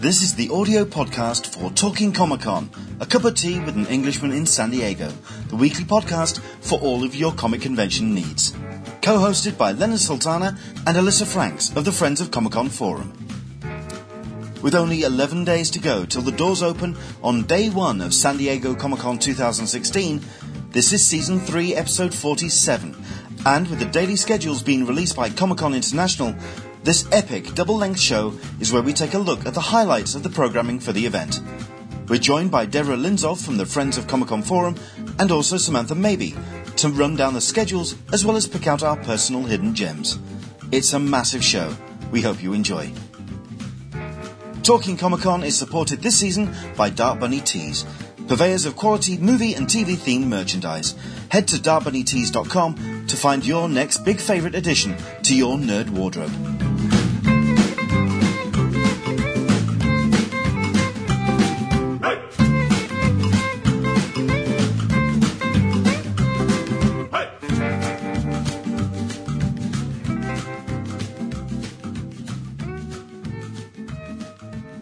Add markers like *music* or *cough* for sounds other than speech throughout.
This is the audio podcast for Talking Comic Con, a cup of tea with an Englishman in San Diego, the weekly podcast for all of your comic convention needs. Co hosted by Leonard Sultana and Alyssa Franks of the Friends of Comic Con Forum. With only 11 days to go till the doors open on day one of San Diego Comic Con 2016, this is season 3, episode 47, and with the daily schedules being released by Comic Con International, this epic double length show is where we take a look at the highlights of the programming for the event. We're joined by Deborah Linzoff from the Friends of Comic Con Forum and also Samantha Maybe to run down the schedules as well as pick out our personal hidden gems. It's a massive show. We hope you enjoy. Talking Comic Con is supported this season by Dark Bunny Tees, purveyors of quality movie and TV themed merchandise. Head to darkbunnytees.com to find your next big favorite addition to your nerd wardrobe.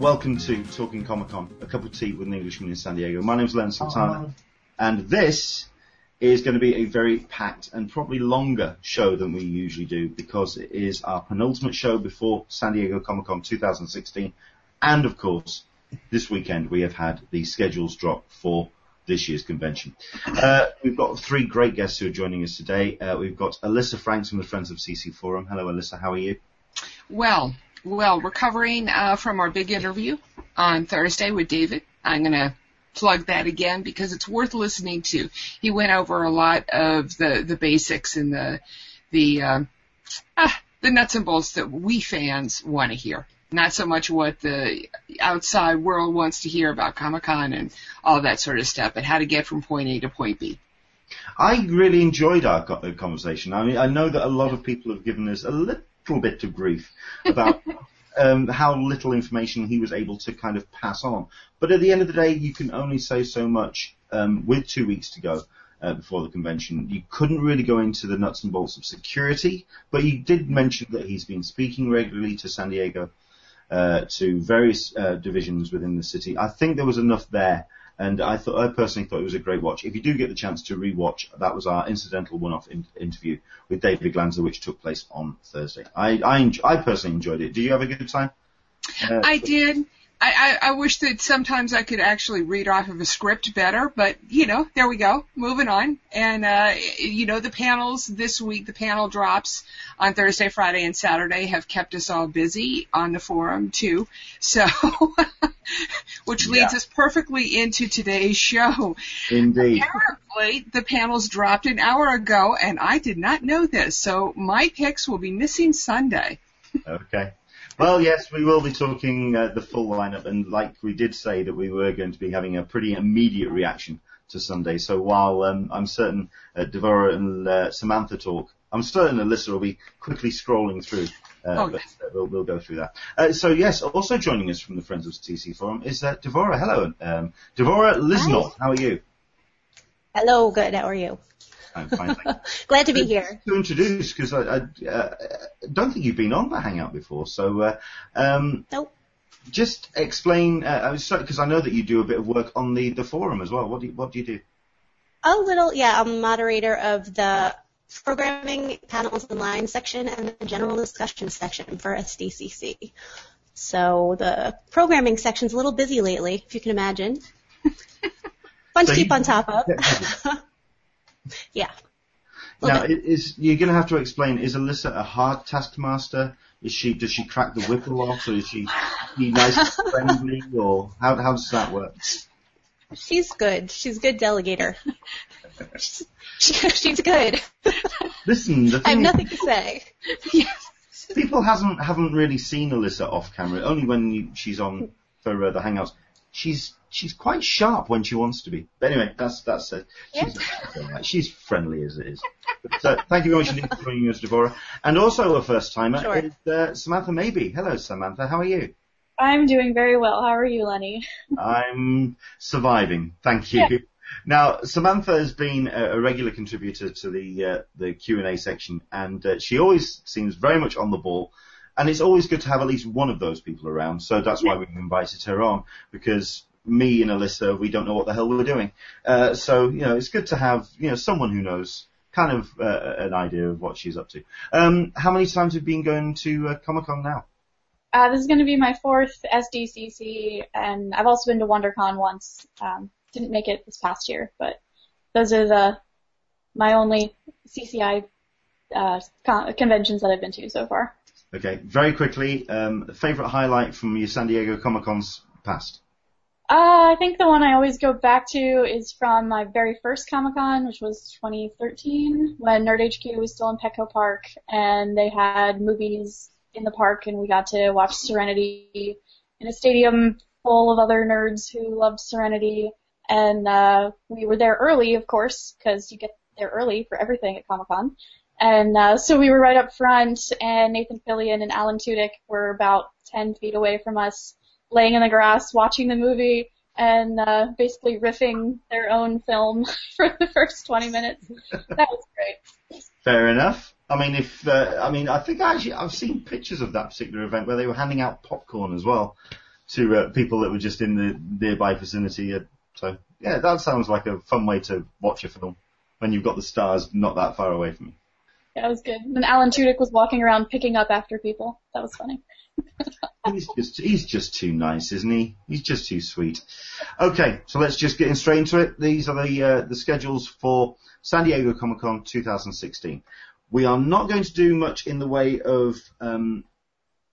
Welcome to Talking Comic Con, a cup of tea with an Englishman in San Diego. My name's Len Sultana, and this is going to be a very packed and probably longer show than we usually do because it is our penultimate show before San Diego Comic Con 2016, and of course, this weekend we have had the schedules drop for this year's convention. Uh, we've got three great guests who are joining us today. Uh, we've got Alyssa Franks from the Friends of CC Forum. Hello, Alyssa. How are you? Well, well, recovering uh, from our big interview on Thursday with David. I'm going to plug that again because it's worth listening to. He went over a lot of the the basics and the the uh, ah, the nuts and bolts that we fans want to hear. Not so much what the outside world wants to hear about Comic Con and all that sort of stuff, but how to get from point A to point B. I really enjoyed our conversation. I mean, I know that a lot of people have given us a little bit of grief about *laughs* um, how little information he was able to kind of pass on. But at the end of the day, you can only say so much um, with two weeks to go. Uh, before the convention, you couldn't really go into the nuts and bolts of security, but he did mention that he's been speaking regularly to San Diego, uh, to various uh, divisions within the city. I think there was enough there and I thought, I personally thought it was a great watch. If you do get the chance to rewatch, that was our incidental one-off in- interview with David Glanzer, which took place on Thursday. I, I, en- I personally enjoyed it. Did you have a good time? Uh, I did. I, I, I wish that sometimes I could actually read off of a script better, but you know, there we go. Moving on. And, uh, you know, the panels this week, the panel drops on Thursday, Friday, and Saturday have kept us all busy on the forum too. So, *laughs* which leads Yeah. us perfectly into today's show. Indeed. Apparently, the panels dropped an hour ago, and I did not know this, so my picks will be missing Sunday. Okay. Well, yes, we will be talking uh, the full lineup, and like we did say that we were going to be having a pretty immediate reaction to Sunday. So while um, I'm certain uh, Devora and uh, Samantha talk, I'm certain Alyssa will be quickly scrolling through. Uh, Oh, but uh, we'll, we'll go through that. Uh, so yes, also joining us from the Friends of CC Forum is uh, Devora. Hello, um, Devora Lisnov. How are you? Hello, good. How are you? I'm fine. *laughs* Glad to be here. to introduce because I, I uh, don't think you've been on the Hangout before. So, uh, um, Nope. just explain. Uh, because I know that you do a bit of work on the, the forum as well. What do you, what do you do? A little, yeah, I'm moderator of the programming panels and line section and the general discussion section for SDCC. So the programming section's a little busy lately, if you can imagine. *laughs* Fun So to keep on top of. *laughs* yeah. Now, is you're going to have to explain. Is Alyssa a hard taskmaster? Is she does she crack the whip a lot, or is she, she nice and friendly, or how how does that work? She's good. She's a good delegator. she's, *laughs* she, she's good. Listen, the I have thing nothing to say. people hasn't haven't really seen Alyssa off camera. Only when you, she's on for uh, the Hangouts. She's she's quite sharp when she wants to be. But anyway, that's that's it. She's, she's, she's friendly as it is. But, uh, thank you very much for joining us, Devora. And also a first timer Sure. is uh, Samantha Maybe. Hello, Samantha. How are you? I'm doing very well. How are you, Lenny? *laughs* I'm surviving. Thank you. Yeah. Now, Samantha has been a, a regular contributor to the uh, the Q and A section, and uh, she always seems very much on the ball. And it's always good to have at least one of those people around. So that's why we've invited her on because me and Alyssa, we don't know what the hell we're doing. Uh, so you know, it's good to have you know someone who knows kind of uh, an idea of what she's up to. Um, how many times have you been going to uh, Comic Con now? Uh, this is going to be my fourth SDCC, and I've also been to WonderCon once. Um, didn't make it this past year, but those are the my only CCI uh, con- conventions that I've been to so far. Okay, very quickly, um, favorite highlight from your San Diego Comic Cons past? Uh, I think the one I always go back to is from my very first Comic Con, which was 2013, when Nerd HQ was still in Petco Park, and they had movies in the park, and we got to watch Serenity in a stadium full of other nerds who loved Serenity. And uh, we were there early, of course, because you get there early for everything at Comic Con. And uh, so we were right up front, and Nathan Fillion and Alan Tudyk were about 10 feet away from us, laying in the grass, watching the movie, and uh, basically riffing their own film *laughs* for the first 20 minutes. That was great. Fair enough. I mean, if uh, I mean, I think actually I've seen pictures of that particular event where they were handing out popcorn as well to uh, people that were just in the nearby vicinity. So yeah, that sounds like a fun way to watch a film when you've got the stars not that far away from you. *laughs* It was good. And Alan Tudyk was walking around picking up after people. That was funny. *laughs* he's just he's just too nice, isn't he? He's just too sweet. Okay, so let's just get in straight into it. These are the uh, the schedules for San Diego Comic Con 2016. We are not going to do much in the way of um,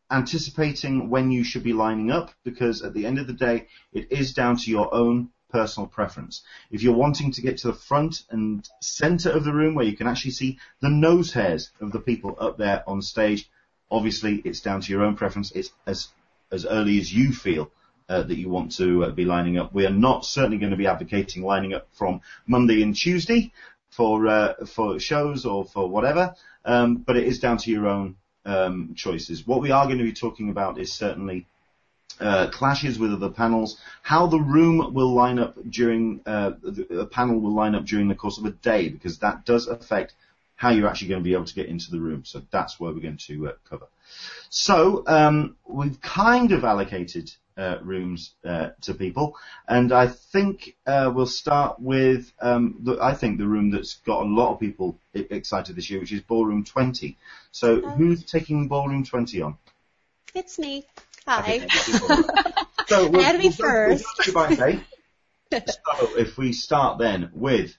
anticipating when you should be lining up because at the end of the day, it is down to your own personal preference. If you're wanting to get to the front and center of the room where you can actually see the nose hairs of the people up there on stage, obviously it's down to your own preference. It's as as early as you feel uh, that you want to uh, be lining up. We are not certainly going to be advocating lining up from Monday and Tuesday for uh, for shows or for whatever, um, but it is down to your own um, choices. What we are going to be talking about is certainly uh, clashes with other panels, how the room will line up during uh, the, a panel will line up during the course of a day, because that does affect how you're actually going to be able to get into the room. So that's where we're going to uh, cover. So um, we've kind of allocated uh, rooms uh, to people, and I think uh, we'll start with um, the, I think the room that's got a lot of people excited this year, which is Ballroom 20. So who's taking Ballroom 20 on? It's me. Hi. *laughs* so we'll, I had to be we'll first. Go, we'll so if we start then with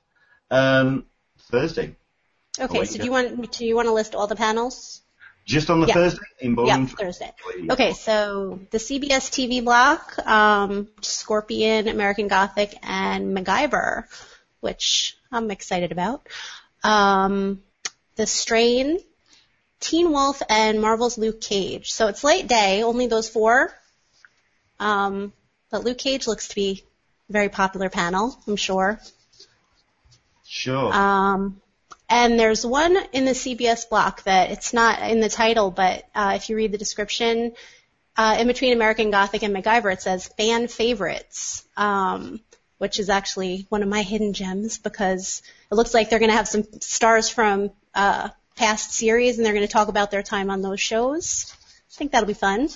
um, Thursday. Okay, so do you want do you want to list all the panels? Just on the yeah. Thursday in Ballroom. Yeah, Thursday. Okay, so the CBS TV block, um, Scorpion, American Gothic, and MacGyver, which I'm excited about. Um, the Strain, Teen Wolf, and Marvel's Luke Cage. So it's late day, only those four. Um, but Luke Cage looks to be a very popular panel, I'm sure. Sure. Um, and there's one in the CBS block that it's not in the title, but uh, if you read the description, uh, in between American Gothic and MacGyver, it says fan favorites, um, which is actually one of my hidden gems because it looks like they're going to have some stars from uh, past series, and they're going to talk about their time on those shows. I think that'll be fun.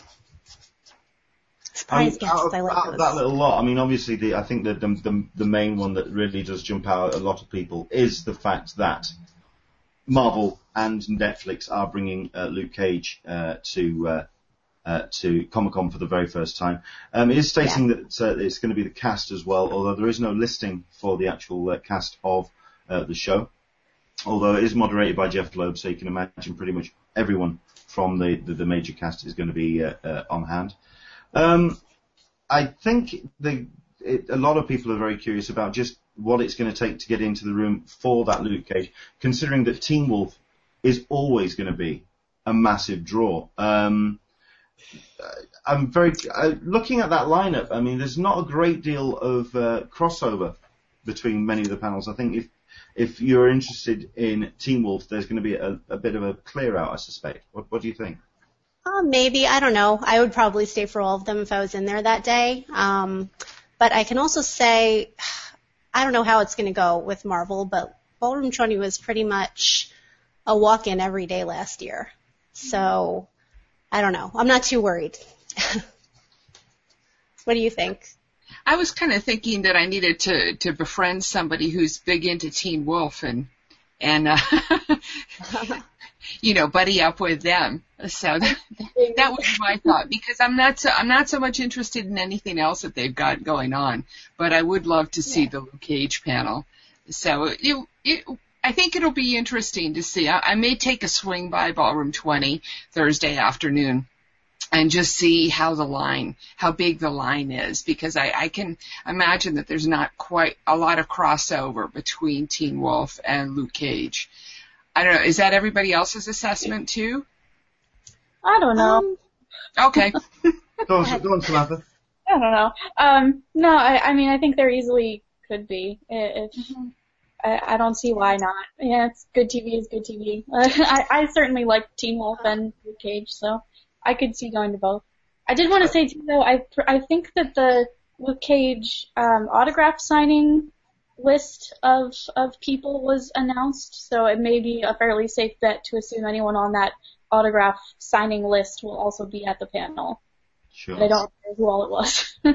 Surprise um, guests, I like those. That little lot. I mean, obviously, the, I think the, the the main one that really does jump out at a lot of people is the fact that Marvel and Netflix are bringing uh, Luke Cage uh, to uh, uh to Comic Con for the very first time. Um, it is stating yeah. that uh, it's going to be the cast as well, although there is no listing for the actual uh, cast of the show although it is moderated by Jeph Loeb, so you can imagine pretty much everyone from the, the, the major cast is going to be uh, uh, on hand. Um, I think the, it, a lot of people are very curious about just what it's going to take to get into the room for that Luke Cage, considering that Teen Wolf is always going to be a massive draw. Um, I'm very uh, looking at that lineup. I mean, there's not a great deal of uh, crossover between many of the panels. I think if if you're interested in Teen Wolf, there's going to be a, a bit of a clear out, I suspect. What, what do you think? Uh, maybe I don't know. I would probably stay for all of them if I was in there that day. Um, but I can also say *sighs* I don't know how it's going to go with Marvel, but Ballroom 20 was pretty much a walk-in every day last year. So I don't know. I'm not too worried. *laughs* what do you think? I was kind of thinking that I needed to to befriend somebody who's big into Teen Wolf and and uh, *laughs* you know buddy up with them. So that, *laughs* that was my thought because I'm not so I'm not so much interested in anything else that they've got going on, but I would love to see yeah. the Luke Cage panel. So it, it I think it'll be interesting to see. I, I may take a swing by Ballroom 20 Thursday afternoon and just see how the line, how big the line is, because I, I can imagine that there's not quite a lot of crossover between Teen Wolf and Luke Cage. I don't know. Is that everybody else's assessment too? I don't know. Um, okay. *laughs* go, on, go on, Samantha. I don't know. Um, no, I, I mean, I think there easily could be. If mm-hmm. I, I don't see why not. Yeah, it's good TV is good TV. Uh, *laughs* I, I certainly like Teen Wolf and Luke Cage, so I could see going to both. I did want to say too, though, I I think that the Luke Cage um, autograph signing list of of people was announced, so it may be a fairly safe bet to assume anyone on that autograph signing list will also be at the panel. Sure. But I don't know who all it was. *laughs* uh,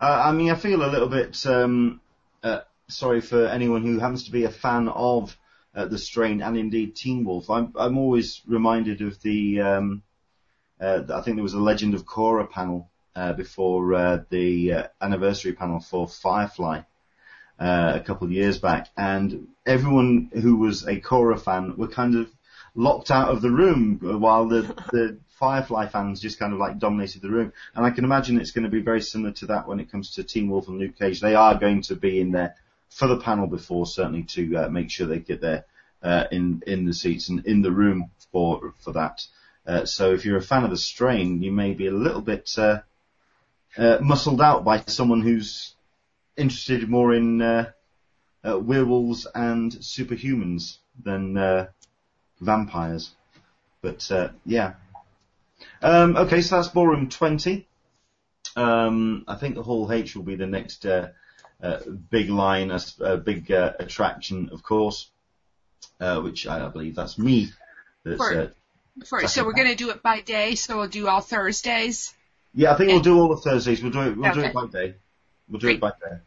I mean, I feel a little bit um, uh, sorry for anyone who happens to be a fan of uh, the strain and indeed Teen Wolf. I'm, I'm always reminded of the, um, uh, I think there was a Legend of Korra panel uh, before uh, the uh, anniversary panel for Firefly uh, a couple of years back, and everyone who was a Korra fan were kind of locked out of the room while the, the Firefly fans just kind of like dominated the room. And I can imagine it's going to be very similar to that when it comes to Teen Wolf and Luke Cage. They are going to be in there for the panel before, certainly to uh, make sure they get there in in the seats and in the room for for that. Uh, so if you're a fan of the strain, you may be a little bit uh, uh, muscled out by someone who's interested more in uh, uh, werewolves and superhumans than vampires. But yeah. Um, okay, so that's ballroom 20. Um, I think the Hall H will be the next big line, a, big attraction, of course, which I, I, believe that's me. That's, for, so we're going to do it by day. So we'll do all Thursdays. Yeah, I think we'll do all the Thursdays. We'll do it. We'll okay. do it by day. We'll do Great. it by day.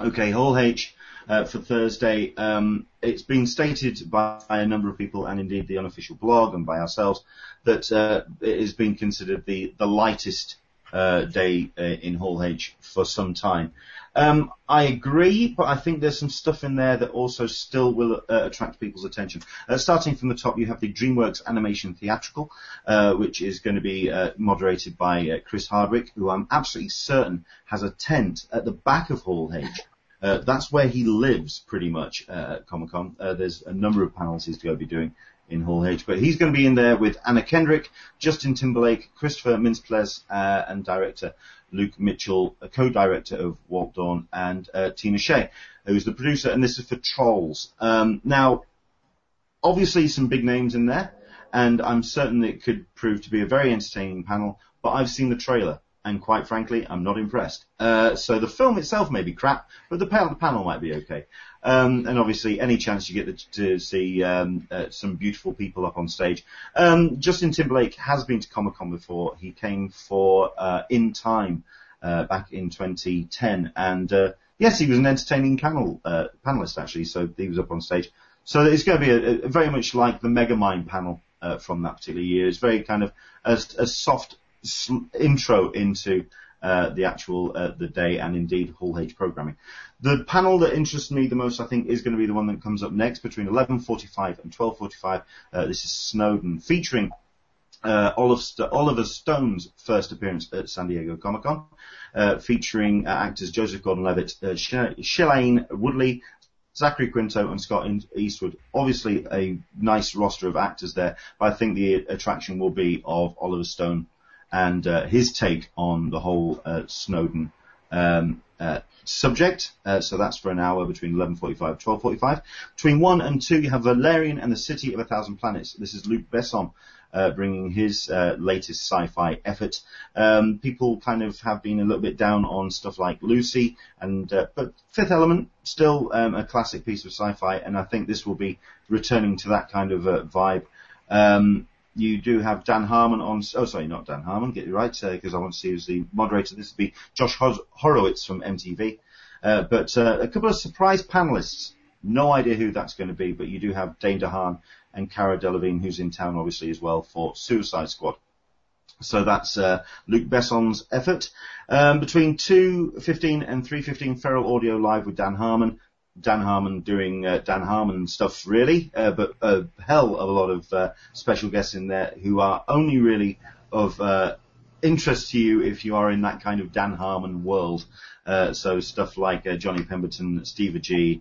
Okay, Hall H uh, for Thursday. Um, it's been stated by a number of people, and indeed the unofficial blog, and by ourselves, that uh, it has been considered the the lightest uh, day uh, in Hall H for some time. Um, I agree, but I think there's some stuff in there that also still will uh, attract people's attention. Uh, starting from the top, you have the DreamWorks Animation Theatrical, uh, which is going to be uh, moderated by uh, Chris Hardwick, who I'm absolutely certain has a tent at the back of Hall H. *laughs* Uh, that's where he lives, pretty much, at Comic Con. there's a number of panels he's going to be doing in Hall H. But he's going to be in there with Anna Kendrick, Justin Timberlake, Christopher Mintz-Plasse, uh, and director Luke Mitchell, a co-director of Walt Dohrn, and uh, Tina Shea, who's the producer, and this is for Trolls. Um, now, obviously some big names in there, and I'm certain it could prove to be a very entertaining panel, but I've seen the trailer, and quite frankly, I'm not impressed. Uh, so the film itself may be crap, but the panel, the panel might be okay. Um, and obviously, any chance you get to see um, uh, some beautiful people up on stage. Um, Justin Timberlake has been to Comic Con before. He came for uh, In Time uh, back in 2010, and uh, yes, he was an entertaining panel uh, panelist actually. So he was up on stage. So it's going to be a, a very much like the Megamind panel uh, from that particular year. It's very kind of a, a soft intro into uh, the actual uh, the day and indeed Hall H programming. The panel that interests me the most, I think, is going to be the one that comes up next between 11:45 and 12:45. Uh, this is Snowden, featuring uh, Oliver Stone's first appearance at San Diego Comic Con, uh, featuring uh, actors Joseph Gordon-Levitt, uh, Shailene Woodley, Zachary Quinto and Scott Eastwood. Obviously, a nice roster of actors there, but I think the attraction will be of Oliver Stone and uh, his take on the whole uh, Snowden um, uh, subject. Uh, so that's for an hour between 11:45 and 12:45. Between one and two, you have Valerian and the City of a Thousand Planets. This is Luc Besson. Uh, bringing his uh, latest sci-fi effort. Um, people kind of have been a little bit down on stuff like Lucy, and but Fifth Element still um, a classic piece of sci-fi, and I think this will be returning to that kind of vibe. Um, you do have Dan Harmon on. Oh, sorry, not Dan Harmon. Get you right because uh, I want to see who's the moderator. This would be Josh Horowitz from MTV. Uh, but uh, a couple of surprise panelists. No idea who that's going to be, but you do have Dane DeHaan and Cara Delevingne, who's in town obviously as well for Suicide Squad. So that's uh, Luc Besson's effort. Um, between 2.15 and 3.15, Feral Audio Live with Dan Harmon. Dan Harmon doing uh, Dan Harmon stuff really, uh, but a hell of a lot of uh, special guests in there who are only really of uh, interest to you if you are in that kind of Dan Harmon world. Uh, so stuff like uh, Johnny Pemberton, Steve Agee,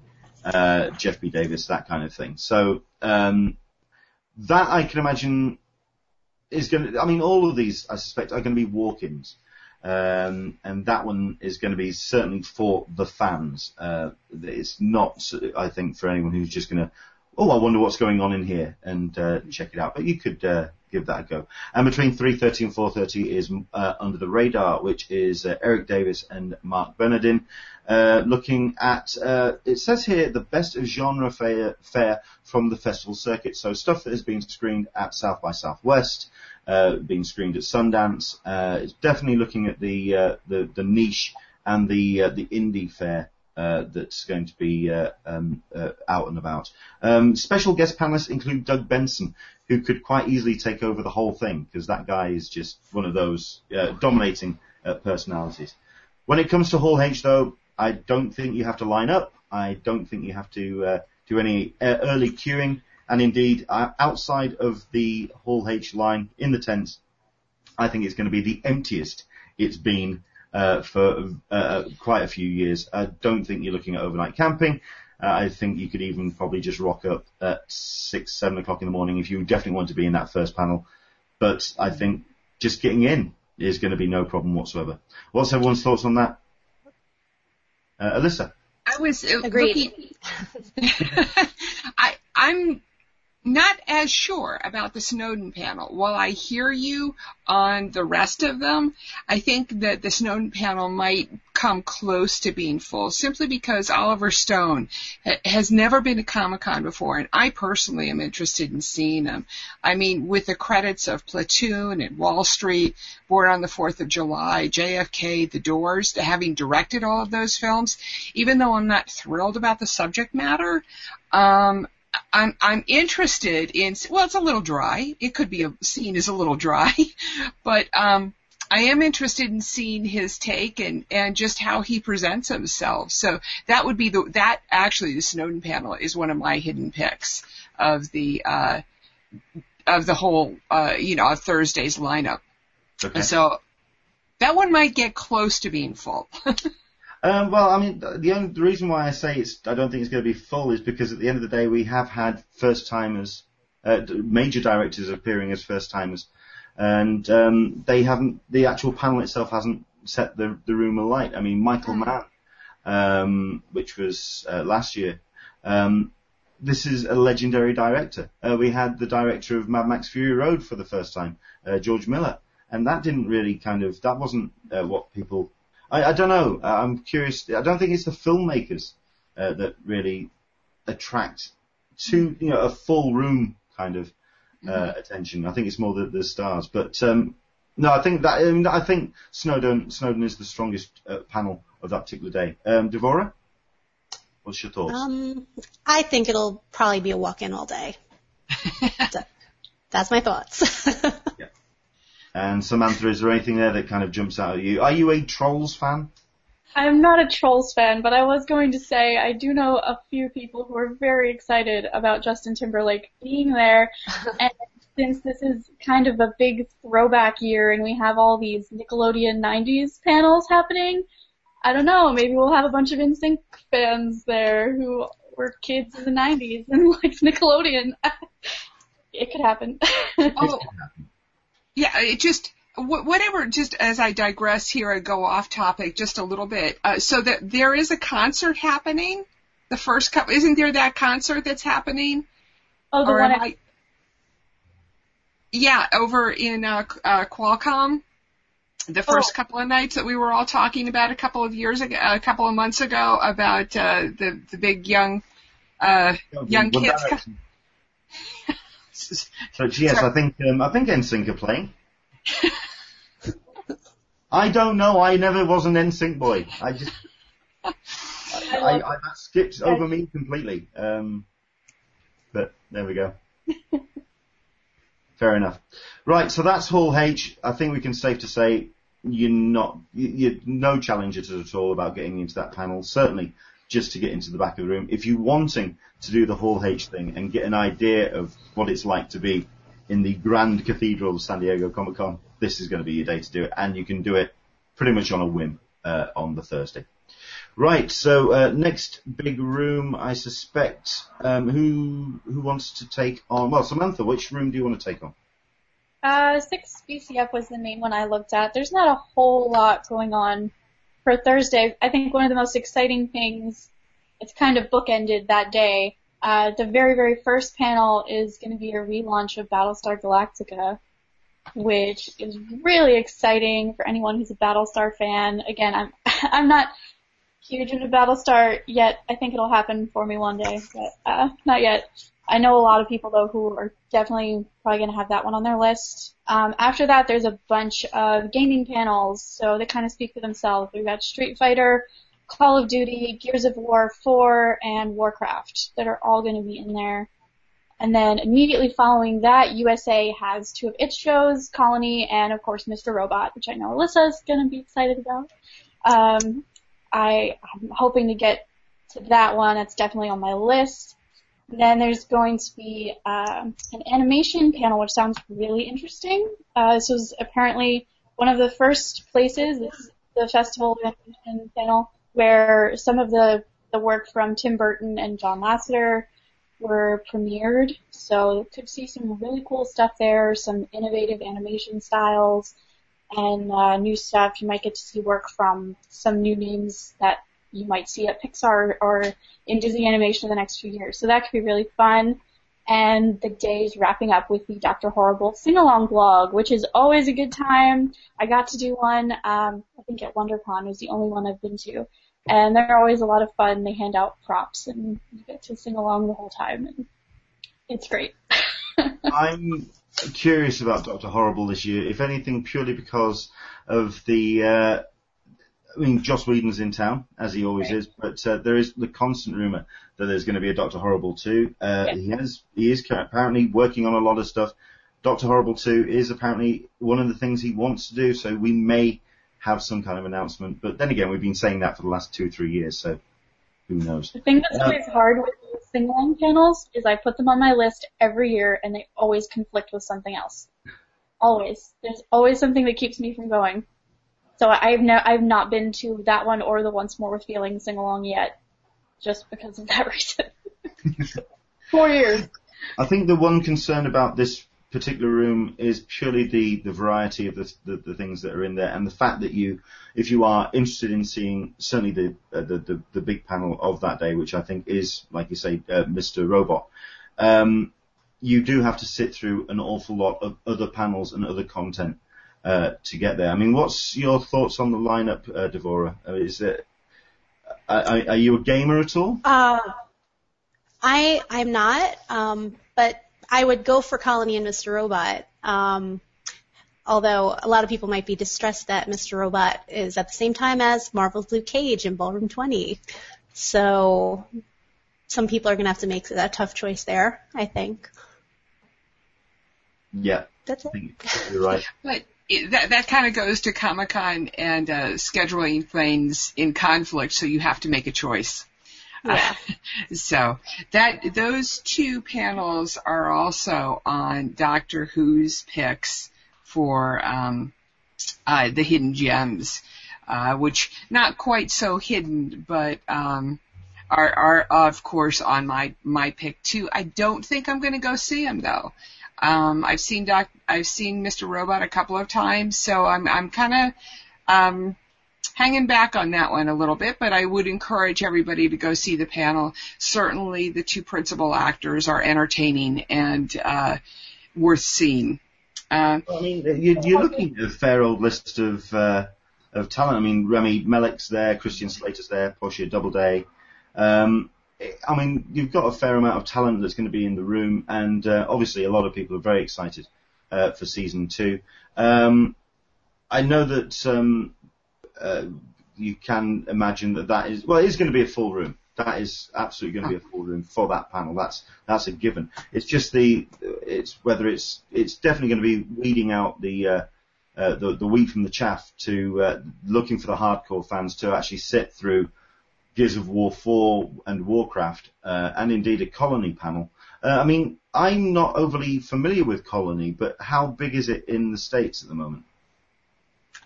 Jeff B. Davis, that kind of thing. So um, that I can imagine is going to. I mean, all of these I suspect are going to be walk-ins. Um, and that one is going to be certainly for the fans. Uh, it's not, I think, for anyone who's just going to, oh, I wonder what's going on in here and uh, check it out. But you could uh, give that a go. And between 3:30 and 4:30 is uh, Under the Radar, which is uh, Erik Davis and Marc Bernardin, uh, looking at. it says here the best of genre fare, fare from the festival circuit. So stuff that has been screened at South by Southwest uh, being screened at Sundance. Uh, it's definitely looking at the uh, the, the niche and the uh, the indie fare uh, that's going to be uh, um, uh, out and about. Um, special guest panelists include Doug Benson, who could quite easily take over the whole thing because that guy is just one of those uh, dominating uh, personalities. When it comes to Hall H, though, I don't think you have to line up. I don't think you have to uh, do any early queuing. And indeed, uh, outside of the Hall H line in the tents, I think it's going to be the emptiest it's been uh, for uh, quite a few years. I don't think you're looking at overnight camping. Uh, I think you could even probably just rock up at six, seven o'clock in the morning if you definitely want to be in that first panel. But I think just getting in is going to be no problem whatsoever. What's everyone's thoughts on that? Uh, Alyssa? I was uh, Agreed. looking. *laughs* I I'm not as sure about the Snowden panel. While I hear you on the rest of them, I think that the Snowden panel might come close to being full simply because Oliver Stone ha- has never been to Comic Con before, and I personally am interested in seeing him. I mean, with the credits of Platoon and Wall Street, Born on the Fourth of July, JFK, The Doors, having directed all of those films, even though I'm not thrilled about the subject matter, um, I'm I'm interested in well, it's a little dry. It could be a, seen as a little dry, *laughs* but um, I am interested in seeing his take and and just how he presents himself. So that would be the that actually the Snowden panel is one of my hidden picks of the uh, of the whole uh, you know Thursday's lineup. Okay. So that one might get close to being full. *laughs* Um, well, I mean, the only the reason why I say it's I don't think it's going to be full is because at the end of the day we have had first timers, uh, major directors appearing as first timers, and um, they haven't the actual panel itself hasn't set the the room alight. I mean, Michael Mann, um, which was uh, last year. Um, this is a legendary director. Uh, we had the director of Mad Max Fury Road for the first time, uh, George Miller, and that didn't really kind of that wasn't uh, what people I, I don't know. I'm curious. I don't think it's the filmmakers uh, that really attract to you know a full room kind of uh, mm-hmm. attention. I think it's more the, the stars. But um, no, I think that I, mean, I think Snowden Snowden is the strongest uh, panel of that particular day. Um, Devora, what's your thoughts? Um, I think it'll probably be a walk-in all day. so, *laughs* that's my thoughts. *laughs* yeah. And Samantha, is there anything there that kind of jumps out at you? Are you a Trolls fan? I'm not a Trolls fan, but I was going to say I do know a few people who are very excited about Justin Timberlake being there. *laughs* and since this is kind of a big throwback year and we have all these Nickelodeon 90s panels happening, I don't know, maybe we'll have a bunch of NSYNC fans there who were kids in the 90s and *laughs* liked Nickelodeon. *laughs* it could happen. oh, yeah, it just whatever. Just as I digress here, I go off topic just a little bit. Uh, so that there is a concert happening. The first couple, isn't there that concert that's happening? Oh, the or one. I, yeah, over in uh, uh, Qualcomm. The first oh. couple of nights that we were all talking about a couple of years ago, a couple of months ago about uh, the the big young uh, young kids. *laughs* But yes, I think um, I think NSYNC are playing. *laughs* I don't know. I never was an NSYNC boy. I just I, *laughs* I, I, that skipped over me completely. Um, but there we go. *laughs* Fair enough. Right, so that's Hall H. I think we can safe to say you're not, you're no challenges at all about getting into that panel. Certainly, just to get into the back of the room. If you're wanting to do the Hall H thing and get an idea of what it's like to be in the Grand Cathedral of San Diego Comic Con, this is going to be your day to do it, and you can do it pretty much on a whim uh, on the Thursday. Right, so uh, next big room, I suspect. Um, who who wants to take on? Well, Samantha, which room do you want to take on? Uh, six BCF was the main one I looked at. There's not a whole lot going on for Thursday. I think one of the most exciting things, it's kind of bookended that day. Uh, the very very first panel is going to be a relaunch of Battlestar Galactica, which is really exciting for anyone who's a Battlestar fan. Again, I'm *laughs* I'm not huge into Battlestar yet. I think it'll happen for me one day, but uh, not yet. I know a lot of people though who are definitely probably going to have that one on their list. Um, after that, there's a bunch of gaming panels, so they kind of speak for themselves. We've got Street Fighter, Call of Duty, Gears of War 4, and Warcraft that are all going to be in there. And then immediately following that, USA has two of its shows, Colony and of course Mr. Robot, which I know Alyssa is going to be excited about. Um, I, I'm hoping to get to that one. That's definitely on my list. Then there's going to be um, an animation panel, which sounds really interesting. Uh, this was apparently one of the first places, the festival animation panel, where some of the the work from Tim Burton and John Lasseter were premiered. So you could see some really cool stuff there, some innovative animation styles, and uh, new stuff. You might get to see work from some new names that you might see at Pixar or in Disney Animation in the next few years. So that could be really fun. And the day is wrapping up with the Dr. Horrible sing-along blog, which is always a good time. I got to do one, um, I think at WonderCon was the only one I've been to. And they're always a lot of fun. They hand out props and you get to sing along the whole time and it's great. *laughs* I'm curious about Doctor Horrible this year, if anything, purely because of the. Uh, I mean, Joss Whedon's in town as he always right. is, but uh, there is the constant rumor that there's going to be a Doctor Horrible 2. Uh, yeah. He has, he is apparently working on a lot of stuff. Doctor Horrible 2 is apparently one of the things he wants to do, so we may have some kind of announcement. But then again, we've been saying that for the last two, three years, so who knows? The thing that's uh, always hard with sing-along panels is I put them on my list every year and they always conflict with something else. Always. There's always something that keeps me from going. So I've no, I've not been to that one or the Once More with Feelings sing along yet, just because of that *laughs* reason. *laughs* Four years. I think the one concern about this particular room is purely the, the variety of the, the, the, things that are in there and the fact that you, if you are interested in seeing certainly the, uh, the, the, the, big panel of that day, which I think is, like you say, uh, Mr. Robot, um, you do have to sit through an awful lot of other panels and other content uh, to get there. I mean, what's your thoughts on the lineup, uh, Devora? Uh, is it, are, are, you a gamer at all? Uh, I I'm not, um, but I would go for Colony and Mr. Robot. Um, although a lot of people might be distressed that Mr. Robot is at the same time as Marvel's Luke Cage in Ballroom 20. So some people are going to have to make a tough choice there, I think. Yeah. That's it. You're right. *laughs* but that that kind of goes to Comic Con and uh, scheduling things in conflict, so you have to make a choice. Yeah. *laughs* so that those two panels are also on Doctor Who's picks for um, uh, the hidden gems, uh, which not quite so hidden, but um, are are of course on my my pick too. I don't think I'm going to go see them though. Um, I've seen Doc, I've seen Mr. Robot a couple of times, so I'm I'm kind of um, hanging back on that one a little bit, but I would encourage everybody to go see the panel. Certainly, the two principal actors are entertaining and uh, worth seeing. Uh, I mean, you're, looking at a fair old list of uh, of talent. I mean, Rami Malek's there, Christian Slater's there, Portia Doubleday. Um, I mean, you've got a fair amount of talent that's going to be in the room, and uh, obviously a lot of people are very excited uh, for season two. Um, I know that um, uh, you can imagine that that is well, it is going to be a full room. That is absolutely going to be a full room for that panel. That's that's a given. It's just the it's whether it's it's definitely going to be weeding out the uh, uh, the, the wheat from the chaff to uh, looking for the hardcore fans to actually sit through Gears of War 4 and Warcraft, uh, and indeed a Colony panel. Uh, I mean, I'm not overly familiar with Colony, but how big is it in the States at the moment?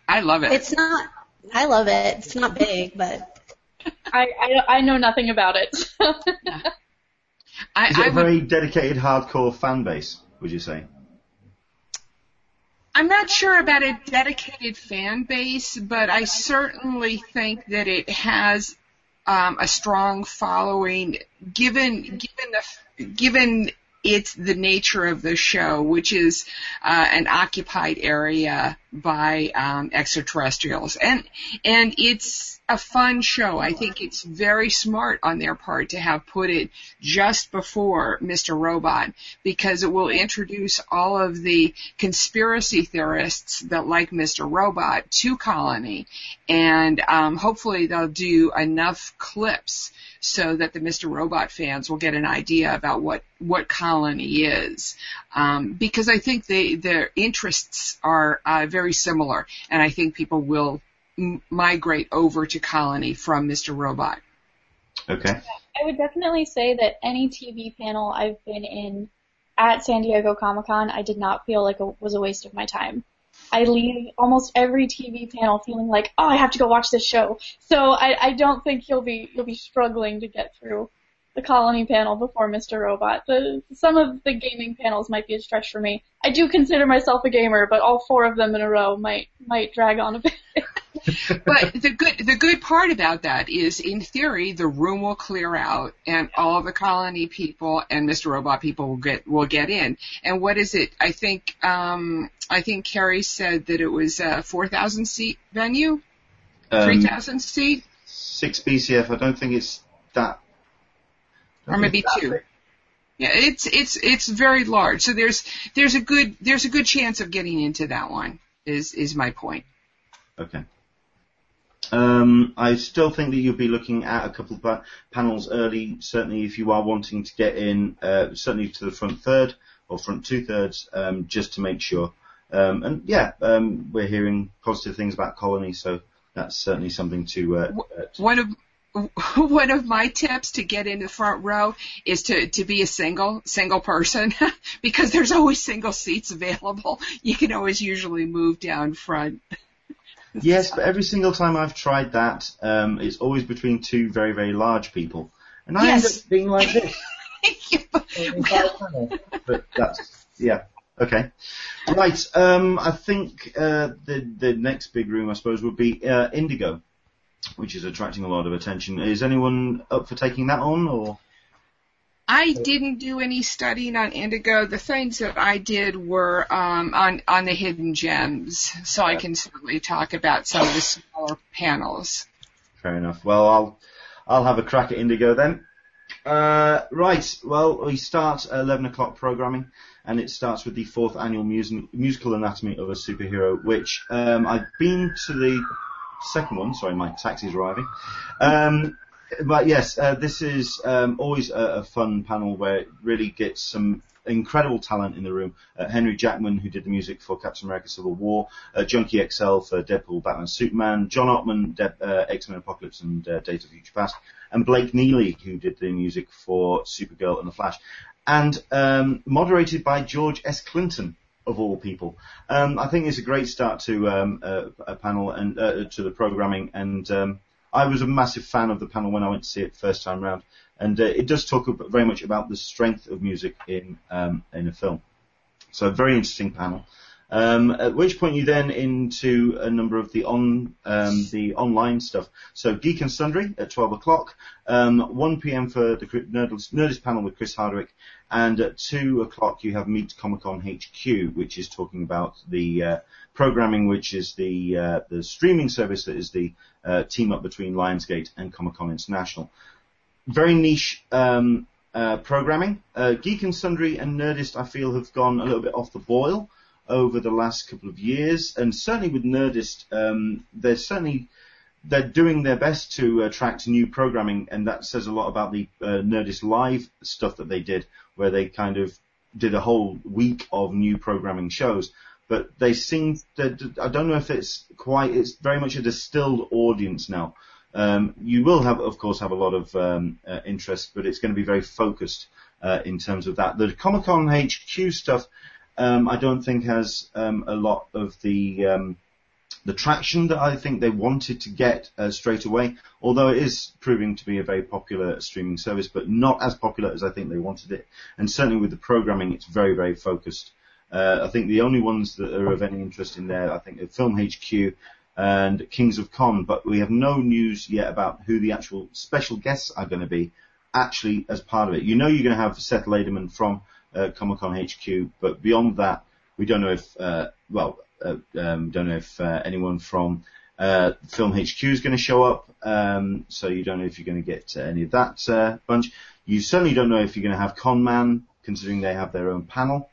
I love it. It's not. I love it. It's not big, but I, I, I know nothing about it. *laughs* I, Is it I a would very dedicated hardcore fan base, would you say? I'm not sure about a dedicated fan base, but I certainly think that it has um, a strong following, given given the given it's the nature of the show, which is uh, an occupied area by um, extraterrestrials, and and it's a fun show. I think it's very smart on their part to have put it just before Mr. Robot because it will introduce all of the conspiracy theorists that like Mr. Robot to Colony, and um, hopefully they'll do enough clips so that the Mr. Robot fans will get an idea about what what Colony is, um, because I think they their interests are uh, very similar, and I think people will m- migrate over to Colony from Mr. Robot. Okay. I would definitely say that any TV panel I've been in at San Diego Comic Con, I did not feel like it was a waste of my time. I leave almost every TV panel feeling like, oh, I have to go watch this show. So I, I don't think you'll be you'll be struggling to get through the Colony panel before Mr. Robot. The some of the gaming panels might be a stretch for me. I do consider myself a gamer, but all four of them in a row might might drag on a bit. *laughs* But the good the good part about that is, in theory, the room will clear out, and all the Colony people and Mr. Robot people will get will get in. And what is it? I think um, I think Carrie said that it was a four thousand seat venue, three Um, thousand seat, six BCF. I don't think it's that. Or maybe two. Yeah, it's it's it's very large. So there's there's a good there's a good chance of getting into that one. Is is my point. Okay. Um, I still think that you'll be looking at a couple of pa- panels early. Certainly, if you are wanting to get in, uh, certainly to the front third or front two thirds, um, just to make sure. Um, and yeah, um, we're hearing positive things about Colony, so that's certainly something to. Uh, to One of *laughs* one of my tips to get in the front row is to, to be a single single person *laughs* because there's always single seats available. You can always usually move down front. *laughs* yes, but every single time I've tried that, um, it's always between two very very large people, and I end up being like this. entire. But that's yeah. Okay. Right. Um, I think uh, the the next big room, I suppose, would be uh, Indigo, which is attracting a lot of attention. Is anyone up for taking that on, or I didn't do any studying on indigo. The things that I did were um, on on the hidden gems, so I can certainly talk about some of the smaller panels. fair enough? Well, I'll I'll have a crack at Indigo then. Uh, right. Well, we start at 11 o'clock programming, and it starts with the fourth annual mus- musical anatomy of a superhero, which um, I've been to the second one. Sorry, my taxi's arriving. Um, but yes, uh, this is um, always a, a fun panel where it really gets some incredible talent in the room. Uh, Henry Jackman, who did the music for Captain America: Civil War, uh, Junkie XL for Deadpool, Batman, Superman, John Ottman, De- uh, X-Men Apocalypse and uh, of Future Past, and Blake Neely, who did the music for Supergirl and The Flash, and um, moderated by George S. Clinton. Of all people, um, I think it's a great start to um, a, a panel and uh, to the programming. And um, I was a massive fan of the panel when I went to see it first time round, and uh, it does talk very much about the strength of music in um, in a film. So a very interesting panel. Um, at which point you then into a number of the on um, the online stuff. So Geek and Sundry at 12 o'clock, um, 1 p.m. for the Nerdist, Nerdist panel with Chris Hardwick, and at 2 o'clock you have Meet Comic Con HQ, which is talking about the uh, programming, which is the uh, the streaming service that is the uh, team up between Lionsgate and Comic Con International. very niche um, uh, programming. Uh, Geek and Sundry and Nerdist, I feel, have gone a little bit off the boil over the last couple of years, and certainly with Nerdist, um, they're certainly they're doing their best to attract new programming, and that says a lot about the uh, Nerdist Live stuff that they did, where they kind of did a whole week of new programming shows. But they seem that I don't know if it's quite. It's very much a distilled audience now. Um, you will have, of course, have a lot of um, uh, interest, but it's going to be very focused uh, in terms of that. The Comic Con HQ stuff, um, I don't think has um, a lot of the um, the traction that I think they wanted to get uh, straight away. Although it is proving to be a very popular streaming service, but not as popular as I think they wanted it. And certainly with the programming, it's very very focused. Uh, I think the only ones that are of any interest in there, I think, are Film HQ and Kings of Con, but we have no news yet about who the actual special guests are going to be actually as part of it. You know you're going to have Seth Laderman from uh, Comic Con HQ, but beyond that, we don't know if, uh, well, uh, um, don't know if uh, anyone from uh, Film HQ is going to show up, um, so you don't know if you're going to get any of that uh, bunch. You certainly don't know if you're going to have Con Man, considering they have their own panel.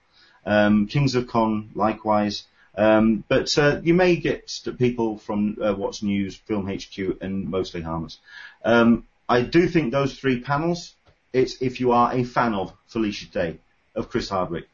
Um, Kings of Con, likewise. Um, but uh, you may get people from uh, What's News, Film HQ, and mostly Harmless. Um, I do think those three panels, it's if you are a fan of Felicia Day, of Chris Hardwick,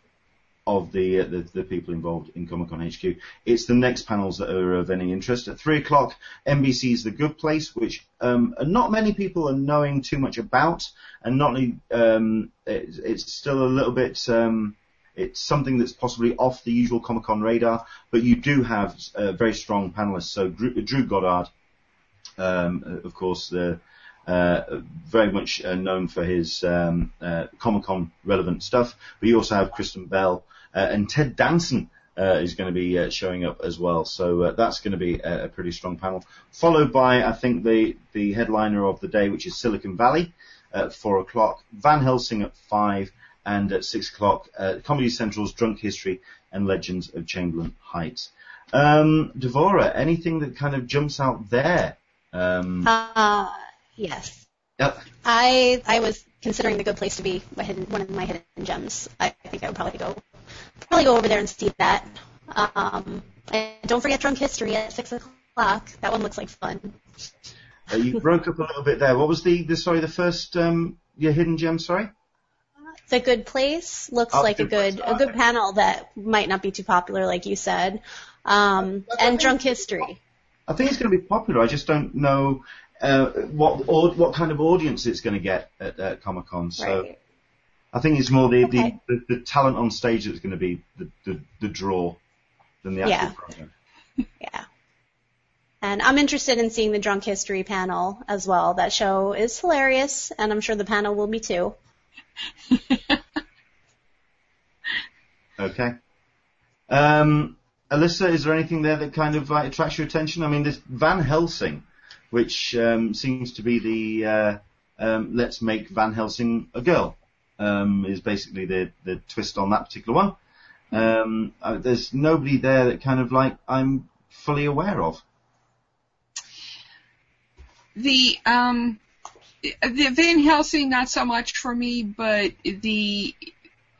of the, uh, the, the people involved in Comic Con HQ, it's the next panels that are of any interest. At three o'clock, NBC's The Good Place, which um, not many people are knowing too much about, and not um, it's, it's still a little bit. Um, it's something that's possibly off the usual Comic Con radar, but you do have uh, very strong panelists. So Drew, Drew Goddard, um, of course, the uh, very much uh, known for his um, uh, Comic Con relevant stuff. But you also have Kristen Bell uh, and Ted Danson. Uh, is going to be showing up as well, so that's going to be a, a, pretty strong panel. Followed by, I think, the the headliner of the day, which is Silicon Valley at four o'clock, Van Helsing at five, and at six o'clock, Comedy Central's Drunk History and Legends of Chamberlain Heights. Um, Devora, anything that kind of jumps out there? Um, uh, yes. Yep. I I was considering the good place to be hidden, one of my hidden gems. I think I would probably go probably go over there and see that. Um, and don't forget Drunk History at six o'clock. That one looks like fun. Uh, you *laughs* broke up a little bit there. What was the, the sorry the first um, your hidden gem? Sorry. The Good Place looks Oh, like a Good good Place, a good panel that might not be too popular, like you said. Um, and Drunk History. I think it's going to be popular. I just don't know uh, what or, what kind of audience it's going to get at uh, Comic Con. So Right. I think it's more the, Okay. the, the, the talent on stage that's going to be the, the, the draw than the actual Yeah. program. *laughs* Yeah. And I'm interested in seeing the Drunk History panel as well. That show is hilarious, and I'm sure the panel will be too. *laughs* Okay. Um, Alyssa, is there anything there that kind of like attracts your attention? I mean, this Van Helsing, which um, seems to be the uh, um, let's make Van Helsing a girl, um, is basically the the twist on that particular one. Um, uh, there's nobody there that kind of like I'm fully aware of. The um, the Van Helsing, not so much for me, but the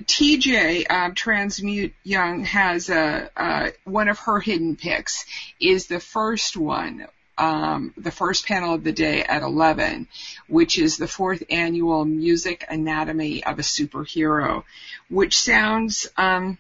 TJ um, Transmute Young has a uh, one of her hidden picks is the first one. Um, the first panel of the day at 11, which is the fourth annual Music Anatomy of a Superhero, which sounds, um,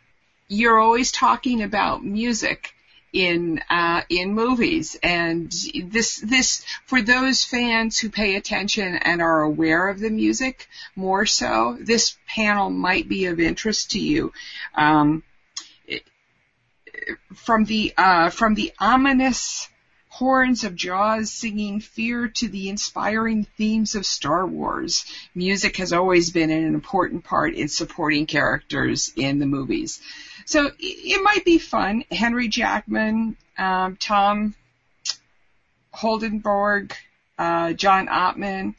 you're always talking about music in uh, in movies, and this this for those fans who pay attention and are aware of the music more so, this panel might be of interest to you. Um, from the uh, from the ominous horns of Jaws singing fear to the inspiring themes of Star Wars. Music has always been an important part in supporting characters in the movies. So it might be fun. Henry Jackman, um, Tom Holkenborg, uh, John Ottman,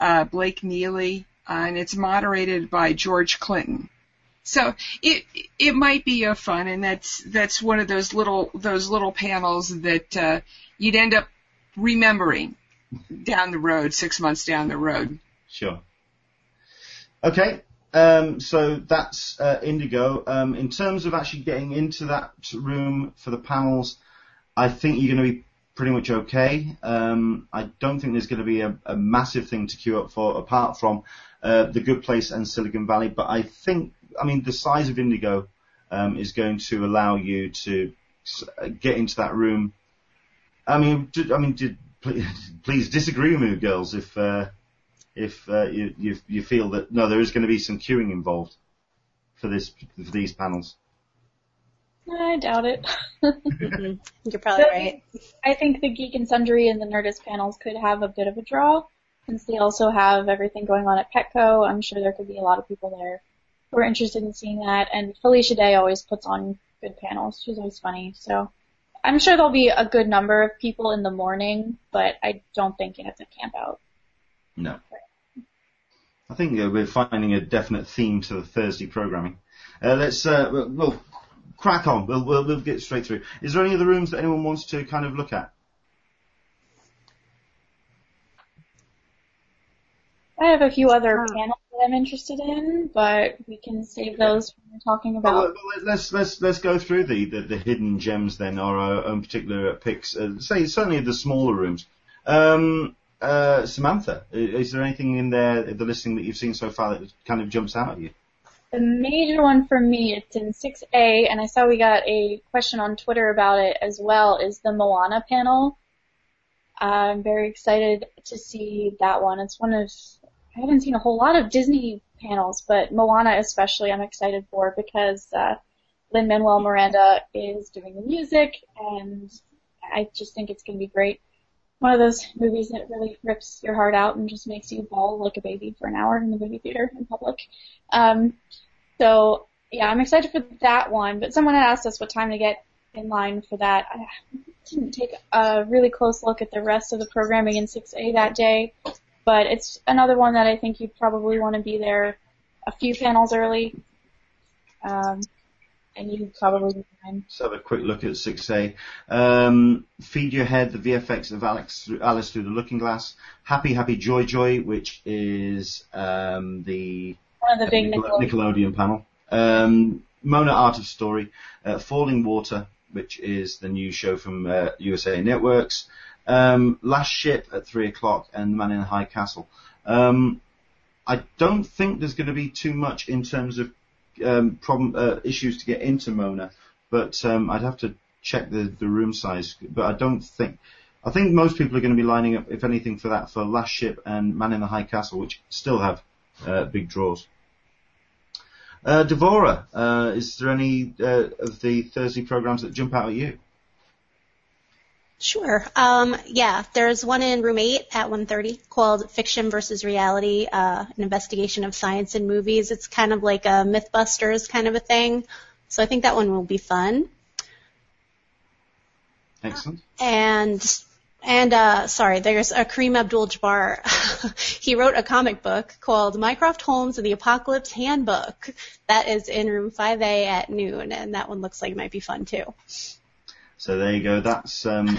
uh, Blake Neely, uh, and it's moderated by George Clinton. So it it might be a fun, and that's that's one of those little those little panels that uh, you'd end up remembering down the road, six months down the road, Sure. Okay. Um, so that's uh, Indigo. Um, in terms of actually getting into that room for the panels, I think you're going to be pretty much okay. Um, I don't think there's going to be a, a, massive thing to queue up for apart from uh, the Good Place and Silicon Valley. But I think, I mean, the size of Indigo um, is going to allow you to uh, get into that room. I mean, I mean, did, *laughs* please disagree with me, girls, if uh, if uh, you, you you feel that no, there is going to be some queuing involved for this for these panels. I doubt it. *laughs* You're probably right. I think the Geek and Sundry and the Nerdist panels could have a bit of a draw, since they also have everything going on at Petco. I'm sure there could be a lot of people there who are interested in seeing that. And Felicia Day always puts on good panels. She's always funny. So I'm sure there'll be a good number of people in the morning, but I don't think have to camp out. No. I think uh, we're finding a definite theme to the Thursday programming. Uh, let's uh, we'll, crack on. We'll, we'll, we'll get straight through. Is there any other rooms that anyone wants to kind of look at? I have a few other panels that I'm interested in, but we can save those when we're talking about. Well, let's let's let's go through the, the, the hidden gems then, or our own particular picks. Uh, say certainly the smaller rooms. Um, uh, Samantha, is there anything in there the listing that you've seen so far that kind of jumps out at you? The major one for me, it's in 6A, and I saw we got a question on Twitter about it as well, is the Moana panel. I'm very excited to see that one. It's one of, I haven't seen a whole lot of Disney panels, but Moana especially I'm excited for because uh, Lin-Manuel Miranda is doing the music, and I just think it's going to be great. One of those movies that really rips your heart out and just makes you bawl like a baby for an hour in the movie theater in public. Um, so yeah, I'm excited for that one. But someone had asked us what time to get in line for that. I didn't take a really close look at the rest of the programming in 6A that day, but it's another one that I think you'd probably want to be there a few panels early. Um, and you probably be fine. Let's have a quick look at 6A. Um, Feed Your Head, the VFX of Alex, Alice Through the Looking Glass. Happy Happy Joy Joy, which is um, the one of the big Nickelodeon, Nickelodeon panel. Um, Moana Art of Story, uh, Falling Water, which is the new show from uh, USA Networks. Um, Last Ship at three o'clock, and The Man in the High Castle. Um, I don't think there's going to be too much in terms of um, problem uh, issues to get into Moana, but um, I'd have to check the, the room size. But I don't think. I think most people are going to be lining up, if anything, for that for Last Ship and Man in the High Castle, which still have uh, big draws. Uh, Devora, uh, is there any uh, of the Thursday programs that jump out at you? Sure. Um, yeah, there's one in Room 8 at 1.30 called Fiction versus Reality, uh, an investigation of science in movies. It's kind of like a Mythbusters kind of a thing. So I think that one will be fun. Excellent. And and uh, sorry, there's a Kareem Abdul-Jabbar. *laughs* he wrote a comic book called Mycroft Holmes and the Apocalypse Handbook. That is in room 5A at noon, and that one looks like it might be fun too. So there you go. That's um,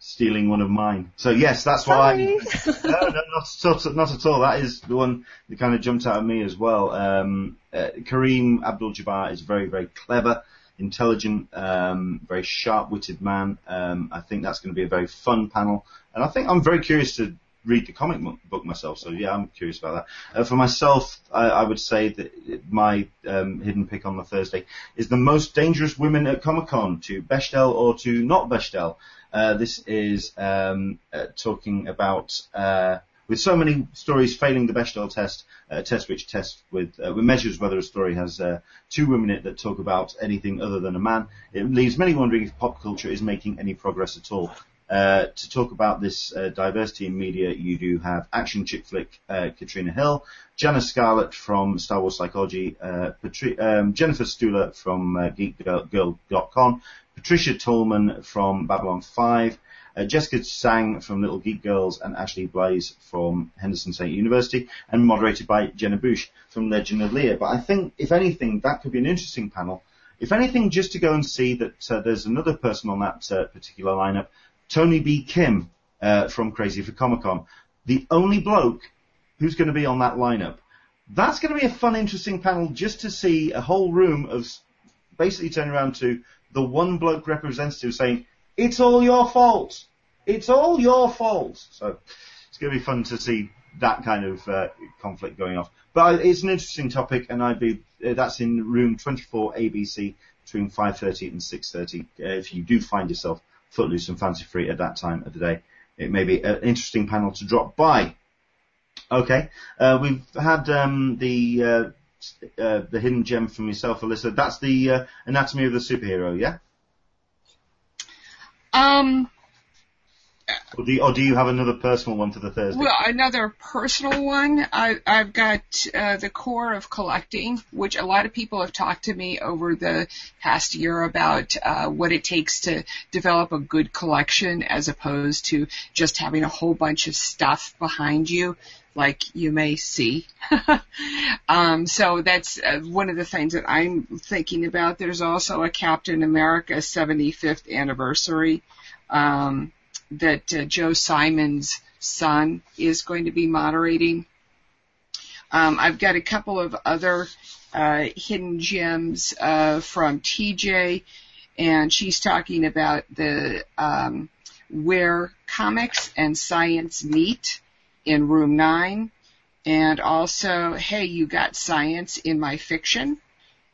stealing one of mine. So yes, that's why. *laughs* no, no, not, not at all. That is the one that kind of jumped out at me as well. Um, uh, Kareem Abdul-Jabbar is very, very clever intelligent, um, very sharp-witted man. Um, I think that's going to be a very fun panel, and I think I'm very curious to read the comic book myself. So yeah, I'm curious about that. Uh, for myself, I, I, would say that my um, hidden pick on the Thursday is the most dangerous women at Comic Con to Bechdel or to not Bechdel. Uh, this is um, uh, talking about uh, with so many stories failing the Bechdel test, a uh, test which tests with, uh, measures whether a story has two women in it that talk about anything other than a man, it leaves many wondering if pop culture is making any progress at all. Uh, to talk about this uh, diversity in media, you do have action chick flick uh, Katrina Hill, Janina Scarlet from Star Wars Psychology, Patri- um, Jennifer Stuller from GeekGirlCon, Patricia Tallman from Babylon 5, uh, Jessica Sang from Little Geek Girls and Ashley Blaze from Henderson State University and moderated by Jenna Busch from Legion of Leia. But I think, if anything, that could be an interesting panel. If anything, just to go and see that uh, there's another person on that uh, particular lineup, Tony B. Kim uh, from Crazy for Comic Con. The only bloke who's going to be on that lineup. That's going to be a fun, interesting panel just to see a whole room of basically turning around to the one bloke representative saying, "It's all your fault. It's all your fault." So it's going to be fun to see that kind of uh, conflict going off. But it's an interesting topic, and I'd be uh, that's in room 24 ABC between 5:30 and 6:30. Uh, if you do find yourself footloose and fancy free at that time of the day, it may be an interesting panel to drop by. Okay, uh, we've had um, the uh, uh, the hidden gem from yourself, Alyssa. That's the uh, anatomy of the superhero, yeah? Um, Or do you, or do you have another personal one for the Thursday? well, another personal one. I, I've got uh, the core of collecting, which a lot of people have talked to me over the past year about uh, what it takes to develop a good collection, as opposed to just having a whole bunch of stuff behind you, like you may see. *laughs* um, so that's uh, one of the things that I'm thinking about. There's also a Captain America 75th anniversary. Um, that uh, Joe Simon's son is going to be moderating. Um, I've got a couple of other uh, hidden gems uh, from TJ, and she's talking about the um, where comics and science meet in room nine, and also, hey, you got science in my fiction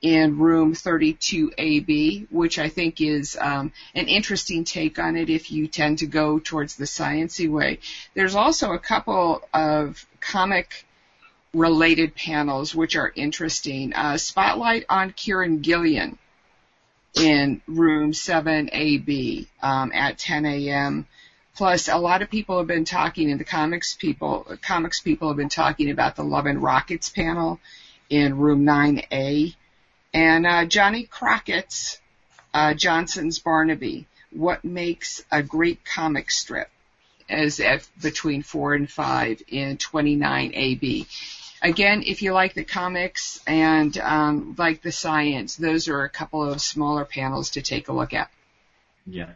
in room 32AB, which I think is um, an interesting take on it if you tend to go towards the sciency way. There's also a couple of comic related panels which are interesting. Uh, spotlight on Kieron Gillen in room 7AB um, at 10 a.m. Plus, a lot of people have been talking, and the comics people, comics people have been talking about the Love and Rockets panel in room 9A and uh, Johnny Crockett's uh, Johnson's Barnaby. What makes a great comic strip? As at between four and five in 29 AB. Again, if you like the comics and um, like the science, those are a couple of smaller panels to take a look at. Yeah.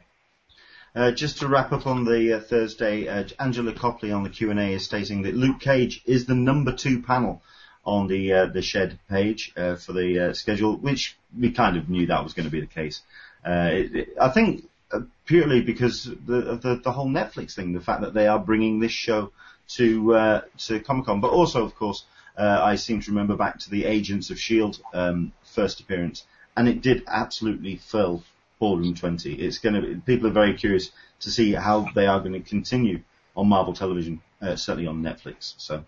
Uh, just to wrap up on the uh, Thursday, uh, Angela Copley on the Q&A is stating that Luke Cage is the number two panel on the uh, the shed page uh, for the uh, schedule, which we kind of knew that was going to be the case. Uh, it, it, I think uh, purely because the, the the whole Netflix thing, the fact that they are bringing this show to uh, to Comic Con, but also of course I seem to remember back to the Agents of Shield um, first appearance, and it did absolutely fill Ballroom 20. It's going to people are very curious to see how they are going to continue on Marvel Television, certainly on Netflix. So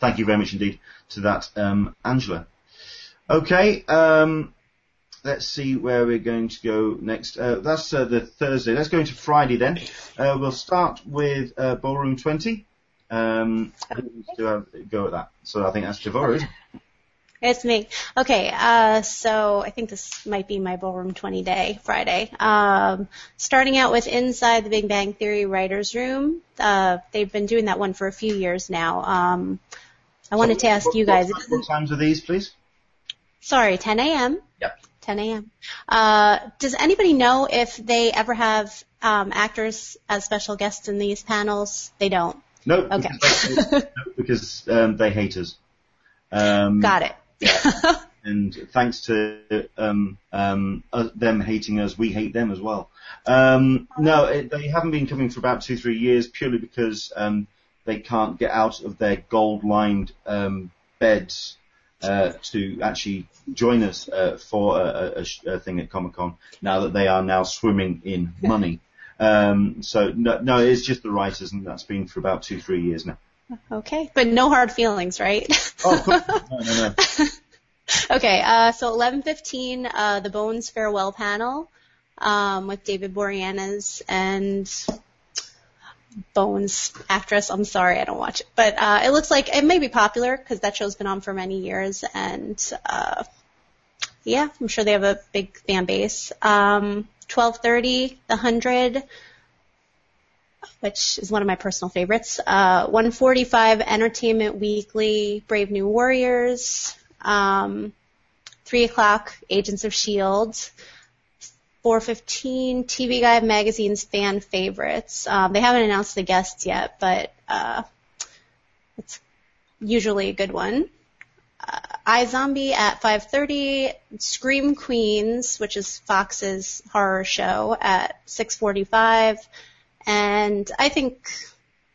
thank you very much indeed to that, um, Angela. Okay, um, let's see where we're going to go next. Uh, that's uh, the Thursday. Let's go into Friday then. Uh, we'll start with uh, Ballroom 20. Um, a go at that? So I think that's Devorah. It's me. Okay, uh, so I think this might be my Ballroom 20 day, Friday. Um, starting out with Inside the Big Bang Theory Writers Room. Uh, they've been doing that one for a few years now. Um, I wanted to ask What- you guys. What, what times are these, please? Sorry, 10 a.m. Yep. 10 a.m. Uh, does anybody know if they ever have um, actors as special guests in these panels? They don't. No, Okay. because, they, no, because um, they hate us. Um, Got it. Yeah. *laughs* and thanks to um, um, uh, them hating us, we hate them as well. Um, no, it, they haven't been coming for about two, three years purely because um, they can't get out of their gold-lined um, beds uh, to actually join us uh, for a, a, a thing at Comic Con. Now that they are now swimming in money. *laughs* Um, so no, no, it's just the writers, and that's been for about two, three years now. Okay, but no hard feelings, right? Oh, no, no, no. *laughs* Okay, uh, so 11:15, uh, the Bones farewell panel um, with David Boreanaz and Bones actress. I'm sorry, I don't watch it, but uh, it looks like it may be popular because that show's been on for many years, and uh, yeah, I'm sure they have a big fan base. Um, 12:30, The Hundred. Which is one of my personal favorites. Uh, 145 Entertainment Weekly, Brave New Warriors, um, three o'clock, Agents of Shield. 4:15, TV Guide magazine's fan favorites. Um, they haven't announced the guests yet, but uh, it's usually a good one. Uh, iZombie at 5:30, Scream Queens, which is Fox's horror show, at 6:45, and I think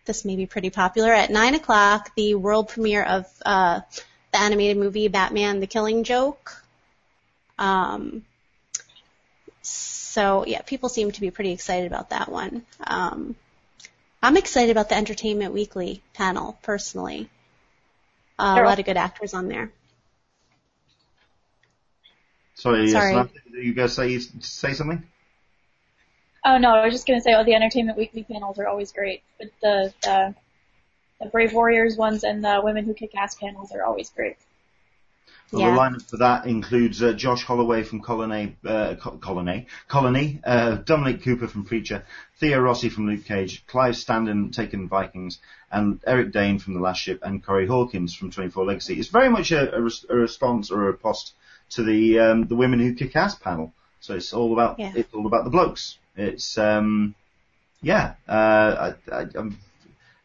this may be pretty popular at 9 o'clock. The world premiere of uh, the animated movie Batman: The Killing Joke. Um, so yeah, people seem to be pretty excited about that one. Um, I'm excited about the Entertainment Weekly panel personally. Uh, a lot of good actors on there. Sorry, Sorry. Samantha, you guys say say something? Oh no, I was just gonna say, oh, the Entertainment Weekly panels are always great, but the the, the Brave Warriors ones and the Women Who Kick Ass panels are always great. Well, Yeah. the lineup for that includes uh, Josh Holloway from Colony, uh, Colony, Colony, uh, Dominic Cooper from Preacher, Theo Rossi from Luke Cage, Clive Standen Taken Vikings, and Eric Dane from The Last Ship, and Corey Hawkins from 24 Legacy. It's very much a, a, res- a response or a post to the um, the Women Who Kick Ass panel. So it's all about Yeah. it's all about the blokes. It's um, yeah, uh, I, I'm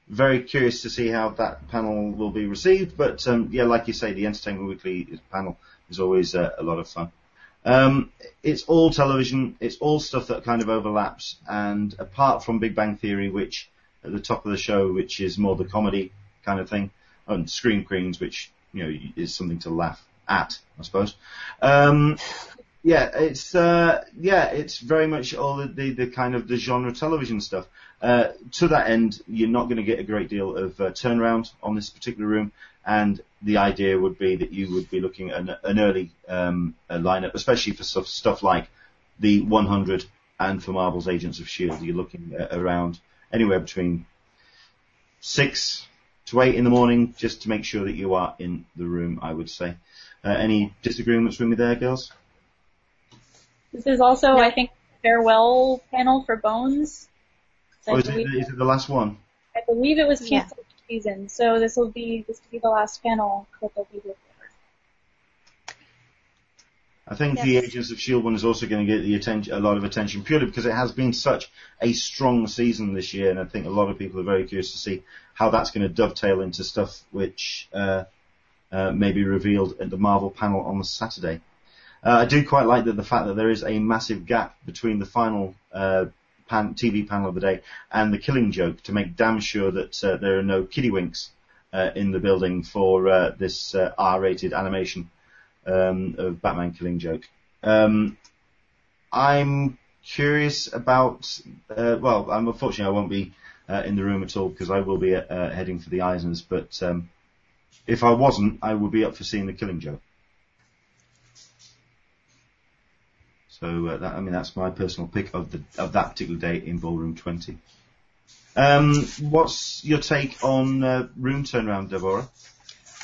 very curious to see how that panel will be received. But um, yeah, like you say, the Entertainment Weekly panel is always uh, a lot of fun. Um, it's all television. It's all stuff that kind of overlaps. And apart from Big Bang Theory, which at the top of the show, which is more the comedy kind of thing, and Scream Queens, which you know is something to laugh at, I suppose. Um, yeah, it's uh, yeah, it's very much all the, the, kind of the genre television stuff. Uh, to that end, you're not going to get a great deal of uh, turnaround on this particular room, and the idea would be that you would be looking at an, an early um, lineup, especially for stuff, stuff like the 100 and for Marvel's Agents of Shield. You're looking around anywhere between six to eight in the morning, just to make sure that you are in the room. I would say. Uh, any disagreements with me there, girls? This is also, I think, farewell panel for Bones. So Or I, is it, it the last one? I believe it was Yeah. canceled this season, so this will be this will be the last panel that they'll be here for. I think the Agents of Shield one is also going to get the attention, a lot of attention, purely because it has been such a strong season this year, and I think a lot of people are very curious to see how that's going to dovetail into stuff which uh, uh, may be revealed at the Marvel panel on Saturday. Uh, I do quite like that the fact that there is a massive gap between the final uh, pan, TV panel of the day and the Killing Joke to make damn sure that uh, there are no kiddywinks uh, in the building for uh, this uh, R-rated animation um, of Batman Killing Joke. Um, I'm curious about. Well, I'm unfortunately I won't be in the room at all because I will be heading for the Eisners. But um, if I wasn't, I would be up for seeing the Killing Joke. So uh, that, I mean that's my personal pick of the of that particular day in Ballroom 20. Um, what's your take on uh, room turnaround, Deborah?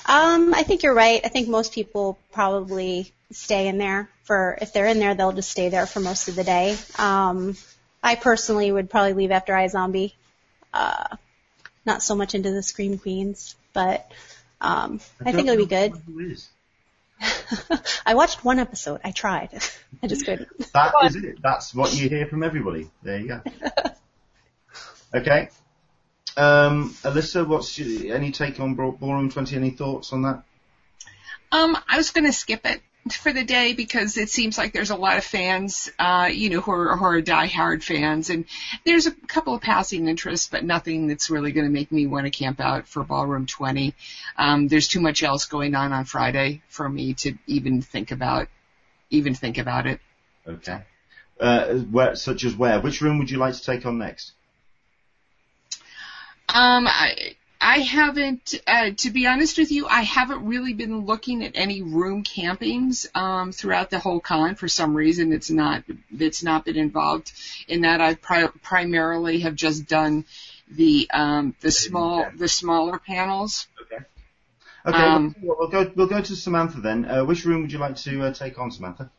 Um, I think you're right. I think most people probably stay in there for if they're in there, they'll just stay there for most of the day. Um, I personally would probably leave after iZombie. Uh, not so much into the Scream Queens, but um, I, think it'll be good. Who is. *laughs* I watched one episode. I tried. *laughs* I just couldn't. That is it. That's what you hear from everybody. There you go. *laughs* Okay. Um, Alyssa, what's your, any take on Ballroom 20? Any thoughts on that? Um, I was going to skip it for the day because it seems like there's a lot of fans, uh, you know, who are, who are diehard fans, and there's a couple of passing interests, but nothing that's really going to make me want to camp out for Ballroom 20. Um, there's too much else going on on Friday for me to even think about, even think about it. Okay. Uh, where, such as where? Which room would you like to take on next? Um, I, I haven't, uh, to be honest with you, I haven't really been looking at any room campings um, throughout the whole con. For some reason, it's not, it's not been involved in that. I pri- primarily have just done the um, the small, the smaller panels. Okay. Okay. Um, we'll, we'll go. We'll go to Samantha then. Uh, which room would you like to uh, take on, Samantha?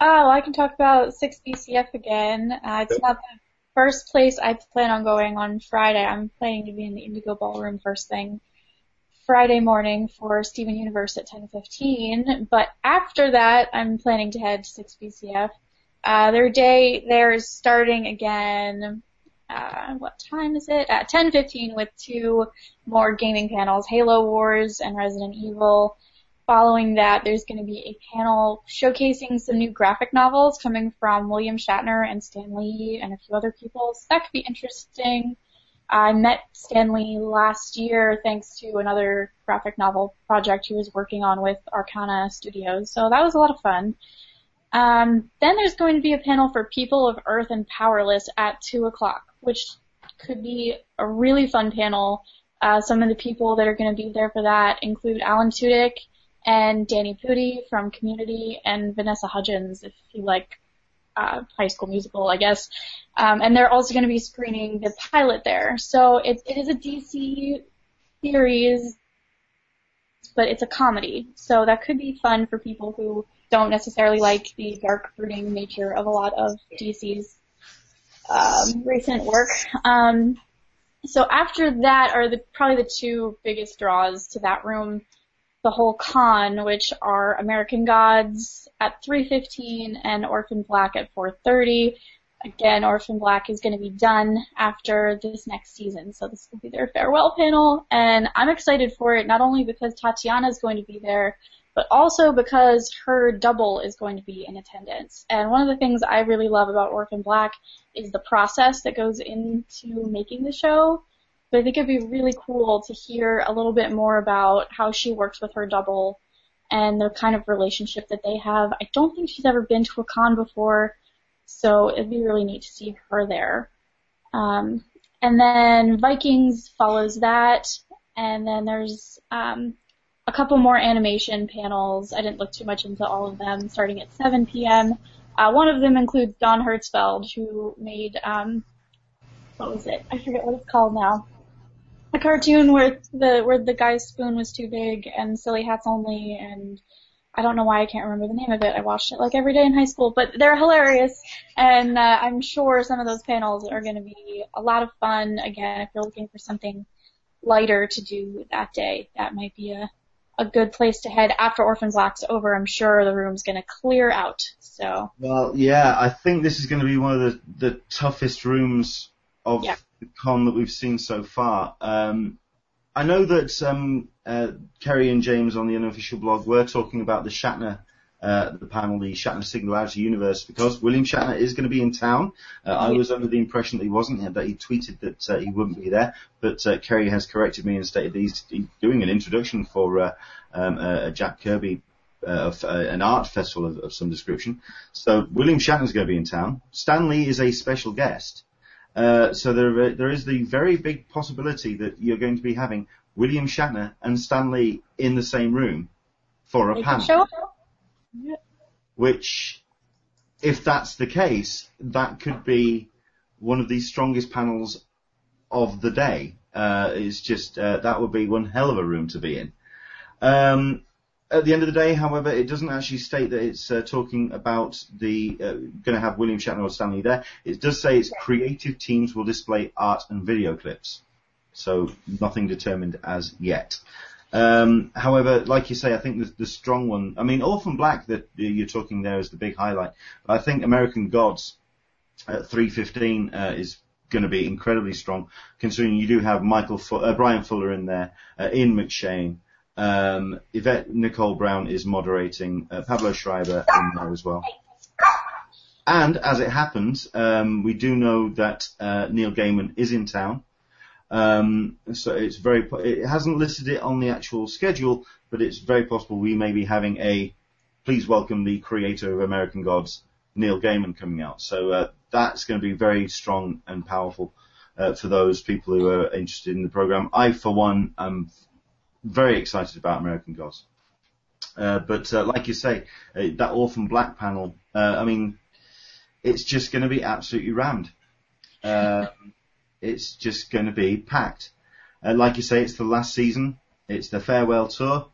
Oh, I can talk about 6 BCF again. Uh, it's not the first place I plan on going on Friday. I'm planning to be in the Indigo Ballroom first thing Friday morning for Steven Universe at 10:15. But after that, I'm planning to head to 6 BCF. Uh, their day there is starting again uh, what time is it? At 10:15 with two more gaming panels, Halo Wars and Resident Evil. Following that, there's going to be a panel showcasing some new graphic novels coming from William Shatner and Stan Lee and a few other people. So that could be interesting. I met Stan Lee last year thanks to another graphic novel project he was working on with Arcana Studios. So that was a lot of fun. Um, then there's going to be a panel for People of Earth and Powerless at 2 o'clock, which could be a really fun panel. Uh, some of the people that are going to be there for that include Alan Tudyk and Danny Pudi from Community and Vanessa Hudgens, if you like uh, High School Musical, I guess. Um, and they're also going to be screening the pilot there. So it, it is a DC series, but it's a comedy. So that could be fun for people who don't necessarily like the dark brooding nature of a lot of DC's um, recent work. Um, so after that are the probably the two biggest draws to that room, the whole con, which are American Gods at 3:15 and Orphan Black at 4:30. Again, Orphan Black is going to be done after this next season, so this will be their farewell panel, and I'm excited for it not only because Tatiana is going to be there, but also because her double is going to be in attendance. And one of the things I really love about Orphan Black is the process that goes into making the show. But I think it'd be really cool to hear a little bit more about how she works with her double and the kind of relationship that they have. I don't think she's ever been to a con before, so it'd be really neat to see her there. Um, and then Vikings follows that, and then there's um, a couple more animation panels. I didn't look too much into all of them, starting at 7 p.m. Uh, one of them includes Don Hertzfeldt, who made um, what was it? I forget what it's called now. A cartoon where the where the guy's spoon was too big and silly hats only, and I don't know why I can't remember the name of it. I watched it like every day in high school, but they're hilarious, and uh, I'm sure some of those panels are going to be a lot of fun. Again, if you're looking for something lighter to do that day, that might be a a good place to head after Orphan's Black's over. I'm sure the room's going to clear out. So. Well, yeah, I think this is going to be one of the the toughest rooms of Yeah. the con that we've seen so far. Um, I know that um, uh, Kerry and James on the unofficial blog were talking about the Shatner. Uh, the panel, the Shatner Singularity Universe, because William Shatner is going to be in town. Uh, I was under the impression that he wasn't, that he tweeted that uh, he wouldn't be there, but uh, Kerry has corrected me and stated that he's, he's doing an introduction for uh, um, a, a Jack Kirby uh, of, uh, an art festival of, of some description. So William Shatner's going to be in town. Stan Lee is a special guest. Uh, so there, there is the very big possibility that you're going to be having William Shatner and Stan Lee in the same room for a They panel. up. Which, if that's the case, that could be one of the strongest panels of the day. Uh, it's just uh, that would be one hell of a room to be in. Um, at the end of the day, however, it doesn't actually state that it's uh, talking about the uh, going to have William Shatner or Stan Lee there. It does say its creative teams will display art and video clips. So nothing determined as yet. Um, however, like you say, I think the, the strong one. I mean, Orphan Black that you're talking there is the big highlight. But I think American Gods at 315 uh, is going to be incredibly strong, considering you do have Michael uh, Bryan Fuller in there, uh, Ian McShane, um, Yvette Nicole Brown is moderating, uh, Pablo Schreiber in there as well. And as it happens, um, we do know that uh, Neil Gaiman is in town. Um, so it's very it hasn't listed it on the actual schedule, but it's very possible we may be having a, please welcome the creator of American Gods, Neil Gaiman coming out. So, uh, that's going to be very strong and powerful, uh, for those people who are interested in the program. I, for one, am very excited about American Gods. Uh, but, uh, like you say, uh, that Orphan Black panel, uh, I mean, it's just going to be absolutely rammed. Uh, it's just going to be packed. Uh, like you say, it's the last season. It's the farewell tour.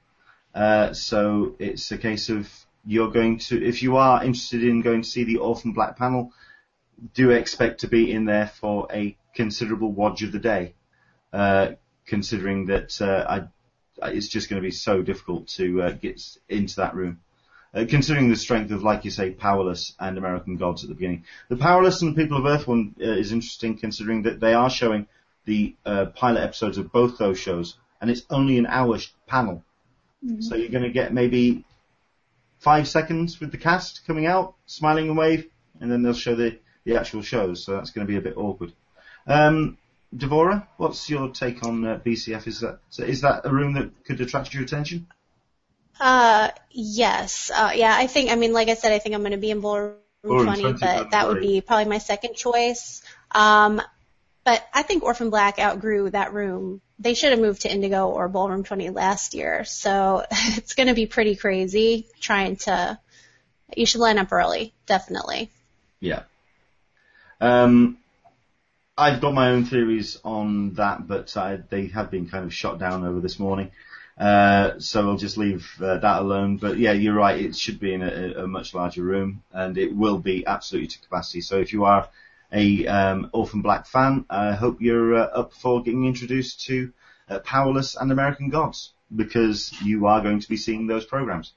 So it's a case of you're going to, if you are interested in going to see the Orphan Black panel, do expect to be in there for a considerable watch of the day. Considering that I- it's just going to be so difficult to uh, get into that room. uh, considering the strength of, like you say, Powerless and American Gods at the beginning. The Powerless and the People of Earth one uh, is interesting considering that they are showing the uh, pilot episodes of both those shows, and it's only an hour sh- panel. Mm-hmm. So you're going to get maybe five seconds with the cast coming out, smiling and wave, and then they'll show the, the actual shows. So that's going to be a bit awkward. Um, Devora, what's your take on uh, BCF? Is that is that a room that could attract your attention? Uh, yes. Uh, yeah, I think. I mean, like I said, I think I'm going to be in ballroom, 20, 20, but that would be probably my second choice. Um, but I think Orphan Black outgrew that room. They should have moved to Indigo or Ballroom 20 last year, so *laughs* it's going to be pretty crazy trying to. You should line up early, definitely. Yeah. Um, I've got my own theories on that, but I, they have been kind of shot down over this morning. Uh, so I'll just leave uh, that alone. But yeah, you're right. It should be in a, a, much larger room, and it will be absolutely to capacity. So if you are a um, Orphan Black fan, I hope you're uh, up for getting introduced to uh, Powerless and American Gods because you are going to be seeing those programs.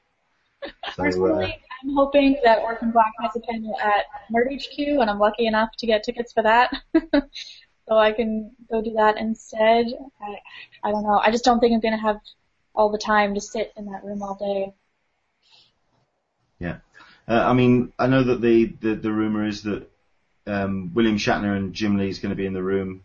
*laughs* So, uh, I'm hoping that Orphan Black has a panel at Nerd HQ, and I'm lucky enough to get tickets for that. *laughs* so I can go do that instead. I, I don't know. I just don't think I'm going to have all the time to sit in that room all day. Yeah. Uh, I mean, I know that the, the, the rumor is that um, William Shatner and Jim Lee is going to be in the room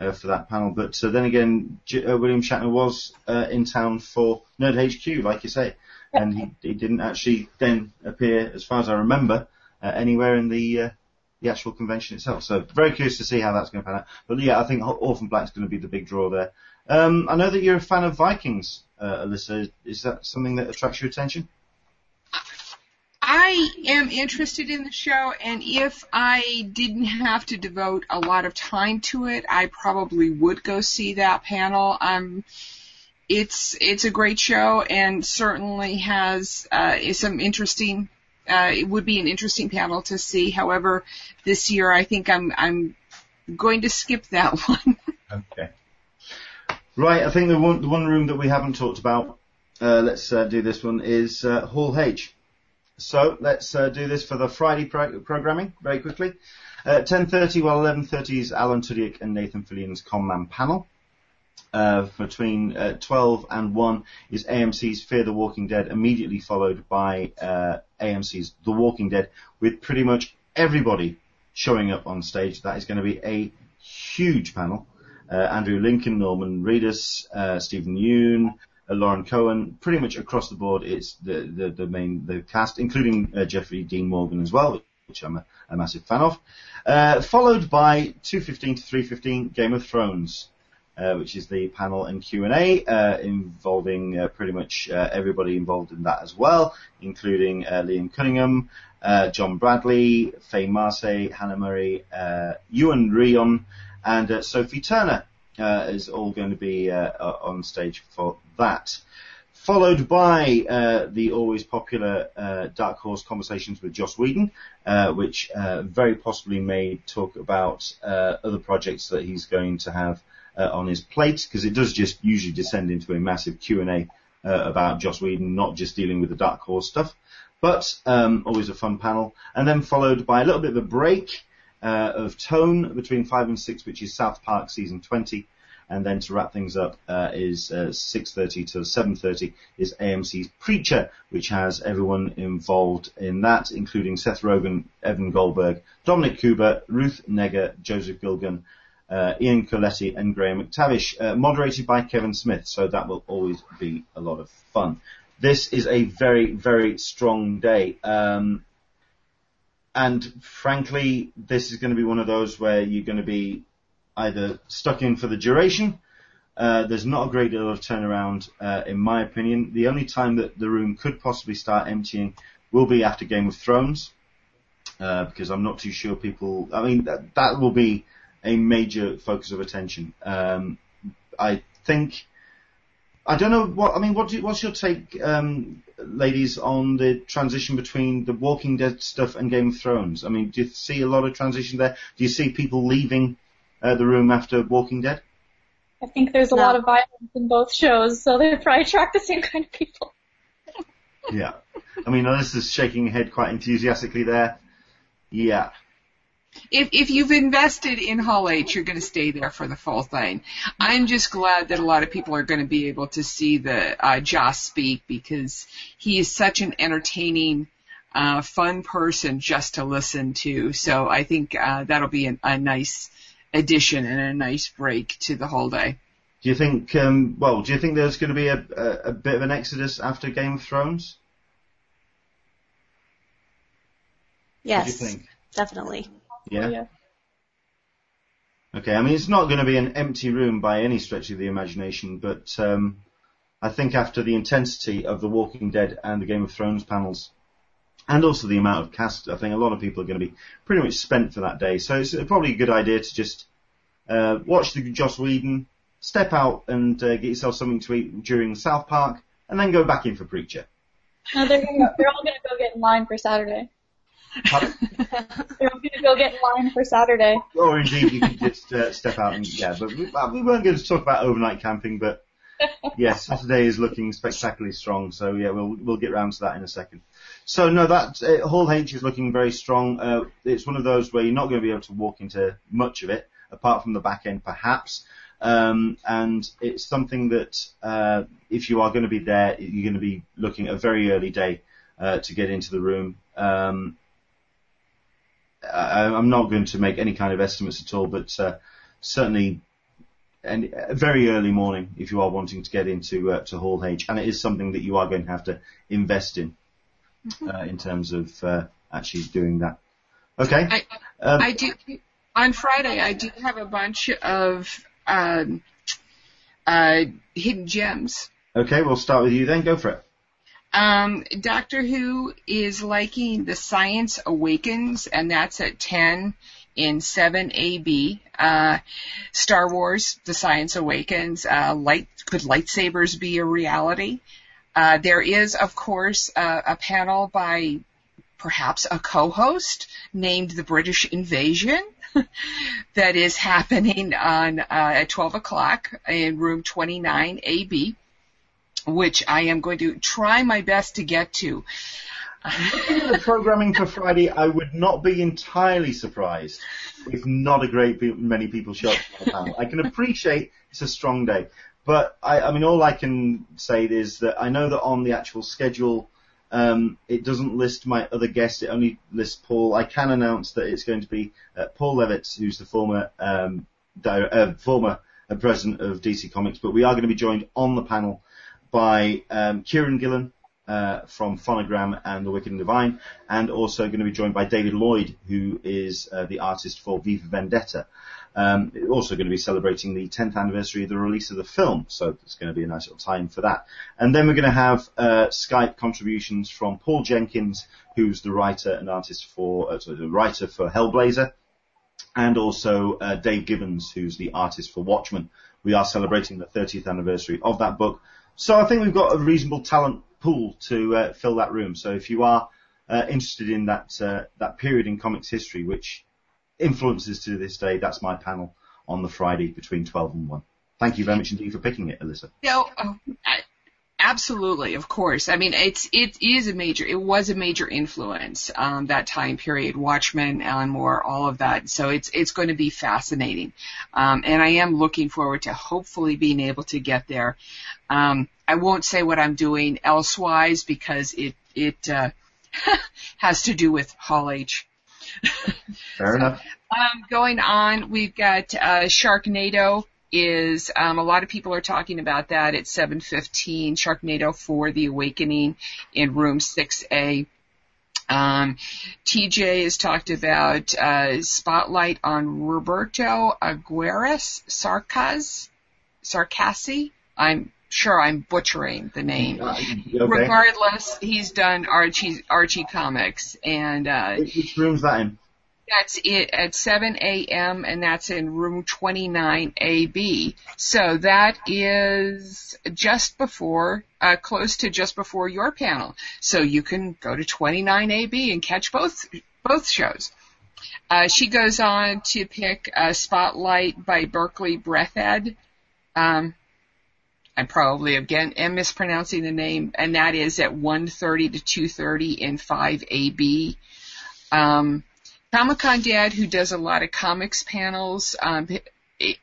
uh, for that panel. But so then again, J- uh, William Shatner was uh, in town for Nerd HQ, like you say, and he, he didn't actually then appear, as far as I remember, uh, anywhere in the uh, the actual convention itself. So very curious to see how that's going to pan out. But yeah, I think Orphan Black's going to be the big draw there. Um, I know that you're a fan of Vikings, uh, Alyssa. Is that something that attracts your attention? I am interested in the show, and if I didn't have to devote a lot of time to it, I probably would go see that panel. Um, it's it's a great show, and certainly has uh, some interesting. Uh, it would be an interesting panel to see. However, this year I think I'm I'm going to skip that *laughs* one. okay. Right, I think the one, the one room that we haven't talked about, uh, let's uh, do this one, is uh, Hall H. So let's uh, do this for the Friday pro- programming very quickly. At 10.30, well 11.30 is Alan Tudyk and Nathan Fillion's Conman panel. Uh, between uh, 12 and 1 is AMC's Fear the Walking Dead, immediately followed by AMC's The Walking Dead, with pretty much everybody showing up on stage. That is going to be a huge panel uh, Andrew Lincoln, Norman Reedus, uh, Steven Yeun, uh, Lauren Cohan, pretty much across the board, it's the, the, the main, the cast, including uh, Jeffrey Dean Morgan as well, which I'm a, a massive fan of. Uh, followed by 2.15 to 3.15 Game of Thrones. Uh, which is the panel and Q&A uh, involving uh, pretty much uh, everybody involved in that as well, including Liam Cunningham, John Bradley, Faye Marsay, Hannah Murray, Iwan Rheon, and uh, Sophie Turner uh, is all going to be uh, on stage for that. Followed by uh, the always popular uh, Dark Horse Conversations with Joss Whedon, uh, which very possibly may talk about other projects that he's going to have on his plate, because it does just usually descend into a massive Q&A about Joss Whedon, not just dealing with the Dark Horse stuff. But um, always a fun panel, and then followed by a little bit of a break uh, of tone between five and six, which is South Park season 20. And then to wrap things up uh, is uh, 6:30 to 7:30 is AMC's Preacher, which has everyone involved in that, including Seth Rogen, Evan Goldberg, Dominic Cooper, Ruth Negga, Joseph Gilgun, uh, Ian Colletti, and Graham McTavish, uh, moderated by Kevin Smith. So that will always be a lot of fun. This is a very, very strong day. Um, and frankly, this is going to be one of those where you're going to be either stuck in for the duration. Uh, there's not a great deal of turnaround, uh, in my opinion. The only time that the room could possibly start emptying will be after Game of Thrones, uh, because I'm not too sure people. I mean, that, that will be a major focus of attention. Um, I think I don't know what I mean. What do, what's your take, um, ladies, on the transition between the Walking Dead stuff and Game of Thrones? I mean, do you see a lot of transition there? Do you see people leaving uh, the room after Walking Dead? I think there's a no. lot of violence in both shows, so they probably attract the same kind of people. Yeah. I mean, Alyssa's shaking her head quite enthusiastically there. Yeah. If if you've invested in Hall H, you're going to stay there for the full thing. I'm just glad that a lot of people are going to be able to see the uh, Joss speak because he is such an entertaining, uh, fun person just to listen to. So I think uh, that'll be an, a nice addition and a nice break to the whole day. Do you think? Um, well, do you think there's going to be a, a, a bit of an exodus after Game of Thrones? Yes, What think? definitely. Yeah. Yeah. Okay. I mean, it's not going to be an empty room by any stretch of the imagination, but um, I think after the intensity of the Walking Dead and the Game of Thrones panels, and also the amount of cast, I think a lot of people are going to be pretty much spent for that day. So it's probably a good idea to just uh, watch the Joss Whedon, step out and uh, get yourself something to eat during South Park, and then go back in for Preacher. No, they're gonna, they're all gonna go get in line for Saturday. Pardon? *laughs* They're gonna go get in line for Saturday. or indeed you could just uh, step out and yeah. But we, well, we weren't going to talk about overnight camping, but *laughs* yes, Saturday is looking spectacularly strong. So yeah, we'll we'll get round to that in a second. So no, that uh, Hall H is looking very strong. Uh, it's one of those where you're not going to be able to walk into much of it, apart from the back end perhaps. Um, and it's something that uh, if you are going to be there, you're going to be looking at a very early day uh, to get into the room. Um, I, I'm not going to make any kind of estimates at all, but uh, certainly and very early morning if you are wanting to get into uh, to Hall H, and it is something that you are going to have to invest in uh, in terms of uh, actually doing that. Okay. I, Um, I do on Friday. I do have a bunch of um, uh, hidden gems. okay, we'll start with you then. Go for it. Um, Doctor Who is liking the Science Awakens, and that's at 10 in 7AB. Uh, Star Wars, The Science Awakens, uh, light, could lightsabers be a reality? Uh, there is, of course, a panel by perhaps a co-host named The British Invasion *laughs* that is happening on, uh, at 12 o'clock in room 29AB which I am going to try my best to get to. Looking at the programming for Friday, I would not be entirely surprised if not a great many people show up for the panel. I can appreciate it's a strong day, but I, I mean, all I can say is that I know that on the actual schedule, um, it doesn't list my other guests. It only lists Paul. I can announce that it's going to be uh, Paul Levitz, who's the former um, di- uh, former uh, president of DC Comics, but we are going to be joined on the panel by um, Kieron Gillen uh, from Phonogram and The Wicked and Divine, and also going to be joined by David Lloyd, who is uh, the artist for V for Vendetta. Um, also going to be celebrating the 10th anniversary of the release of the film, so it's going to be a nice little time for that. And then we're going to have uh, Skype contributions from Paul Jenkins, who's the writer and artist for, uh, sorry, the writer for Hellblazer, and also uh, Dave Gibbons, who's the artist for Watchmen. We are celebrating the 30th anniversary of that book. So I think we've got a reasonable talent pool to uh, fill that room. So if you are uh, interested in that uh, that period in comics history, which influences to this day, that's my panel on the Friday between 12 and 1. Thank you very much indeed for picking it, Alyssa. Oh, I- absolutely, of course. I mean, it's it is a major. It was a major influence um, that time period. Watchmen, Alan Moore, all of that. So it's it's going to be fascinating, um, and I am looking forward to hopefully being able to get there. Um, I won't say what I'm doing elsewise because it it uh, *laughs* has to do with Hall H. Fair enough. *laughs* Um, going on, we've got uh, Sharknado. Is um, a lot of people are talking about that at 7:15. Sharknado for the Awakening in room 6A. Um, TJ has talked about uh, spotlight on Roberto Aguirres Sarcas Sarcasi. I'm sure I'm butchering the name. Uh, okay. Regardless, he's done Archie Archie comics, and uh, Which, which room's that in? That's it at 7 a.m. and that's in room 29AB. So that is just before, uh, close to just before your panel. So you can go to 29AB and catch both, both shows. Uh, she goes on to pick uh, Spotlight by Berkeley Breathed. Um, I probably again am mispronouncing the name, and that is at 1:30 to 2:30 in 5AB. Um, Comic Con Dad, who does a lot of comics panels, um,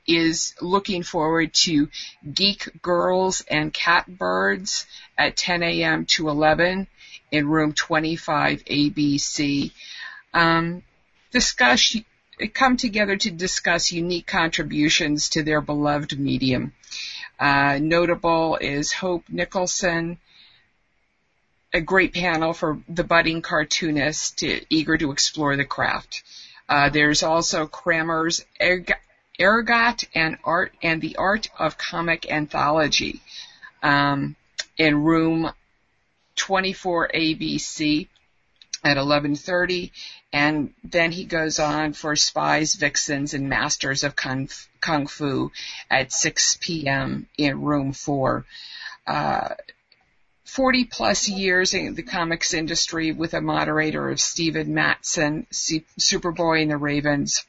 is looking forward to Geek Girls and Catbirds at 10 a.m. to 11 in room 25 ABC. Um, discuss come together to discuss unique contributions to their beloved medium. Uh, notable is Hope Nicholson, a great panel for the budding cartoonist eager to explore the craft. Uh, there's also Kramer's Ergot and Art and the Art of Comic Anthology um, in room 24 ABC at 11:30 and then he goes on for Spies, Vixens and Masters of Kung, Kung Fu at 6 p.m. in room 4. Uh, 40 plus years in the comics industry with a moderator of Steven Matson, Superboy and the Ravens.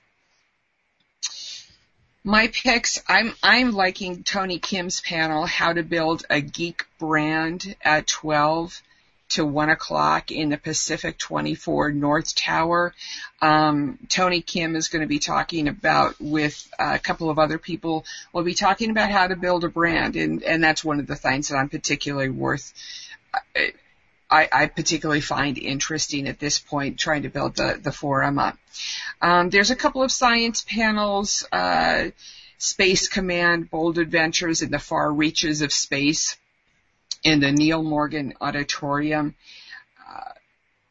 My picks, I'm, I'm liking Tony Kim's panel, How to Build a Geek Brand at 12 to one o'clock in the Pacific 24 North Tower. Um, Tony Kim is going to be talking about with a couple of other people. We'll be talking about how to build a brand, and and that's one of the things that I'm particularly worth. I, I particularly find interesting at this point, trying to build the the forum up. Um, there's a couple of science panels. Uh, Space Command, Bold Adventures in the Far Reaches of Space in the Neil Morgan Auditorium. Uh,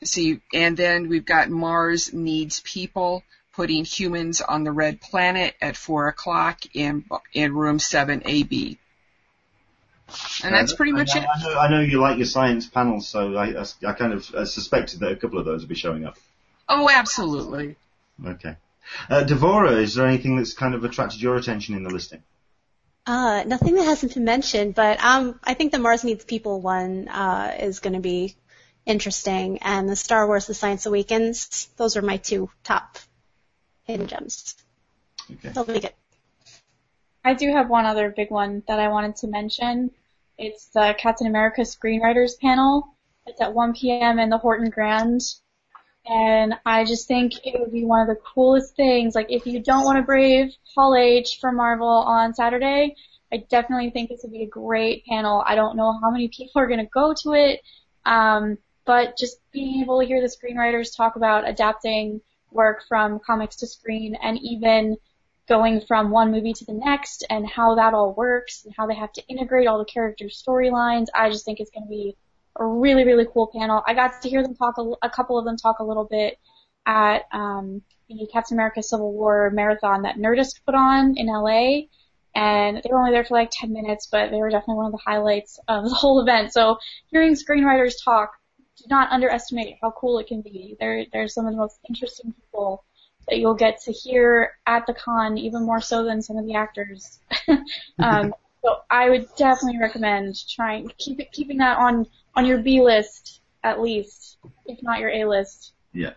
see, and then we've got Mars Needs People, putting humans on the red planet at four o'clock in in room seven AB. And that's pretty much I, it. I know, I know you like your science panels, so I, I, I kind of uh, suspected that a couple of those would be showing up. Oh, absolutely. Okay. Uh, Devora, is there anything that's kind of attracted your attention in the listing? Uh, nothing that hasn't been mentioned, but um, I think the Mars Needs People one uh, is going to be interesting, and the Star Wars: The Science Awakens. Those are my two top hidden gems. Okay. They'll be good. I do have one other big one that I wanted to mention. It's the Captain America Screenwriters panel. It's at 1 p.m. in the Horton Grand. And I just think it would be one of the coolest things. Like if you don't want to brave Hall H for Marvel on Saturday, I definitely think this would be a great panel. I don't know how many people are going to go to it, um, but just being able to hear the screenwriters talk about adapting work from comics to screen and even going from one movie to the next and how that all works and how they have to integrate all the characters' storylines. I just think it's going to be a really, really cool panel. I got to hear them talk, a, a couple of them talk a little bit at um, the Captain America Civil War marathon that Nerdist put on in LA. And they were only there for like 10 minutes, but they were definitely one of the highlights of the *laughs* whole event. So hearing screenwriters talk, do not underestimate how cool it can be. They're, they're some of the most interesting people that you'll get to hear at the con, even more so than some of the actors. *laughs* um, *laughs* so I would definitely recommend trying keep it, keeping that on on your B list at least, if not your A list. Yeah.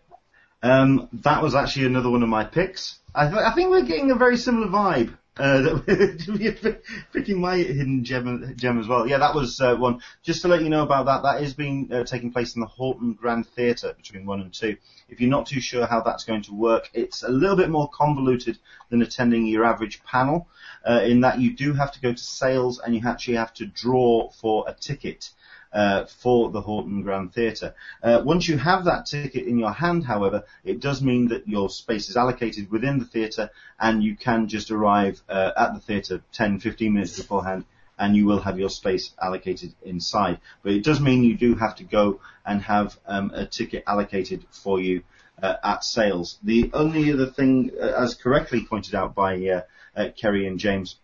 Um, that was actually another one of my picks. I, th- I think we're getting a very similar vibe. Uh, *laughs* that picking my hidden gem, gem as well. Yeah, that was uh, one. Just to let you know about that, that is being uh, taking place in the Horton Grand Theatre between one and two. If you're not too sure how that's going to work, it's a little bit more convoluted than attending your average panel, uh, in that you do have to go to sales and you actually have to draw for a ticket uh, for the Horton Grand Theatre. Uh, once you have that ticket in your hand, however, it does mean that your space is allocated within the theatre and you can just arrive uh, at the theatre 10, 15 minutes beforehand and you will have your space allocated inside. But it does mean you do have to go and have um, a ticket allocated for you uh, at sales. The only other thing, uh, as correctly pointed out by uh, uh Kerry and James,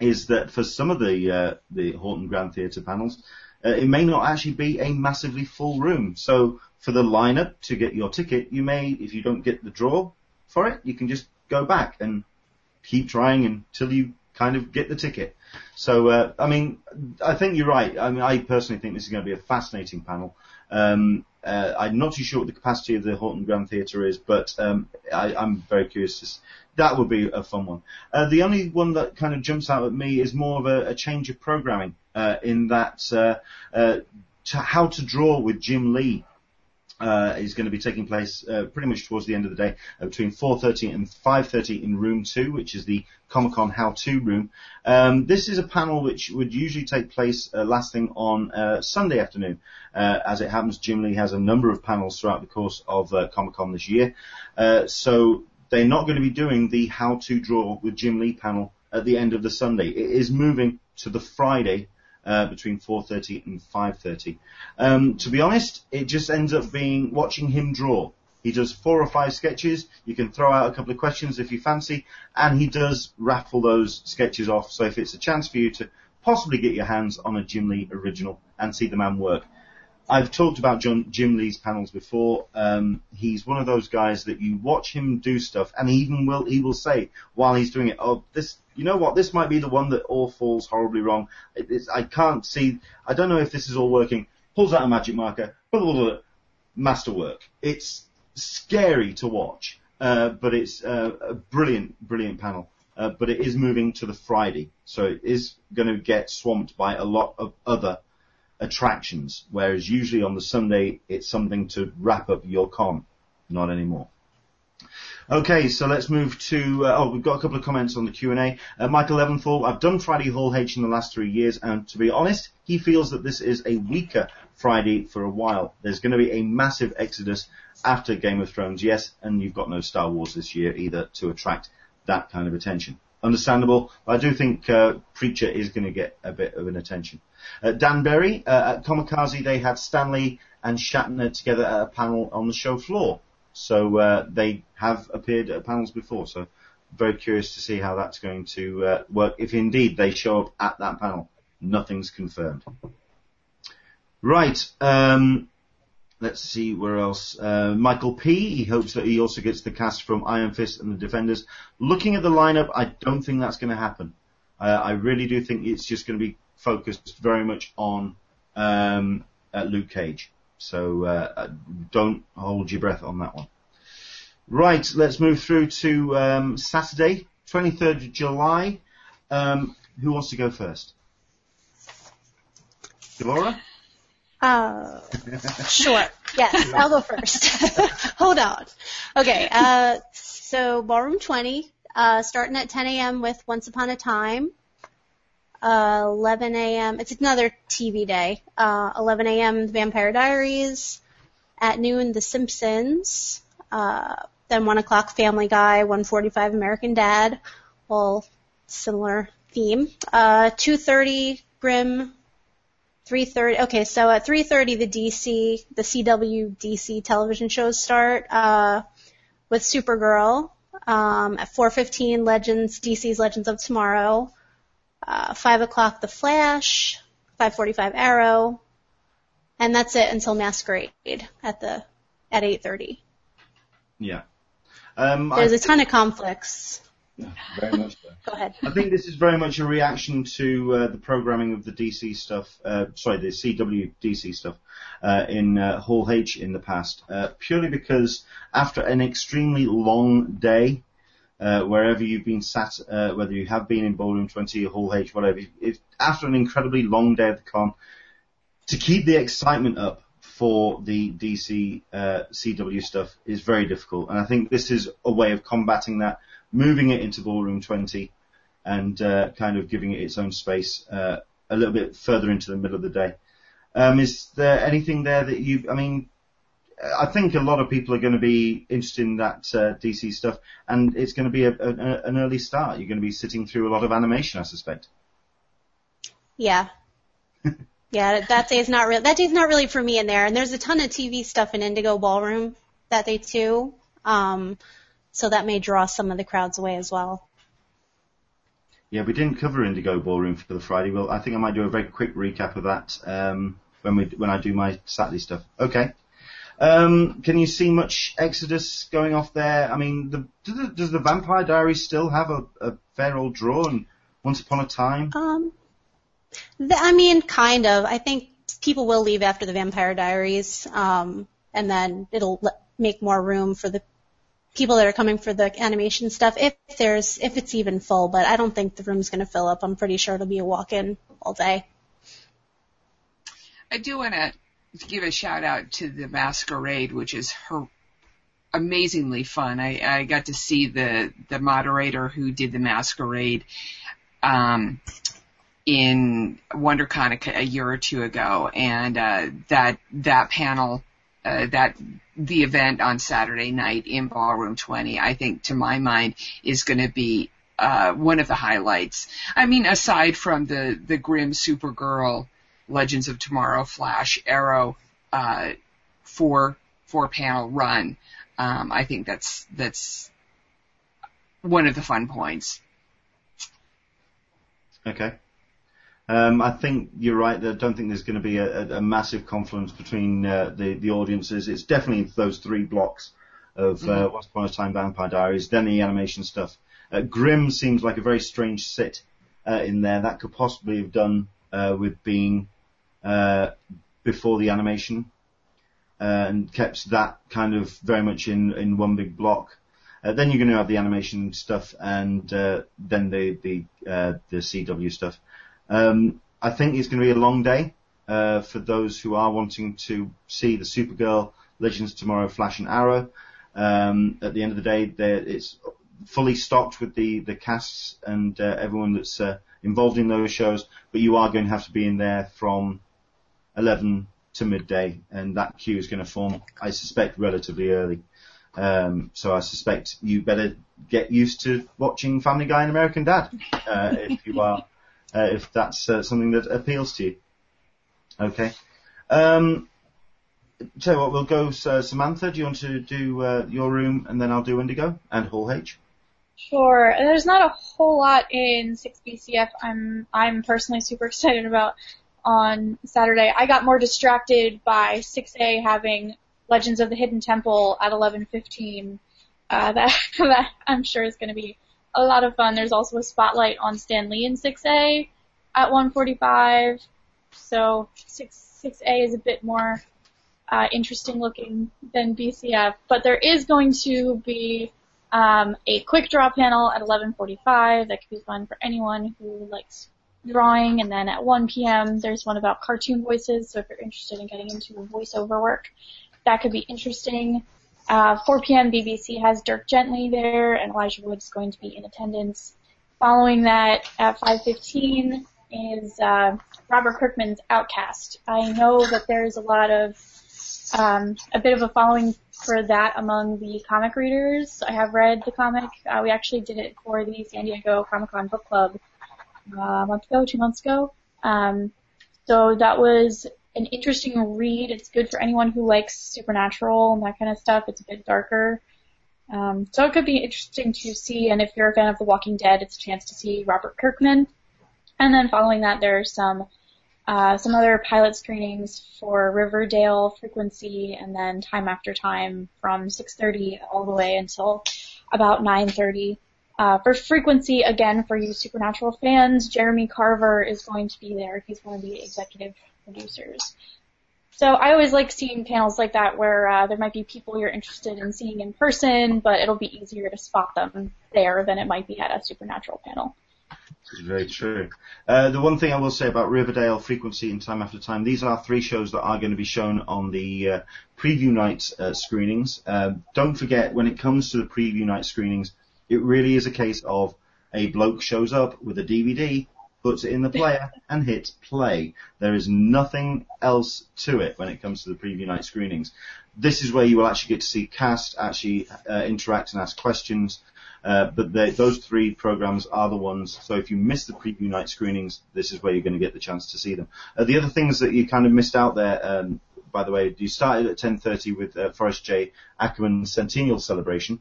is that for some of the uh, the Horton Grand Theatre panels, uh, it may not actually be a massively full room. So for the lineup to get your ticket, you may, if you don't get the draw for it, you can just go back and keep trying until you kind of get the ticket. So, uh, I mean, I think you're right. I mean, I personally think this is going to be a fascinating panel. Um, uh, I'm not too sure what the capacity of the Horton Grand Theatre is, but um, I, am very curious. To, that would be a fun one. Uh, the only one that kind of jumps out at me is more of a, a change of programming uh, in that uh, uh, to how to draw with Jim Lee uh, is going to be taking place uh, pretty much towards the end of the day uh, between 4.30 and 5.30 in room 2 which is the Comic Con How To room. Um, this is a panel which would usually take place uh, last thing on uh, Sunday afternoon. Uh, as it happens, Jim Lee has a number of panels throughout the course of uh, Comic Con this year. Uh, so they're not going to be doing the How To Draw with Jim Lee panel at the end of the Sunday. It is moving to the Friday uh, between 4.30 and 5.30. Um, to be honest, it just ends up being watching him draw. He does four or five sketches. You can throw out a couple of questions if you fancy, and he does raffle those sketches off. So if it's a chance for you to possibly get your hands on a Jim Lee original and see the man work. I've talked about John, Jim Lee's panels before. Um, he's one of those guys that you watch him do stuff, and he even will he will say while he's doing it, "Oh, this, you know what? This might be the one that all falls horribly wrong. It, I can't see. I don't know if this is all working." Pulls out a magic marker, blah, blah, blah, masterwork. It's scary to watch, uh, but it's uh, a brilliant, brilliant panel. Uh, but it is moving to the Friday, so it is going to get swamped by a lot of other attractions, whereas usually on the Sunday it's something to wrap up your con. Not anymore. Okay, so let's move to, uh, oh, we've got a couple of comments on the Q&A. Uh, Michael Leventhal, I've done Friday Hall H in the last three years, and to be honest, he feels that this is a weaker Friday for a while. There's going to be a massive exodus after Game of Thrones, yes, and you've got no Star Wars this year either to attract that kind of attention. Understandable, but I do think uh, Preacher is going to get a bit of an attention. Uh, Dan Berry, uh, at Comikaze, they had Stan Lee and Shatner together at a panel on the show floor. So uh, they have appeared at panels before. So very curious to see how that's going to uh, work. If indeed they show up at that panel, nothing's confirmed. Right. Um, let's see where else. Uh, Michael P. He hopes that he also gets the cast from Iron Fist and the Defenders. Looking at the lineup, I don't think that's going to happen. Uh, I really do think it's just going to be focused very much on um, uh, Luke Cage. So uh, don't hold your breath on that one. Right, let's move through to um, Saturday, 23rd of July. Um, who wants to go first? Delora? Uh, *laughs* sure. Yes, I'll go first. *laughs* Hold on. Okay, uh, so Ballroom 20, uh, starting at 10 a.m. with Once Upon a Time. Uh, 11 a.m. It's another TV day. Uh, 11 a.m. The Vampire Diaries. At noon, The Simpsons. Uh, then 1 o'clock Family Guy. 1:45 American Dad. All similar theme. Uh, 2:30 Grimm. 3:30. Okay, so at 3:30 the DC, the CW DC television shows start uh, with Supergirl. Um, at 4:15 Legends, DC's Legends of Tomorrow. Uh, 5 o'clock The Flash. 5:45 Arrow. And that's it until Masquerade at the at 8:30. Yeah. Um, There's I, a ton of conflicts. Very much so. *laughs* Go ahead. I think this is very much a reaction to uh, the programming of the DC stuff, uh, sorry, the CW DC stuff uh, in uh, Hall H in the past, uh, purely because after an extremely long day, uh, wherever you've been sat, uh, whether you have been in Ballroom 20 or Hall H, whatever, if, after an incredibly long day of the con, to keep the excitement up for the DC uh, CW stuff is very difficult, and I think this is a way of combating that, moving it into Ballroom 20 and uh, kind of giving it its own space uh, a little bit further into the middle of the day. Um, is there anything there that you? I mean, I think a lot of people are going to be interested in that uh, DC stuff, and it's going to be a, a, an early start. You're going to be sitting through a lot of animation, I suspect. Yeah. *laughs* yeah, that day's not real. That day's not really for me in there. And there's a ton of TV stuff in Indigo Ballroom that day too. Um, so that may draw some of the crowds away as well. Yeah, we didn't cover Indigo Ballroom for the Friday. Well, I think I might do a very quick recap of that um, when we when I do my Saturday stuff. Okay. Um, can you see much exodus going off there? I mean, the, do the, does the Vampire Diaries still have a, a fair old draw? And Once Upon a Time? Um, th- I mean, kind of. I think people will leave after the Vampire Diaries, um, and then it'll make more room for the people that are coming for the animation stuff if there's if it's even full. But I don't think the room's going to fill up. I'm pretty sure it'll be a walk-in all day. I do want to give a shout out to the masquerade, which is her amazingly fun. I, I got to see the the moderator who did the masquerade um, in WonderCon a, a year or two ago, and uh, that that panel, uh, that the event on Saturday night in Ballroom 20, I think to my mind is going to be uh, one of the highlights. I mean, aside from the the grim Supergirl, Legends of Tomorrow, Flash, Arrow, uh, four four panel run, um, I think that's that's one of the fun points. Okay. Um, I think you're right. I don't think there's going to be a, a, a massive confluence between uh, the the audiences. It's definitely those three blocks of uh, Mhm. Once Upon a Time Vampire Diaries, then the animation stuff. Uh, Grimm seems like a very strange sit uh, in there. That could possibly have done uh, with being uh, before the animation uh, and kept that kind of very much in in one big block. Uh, then you're going to have the animation stuff and uh, then the the uh, the CW stuff. Um, I think it's going to be a long day uh, for those who are wanting to see the Supergirl, Legends Tomorrow, Flash and Arrow. Um, at the end of the day, it's fully stocked with the the casts and uh, everyone that's uh, involved in those shows. But you are going to have to be in there from 11 to midday, and that queue is going to form, I suspect, relatively early. Um, so I suspect you better get used to watching Family Guy and American Dad uh, if you are, uh, if that's uh, something that appeals to you. Okay. Um, tell you what, we'll go. Uh, Samantha, do you want to do uh, your room, and then I'll do Indigo and Hall H. Sure. There's not a whole lot in 6BCF I'm I'm personally super *laughs* excited about on Saturday. I got more distracted by 6A having Legends of the Hidden Temple at 11:15. Uh, *laughs* that that I'm sure is going to be a lot of fun. There's also a spotlight on Stan Lee in 6A at 1:45. So 6 6A is a bit more uh, interesting looking than BCF, but there is going to be um, a quick draw panel at 11:45 that could be fun for anyone who likes drawing. And then at 1 p.m. there's one about cartoon voices. So if you're interested in getting into voiceover work, that could be interesting. Uh, 4 p.m. BBC has Dirk Gently there, and Elijah Wood is going to be in attendance. Following that, at 5:15 is uh, Robert Kirkman's Outcast. I know that there's a lot of um, a bit of a following for that among the comic readers. I have read the comic. Uh, we actually did it for the San Diego Comic Con Book Club uh, a month ago, two months ago. Um, so that was an interesting read. It's good for anyone who likes supernatural and that kind of stuff. It's a bit darker. Um, so it could be interesting to see, and if you're a fan of The Walking Dead, it's a chance to see Robert Kirkman. And then following that, there's some uh, some other pilot screenings for Riverdale Frequency, and then Time After Time from 6:30 all the way until about 9:30. Uh, for Frequency, again, for you Supernatural fans, Jeremy Carver is going to be there. He's one of the executive producers. So I always like seeing panels like that where uh, there might be people you're interested in seeing in person, but it'll be easier to spot them there than it might be at a Supernatural panel. This is very true. Uh, the one thing I will say about Riverdale, Frequency, and Time After Time, these are three shows that are going to be shown on the uh, preview night uh, screenings. Uh, don't forget, when it comes to the preview night screenings, it really is a case of a bloke shows up with a DVD, puts it in the player, and hits play. There is nothing else to it when it comes to the preview night screenings. This is where you will actually get to see cast actually uh, interact and ask questions. Uh, but they, those three programs are the ones. So if you miss the preview night screenings, this is where you're going to get the chance to see them. Uh, the other things that you kind of missed out there, um, by the way, you started at 10:30 with uh, Forrest J. Ackerman's Centennial Celebration,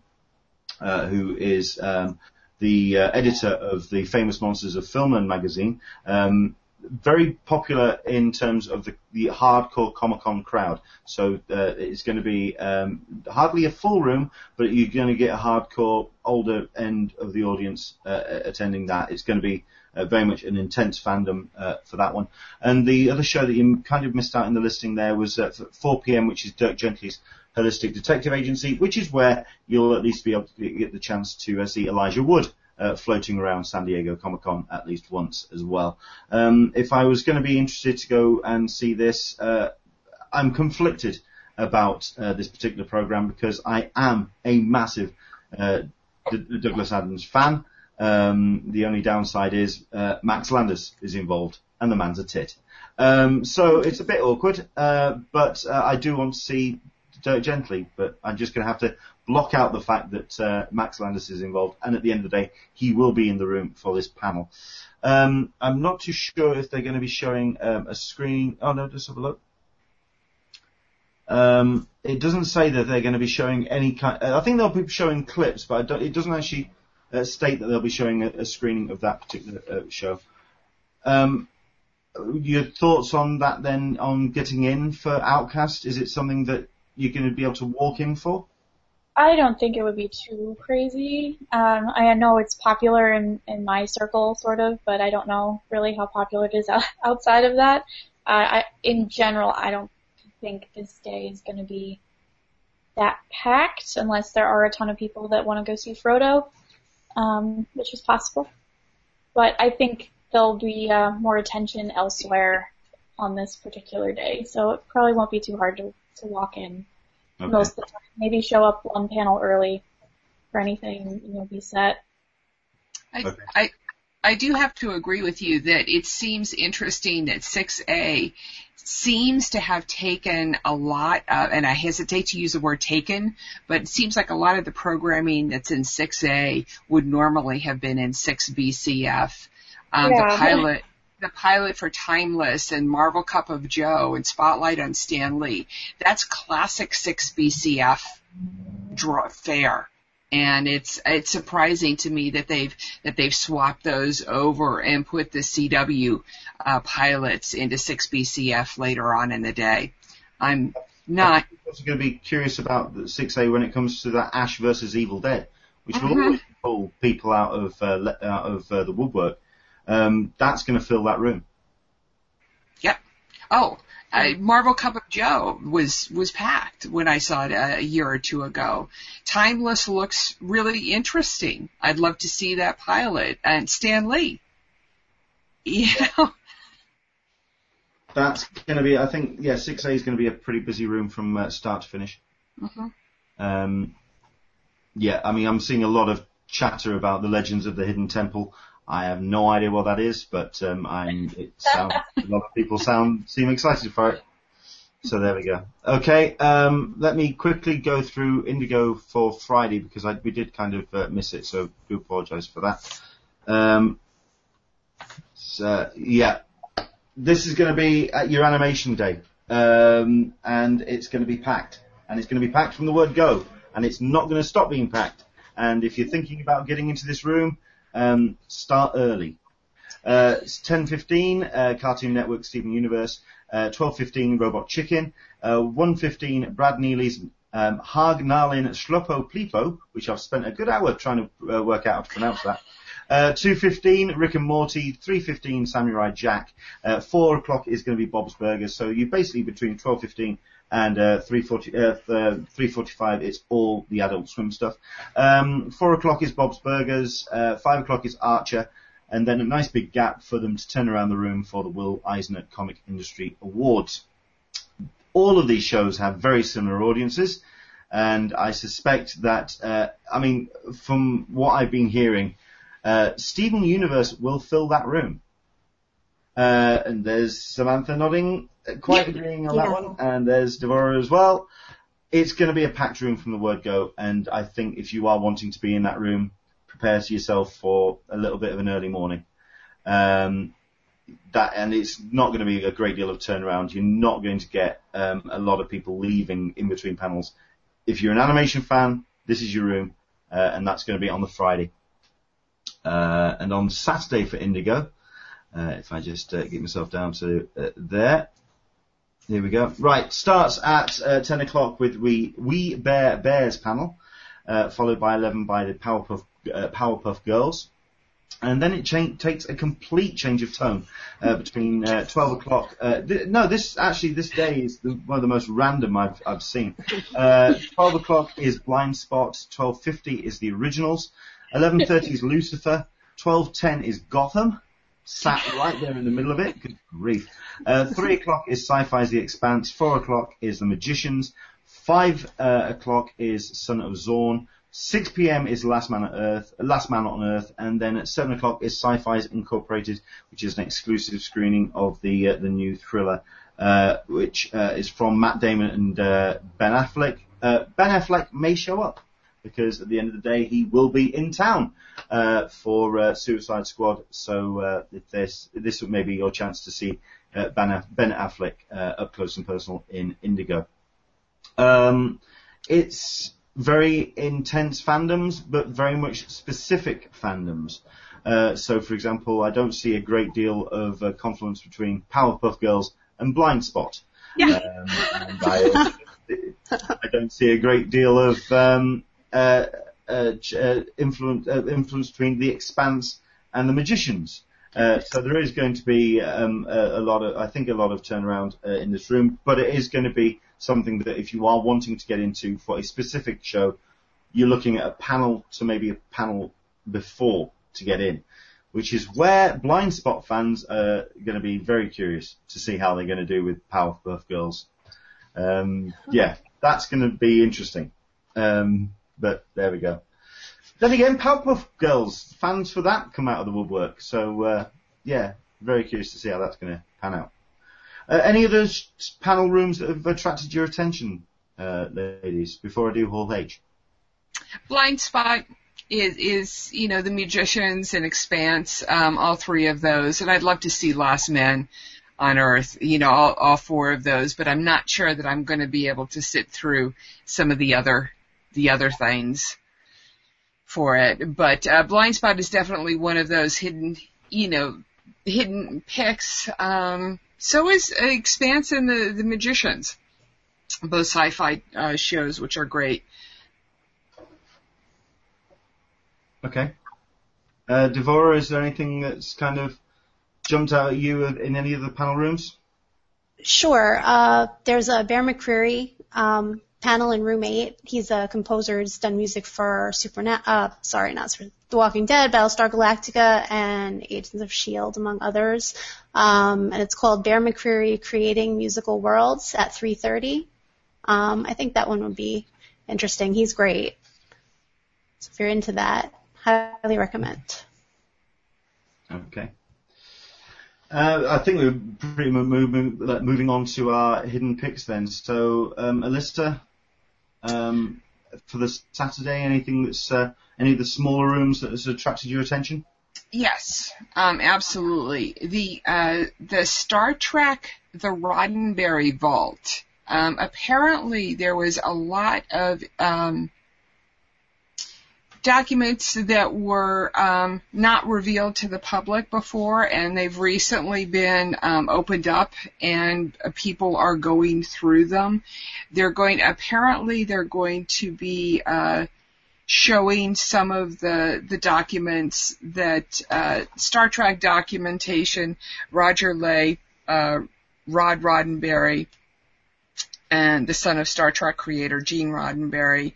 uh, who is um, the uh, editor of the Famous Monsters of Filmland magazine. Um, very popular in terms of the, the hardcore Comic Con crowd. So uh, it's going to be um, hardly a full room, but you're going to get a hardcore older end of the audience uh, attending that. It's going to be uh, very much an intense fandom uh, for that one. And the other show that you kind of missed out in the listing there was uh, 4 p.m., which is Dirk Gently's Holistic Detective Agency, which is where you'll at least be able to get the chance to uh, see Elijah Wood. Uh, floating around San Diego Comic Con at least once as well. Um, if I was going to be interested to go and see this, uh, I'm conflicted about uh, this particular program because I am a massive uh, D- Douglas Adams fan. Um, the only downside is uh, Max Landis is involved, and the man's a tit. Um, so it's a bit awkward, uh, but I do want to see Gently, but I'm just going to have to block out the fact that uh, Max Landis is involved, and at the end of the day, he will be in the room for this panel. Um, I'm not too sure if they're going to be showing um, a screen. Oh no, just have a look. Um, it doesn't say that they're going to be showing any kind. I think they'll be showing clips, but it doesn't actually uh, state that they'll be showing a, a screening of that particular uh, show. Um, your thoughts on that then, on getting in for Outcast? Is it something that you're going to be able to walk in for? I don't think it would be too crazy. Um, I know it's popular in, in my circle, sort of, but I don't know really how popular it is *laughs* outside of that. Uh, I, in general, I don't think this day is going to be that packed unless there are a ton of people that want to go see Frodo um, which is possible. But I think there'll be uh, more attention elsewhere on this particular day, so it probably won't be too hard to, to walk in okay. most of the time. Maybe show up one panel early for anything, you know, be set. I, okay. I I do have to agree with you that it seems interesting that 6A seems to have taken a lot of, and I hesitate to use the word taken, but it seems like a lot of the programming that's in 6A would normally have been in 6BCF. Um, yeah. The pilot, the pilot for Timeless and Marvel Cup of Joe and Spotlight on Stan Lee. That's classic 6BCF draw fare and it's it's surprising to me that they've that they've swapped those over and put the CW uh, pilots into 6BCF later on in the day. I'm not. I'm also going to be curious about the 6A when it comes to that Ash versus Evil Dead, which will mm-hmm. always pull people out of uh, out of uh, the woodwork. Um, that's going to fill that room. Yep. Oh, uh, Marvel Cup of Joe was was packed when I saw it a, a year or two ago. Timeless looks really interesting. I'd love to see that pilot and Stan Lee. *laughs* You know. That's going to be, I think, yeah, 6A is going to be a pretty busy room from uh, start to finish. Mm-hmm. Um, yeah, I mean, I'm seeing a lot of chatter about the Legends of the Hidden Temple. I have no idea what that is, but um, I'm. It sounds, a lot of people sound seem excited for it. So there we go. Okay, um, let me quickly go through Indigo for Friday because I, we did kind of uh, miss it, so do apologise for that. Um, so, yeah, this is going to be at your animation day, um, and it's going to be packed, and it's going to be packed from the word go, and it's not going to stop being packed. And if you're thinking about getting into this room, um, start early. Uh, it's 10.15, uh, Cartoon Network, Steven Universe. Uh, 12.15, Robot Chicken. Uh, 1.15, Brad Neely's um, Hag Nalin Schlopo Plipo, which I've spent a good hour trying to uh, work out how to pronounce that. Uh, 2.15, Rick and Morty. 3.15, Samurai Jack. Uh, 4 o'clock is going to be Bob's Burgers. So you're basically between 12.15 and uh, 3.40, uh, 3.45 it's all the Adult Swim stuff. Um, 4 o'clock is Bob's Burgers, uh, 5 o'clock is Archer, and then a nice big gap for them to turn around the room for the Will Eisner Comic Industry Awards. All of these shows have very similar audiences, and I suspect that, uh, I mean, from what I've been hearing, uh, Steven Universe will fill that room. Uh, and there's Samantha nodding quite agreeing on yeah. that one. And there's Devora as well. It's going to be a packed room from the word go, and I think if you are wanting to be in that room, prepare yourself for a little bit of an early morning. Um, that and it's not going to be a great deal of turnaround. You're not going to get um, a lot of people leaving in between panels. If you're an animation fan, this is your room, uh, and that's going to be on the Friday. Uh, and on Saturday for Indigo, Uh, if I just uh, get myself down to uh, there. Here we go. Right, starts at uh, 10 o'clock with we We Bare Bears panel, uh, followed by 11 by the Powerpuff, uh, Powerpuff Girls. And then it cha- takes a complete change of tone uh, between uh, 12 o'clock. Uh, th- no, this actually this day is the, one of the most random I've I've seen. Uh, 12 o'clock is Blindspot. 12:50 is the originals. 11:30 is Lucifer. 12:10 is Gotham. Sat right there in the middle of it. Good grief. Uh, 3 o'clock is Syfy's The Expanse. 4 o'clock is The Magicians. 5 uh, o'clock is Son of Zorn. 6 p.m. is Last Man on Earth, Last Man on Earth, and then at 7 o'clock is Syfy's Incorporated, which is an exclusive screening of the uh, the new thriller, uh, which uh, is from Matt Damon and uh, Ben Affleck. Uh, ben Affleck may show up because at the end of the day he will be in town uh, for uh, Suicide Squad. So uh, if this this may be your chance to see uh, Ben, ben Affleck uh, up close and personal in Indigo. Um, it's very intense fandoms, but very much specific fandoms. Uh, so, for example, I don't see a great deal of uh, confluence between Powerpuff Girls and Blindspot. Yeah. Um, and I, I don't see a great deal of um, uh, uh, uh, influence, uh, influence between The Expanse and The Magicians. Uh, so there is going to be um, a, a lot of, I think, a lot of turnaround uh, in this room, but it is going to be something that if you are wanting to get into for a specific show, you're looking at a panel to maybe a panel before to get in, which is where Blindspot fans are going to be very curious to see how they're going to do with Powerpuff Girls. Um, *laughs* yeah, that's going to be interesting. Um, but there we go. Then again, Powerpuff Girls fans for that come out of the woodwork. So uh, yeah, very curious to see how that's going to pan out. Uh, any other panel rooms that have attracted your attention, uh, ladies? Before I do Hall H. Blindspot is, is you know, the Magicians and Expanse, um, all three of those, and I'd love to see Last Men on Earth, you know, all, all four of those, but I'm not sure that I'm going to be able to sit through some of the other, the other things for it. But uh, Blindspot is definitely one of those hidden, you know, hidden picks. Um, so is uh, Expanse and the, the Magicians, both sci-fi uh, shows, which are great. Okay. Uh, Devora, is there anything that's kind of jumped out at you in any of the panel rooms? Sure. Uh, there's a Bear McCreary um, panel in room eight. He's a composer who's done music for Superna- uh, sorry, not Super- The Walking Dead, Battlestar Galactica, and Agents of Shield, among others. Um, and it's called Bear McCreary Creating Musical Worlds at 3:30. Um, I think that one would be interesting. He's great. So if you're into that, highly recommend. Okay. Uh, I think we're pretty much moving, moving on to our hidden picks then. So, um, Alyssa, um, for the Saturday, anything that's uh, any of the smaller rooms that has attracted your attention? Yes, um, absolutely. The uh, the Star Trek The Roddenberry Vault. Um, apparently, there was a lot of um, documents that were um, not revealed to the public before, and they've recently been um, opened up, and uh, people are going through them. They're going. Apparently, they're going to be. Uh, showing some of the the documents that uh, Star Trek documentation, Roger Lay, uh, Rod Roddenberry, and the son of Star Trek creator Gene Roddenberry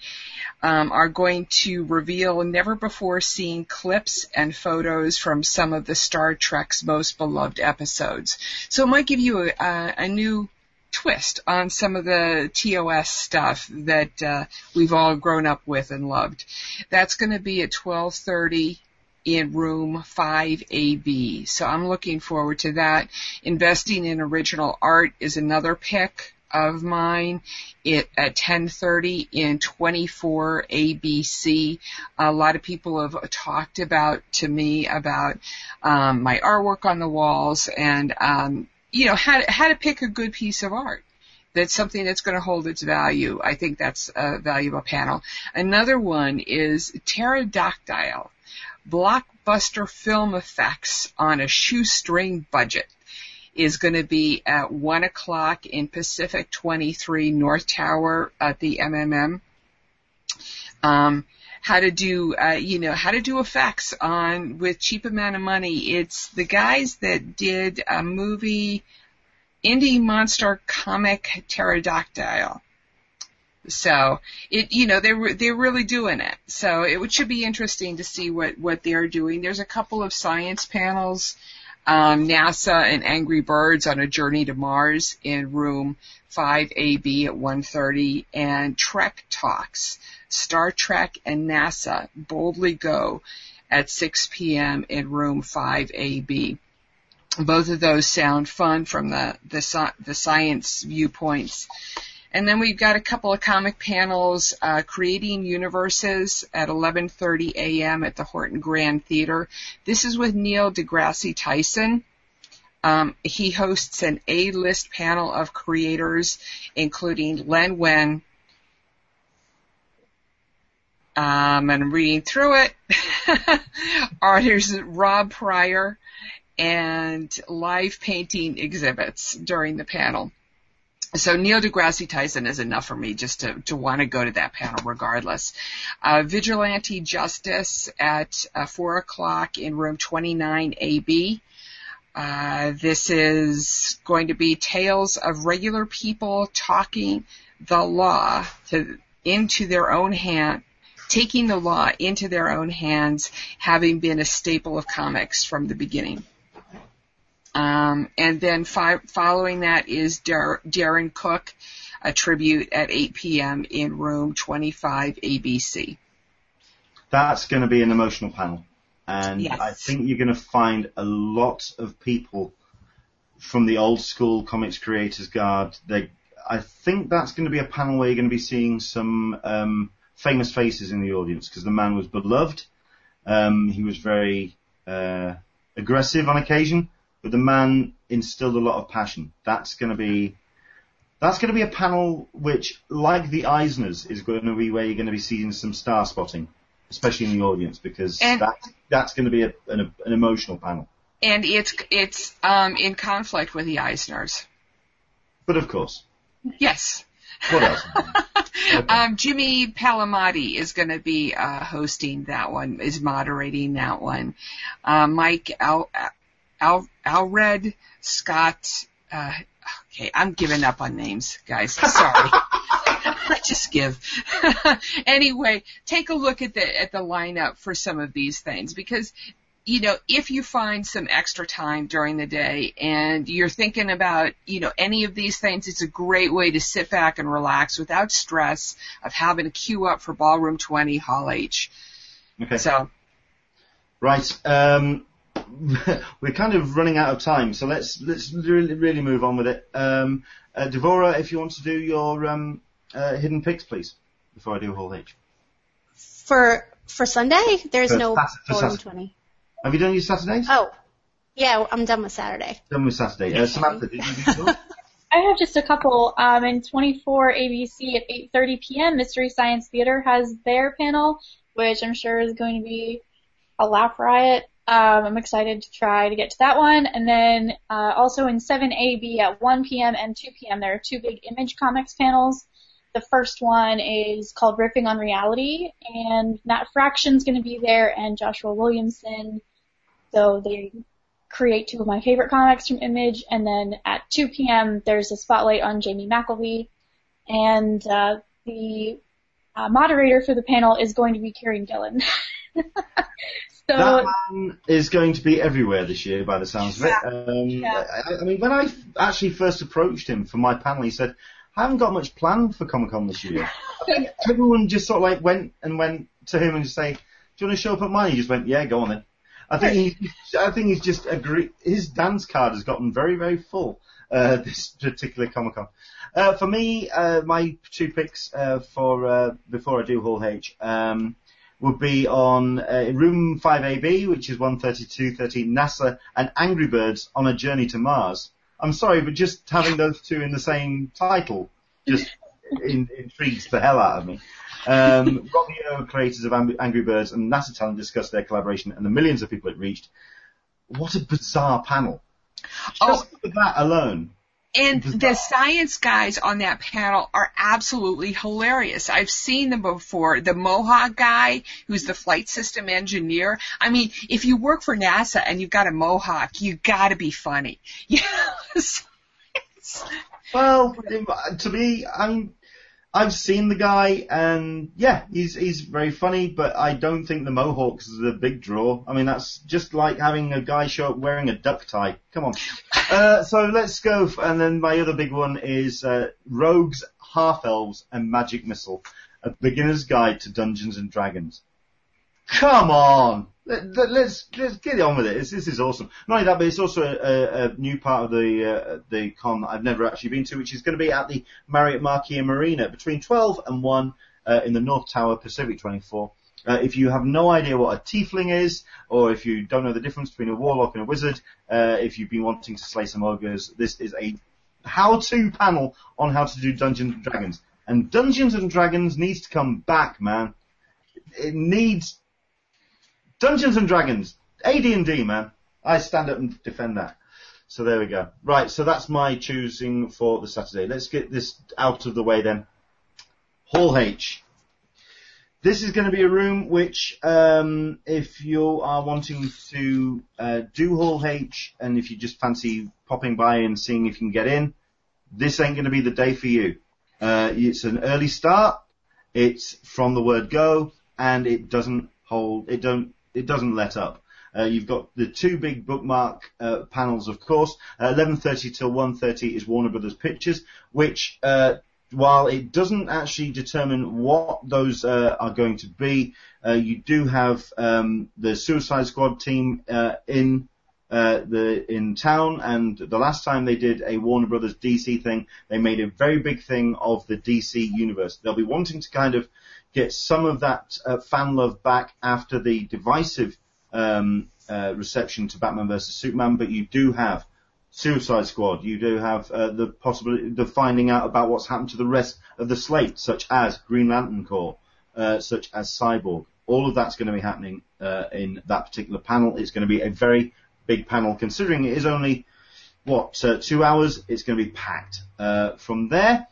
um, are going to reveal never before seen clips and photos from some of the Star Trek's most beloved episodes. So it might give you a, a, new twist on some of the TOS stuff that uh, we've all grown up with and loved. That's going to be at 12:30 in room 5AB. So I'm looking forward to that. Investing in original art is another pick of mine. It at 10:30 in 24 ABC. A lot of people have talked about to me about um, my artwork on the walls and um, you know how how to pick a good piece of art. That's something that's going to hold its value. I think that's a valuable panel. Another one is pterodactyl blockbuster film effects on a shoestring budget is going to be at 1 o'clock in Pacific 23 North Tower at the MMM. Um, how to do, uh, you know, how to do effects on with cheap amount of money. It's the guys that did a movie, Indie Monster Comic Pterodactyl. So it, you know, they're they're really doing it. So it should be interesting to see what what they're doing. There's a couple of science panels, um, NASA and Angry Birds on a Journey to Mars in room 5AB at 1:30, and Trek Talks, Star Trek and NASA boldly go at 6 p.m. in room 5AB. Both of those sound fun from the the, the science viewpoints. And then we've got a couple of comic panels, uh, creating universes at 11:30 a.m. at the Horton Grand Theater. This is with Neil deGrasse Tyson. Um, he hosts an A-list panel of creators, including Len Wein. Um, and I'm reading through it. *laughs* Artists Rob Prior and live painting exhibits during the panel so Neil deGrasse Tyson is enough for me just to, to want to go to that panel regardless. Uh, Vigilante Justice at uh, 4 o'clock in room 29AB. Uh, this is going to be tales of regular people talking the law to, into their own hand, taking the law into their own hands, having been a staple of comics from the beginning. Um, and then fi- following that is Dar- Darwyn Cooke, a tribute at 8 p.m. in room 25 ABC. That's going to be an emotional panel. And Yes. I think you're going to find a lot of people from the old school comics creators guard. They, I think that's going to be a panel where you're going to be seeing some um, famous faces in the audience because the man was beloved. Um, he was very uh, aggressive on occasion, but the man instilled a lot of passion. That's going to be that's going to be a panel which, like the Eisners, is going to be where you're going to be seeing some star spotting, especially in the audience, because And- that that's going to be a, an, an emotional panel. And it's it's um, in conflict with the Eisners. But of course, Yes. what else? Okay. *laughs* Um, Jimmy Palmiotti is going to be uh, hosting that one, is moderating that one. Uh, Mike Al, Al, Alred Scott. Uh, okay, I'm giving up on names, guys. Sorry. *laughs* I just give. *laughs* anyway, take a look at the at the lineup for some of these things because you know, if you find some extra time during the day and you're thinking about, you know, any of these things, it's a great way to sit back and relax without stress of having to queue up for Ballroom 20 Hall H. Okay. So, Right. Um, *laughs* we're kind of running out of time, so let's let's really really move on with it. Um, uh, Devora, if you want to do your um, uh, hidden picks, please, before I do Hall H. For for Sunday, there's For no Sat- for Ballroom 20. Have you done your Saturdays? Oh, yeah, I'm done with Saturday. Done with Saturday. Uh, Samantha, did you do yours? *laughs* I have just a couple. Um, in 24 ABC at 8:30 p.m., Mystery Science Theater has their panel, which I'm sure is going to be a laugh riot. Um, I'm excited to try to get to that one. And then uh, also in 7AB at 1 p.m. and 2 p.m. there are two big Image Comics panels. The first one is called Riffing on Reality, and Matt Fraction's going to be there, and Joshua Williamson. So they create two of my favorite comics from Image, and then at 2 p.m. there's a spotlight on Jamie McKelvie, and uh, the uh, moderator for the panel is going to be Kieron Gillen. *laughs* so that man is going to be everywhere this year, by the sounds of it. Um, Yeah. I, I mean, when I f- actually first approached him for my panel, he said, "I haven't got much planned for Comic Con this year." *laughs* Everyone just sort of like went and went to him and just say, "Do you want to show up at mine?" He just went, "Yeah, go on then." I think he, I think he's just agree. His dance card has gotten very, very full uh, *laughs* this particular Comic Con. Uh, for me, uh, my two picks uh, for uh, before I do Hall H. Um, would be on uh, room 5AB, which is 132.13 NASA, and Angry Birds on a Journey to Mars. I'm sorry, but just having those two in the same title, just *laughs* in, intrigues the hell out of me. Um, Robbie O, creators of Angry Birds and NASA Talent discussed their collaboration and the millions of people it reached. What a bizarre panel. Just Oh. for that alone. And the science guys on that panel are absolutely hilarious. I've seen them before. The Mohawk guy, who's the flight system engineer. I mean, if you work for NASA and you've got a Mohawk, you gotta be funny. *laughs* Yes. Well, to me, I'm, I've seen the guy, and yeah, he's he's very funny, but I don't think the Mohawks is a big draw. I mean, that's just like having a guy show up wearing a duck tie. Come on. *laughs* Uh, so let's go, f- and then my other big one is uh, Rogues, Half Elves, and Magic Missile, a beginner's guide to Dungeons and Dragons. Come on. Let, let, let's let's get on with it. This, this is awesome. Not only that, but it's also a, a, a new part of the uh, the con that I've never actually been to, which is going to be at the Marriott Marquis Marina between 12 and 1 uh, in the North Tower, Pacific 24. Uh, if you have no idea what a tiefling is, or if you don't know the difference between a warlock and a wizard, uh, if you've been wanting to slay some ogres, this is a how-to panel on how to do Dungeons and Dragons. And Dungeons and Dragons needs to come back, man. It needs Dungeons and Dragons, AD&D, man. I stand up and defend that. So there we go. Right, so that's my choosing for the Saturday. Let's get this out of the way then. Hall H. This is going to be a room which, um, if you are wanting to uh, do Hall H, and if you just fancy popping by and seeing if you can get in, this ain't going to be the day for you. Uh, it's an early start. It's from the word go, and it doesn't hold. It don't. It doesn't let up. Uh, you've got the two big bookmark uh, panels, of course. Uh, 11:30 till 1:30 is Warner Brothers Pictures, which, uh, while it doesn't actually determine what those uh, are going to be, uh, you do have um, the Suicide Squad team in the in town, and the last time they did a Warner Brothers DC thing, they made a very big thing of the DC universe. They'll be wanting to kind of get some of that uh, fan love back after the divisive um, uh, reception to Batman vs Superman, but you do have Suicide Squad. You do have uh, the possibility, the finding out about what's happened to the rest of the slate, such as Green Lantern Corps, uh, such as Cyborg. All of that's going to be happening uh, in that particular panel. It's going to be a very big panel, considering it is only what uh, two hours. It's going to be packed. From there,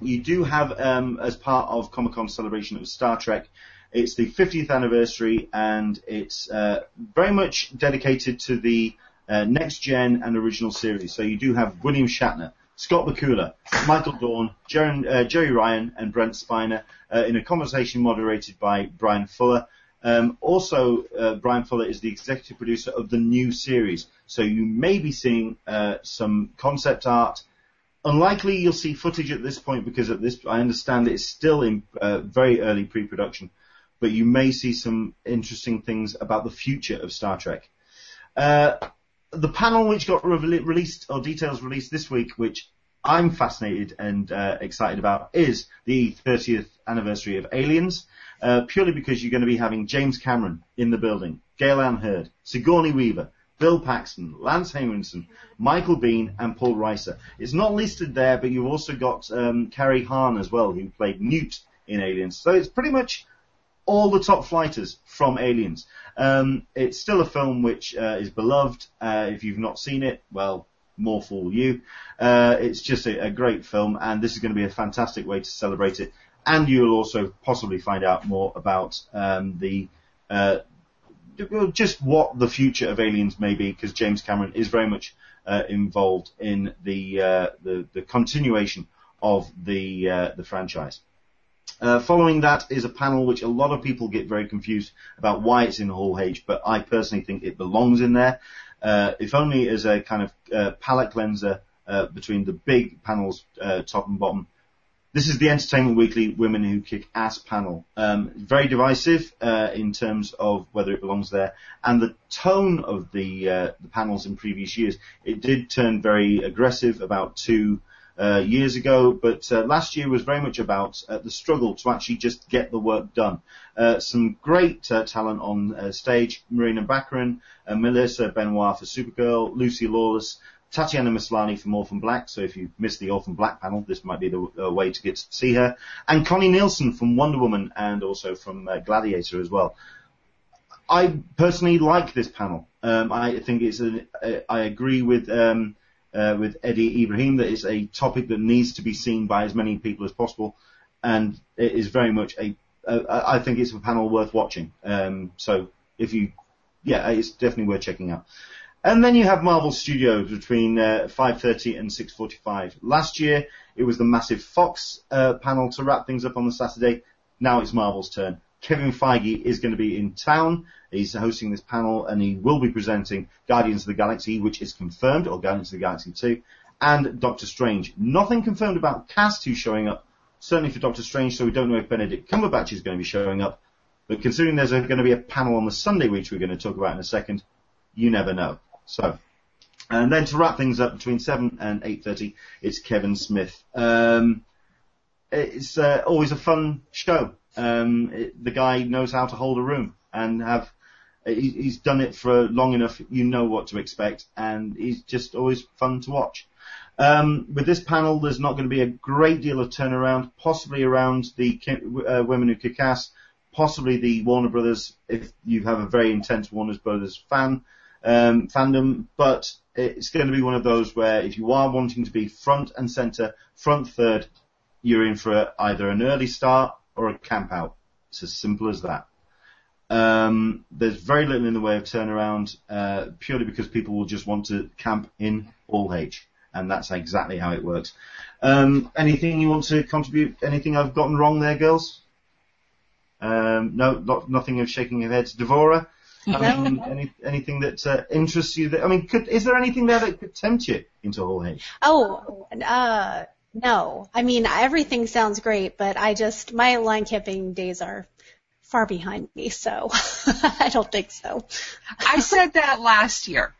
you do have um, as part of Comic Con celebration of Star Trek. It's the 50th anniversary, and it's uh, very much dedicated to the uh, next gen and original series. So you do have William Shatner, Scott Bakula, Michael Dorn, Jerry, uh, Jeri Ryan, and Brent Spiner uh, in a conversation moderated by Bryan Fuller. Um, also, uh, Bryan Fuller is the executive producer of the new series, so you may be seeing uh, some concept art. Unlikely you'll see footage at this point because at this, I understand it's still in uh, very early pre-production, but you may see some interesting things about the future of Star Trek. Uh, the panel which got re- released or details released this week, which I'm fascinated and uh, excited about, is the 30th anniversary of Aliens. Uh, purely because you're going to be having James Cameron in the building, Gale Anne Hurd, Sigourney Weaver, Bill Paxton, Lance Henriksen, Michael Biehn, and Paul Reiser. It's not listed there, but you've also got um, Carrie Henn as well, who played Newt in Aliens. So it's pretty much all the top flighters from Aliens. Um, it's still a film which uh, is beloved. Uh, if you've not seen it, well, more fool you. Uh, it's just a, a great film, and this is going to be a fantastic way to celebrate it. And you'll also possibly find out more about um, the uh, just what the future of Aliens may be, because James Cameron is very much uh, involved in the, uh, the the continuation of the uh, the franchise. Uh, following that is a panel which a lot of people get very confused about why it's in Hall H, but I personally think it belongs in there, uh, if only as a kind of uh, palette cleanser between the big panels, top and bottom. This is the Entertainment Weekly Women Who Kick Ass panel. Um, very divisive uh, in terms of whether it belongs there, and the tone of the uh, the panels in previous years. It did turn very aggressive about two uh, years ago, but uh, last year was very much about uh, the struggle to actually just get the work done. Uh, some great talent on stage: Morena Baccarin, Melissa Benoist for Supergirl, Lucy Lawless, Tatiana Maslany from Orphan Black. So if you missed the Orphan Black panel, this might be the uh, way to get to see her, and Connie Nielsen from Wonder Woman and also from uh, Gladiator as well. I personally like this panel. Um, I think it's a, a, I agree with um, uh, with Eddie Ibrahim that it's a topic that needs to be seen by as many people as possible, and it is very much a. a I think it's a panel worth watching. Um, so if you, yeah, it's definitely worth checking out. And then you have Marvel Studios between uh, 5:30 and 6:45. Last year it was the massive Fox uh, panel to wrap things up on the Saturday. Now it's Marvel's turn. Kevin Feige is going to be in town. He's hosting this panel and he will be presenting Guardians of the Galaxy, which is confirmed, or Guardians of the Galaxy 2, and Doctor Strange. Nothing confirmed about cast who's showing up, certainly for Doctor Strange, so we don't know if Benedict Cumberbatch is going to be showing up. But considering there's a, going to be a panel on the Sunday, which we're going to talk about in a second, you never know. So, and then to wrap things up between 7 and 8.30, it's Kevin Smith. Um, it's uh, always a fun show. Um, it, the guy knows how to hold a room and have. He, he's done it for long enough. You know what to expect, and he's just always fun to watch. Um, with this panel, there's not going to be a great deal of turnaround, possibly around the uh, women who kick ass, possibly the Warner Brothers, if you have a very intense Warner Brothers fan um, fandom. But it's going to be one of those where if you are wanting to be front and center, front third, you're in for either an early start or a camp out. It's as simple as that. Um, there's very little in the way of turnaround, uh, purely because people will just want to camp in all H, and that's exactly how it works. Um, anything you want to contribute? Anything I've gotten wrong there, girls? Um, no, not, nothing of shaking your heads. Devora, um, any, anything that uh, interests you? That, I mean, could, is there anything there that could tempt you into Hall H? Oh, uh, no. I mean, everything sounds great, but I just, my line camping days are far behind me, so *laughs* I don't think so. I said that last year.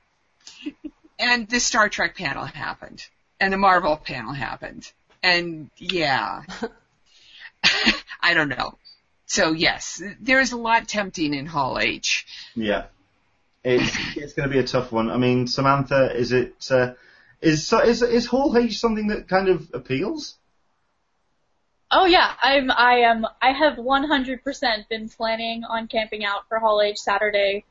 And the Star Trek panel happened. And the Marvel panel happened. And yeah. *laughs* I don't know. So yes, there's a lot tempting in Hall H. Yeah. It's, it's going to be a tough one. I mean, Samantha, is it, uh, is, is, is Hall H something that kind of appeals? Oh yeah, I'm I am I have 100% been planning on camping out for Hall H Saturday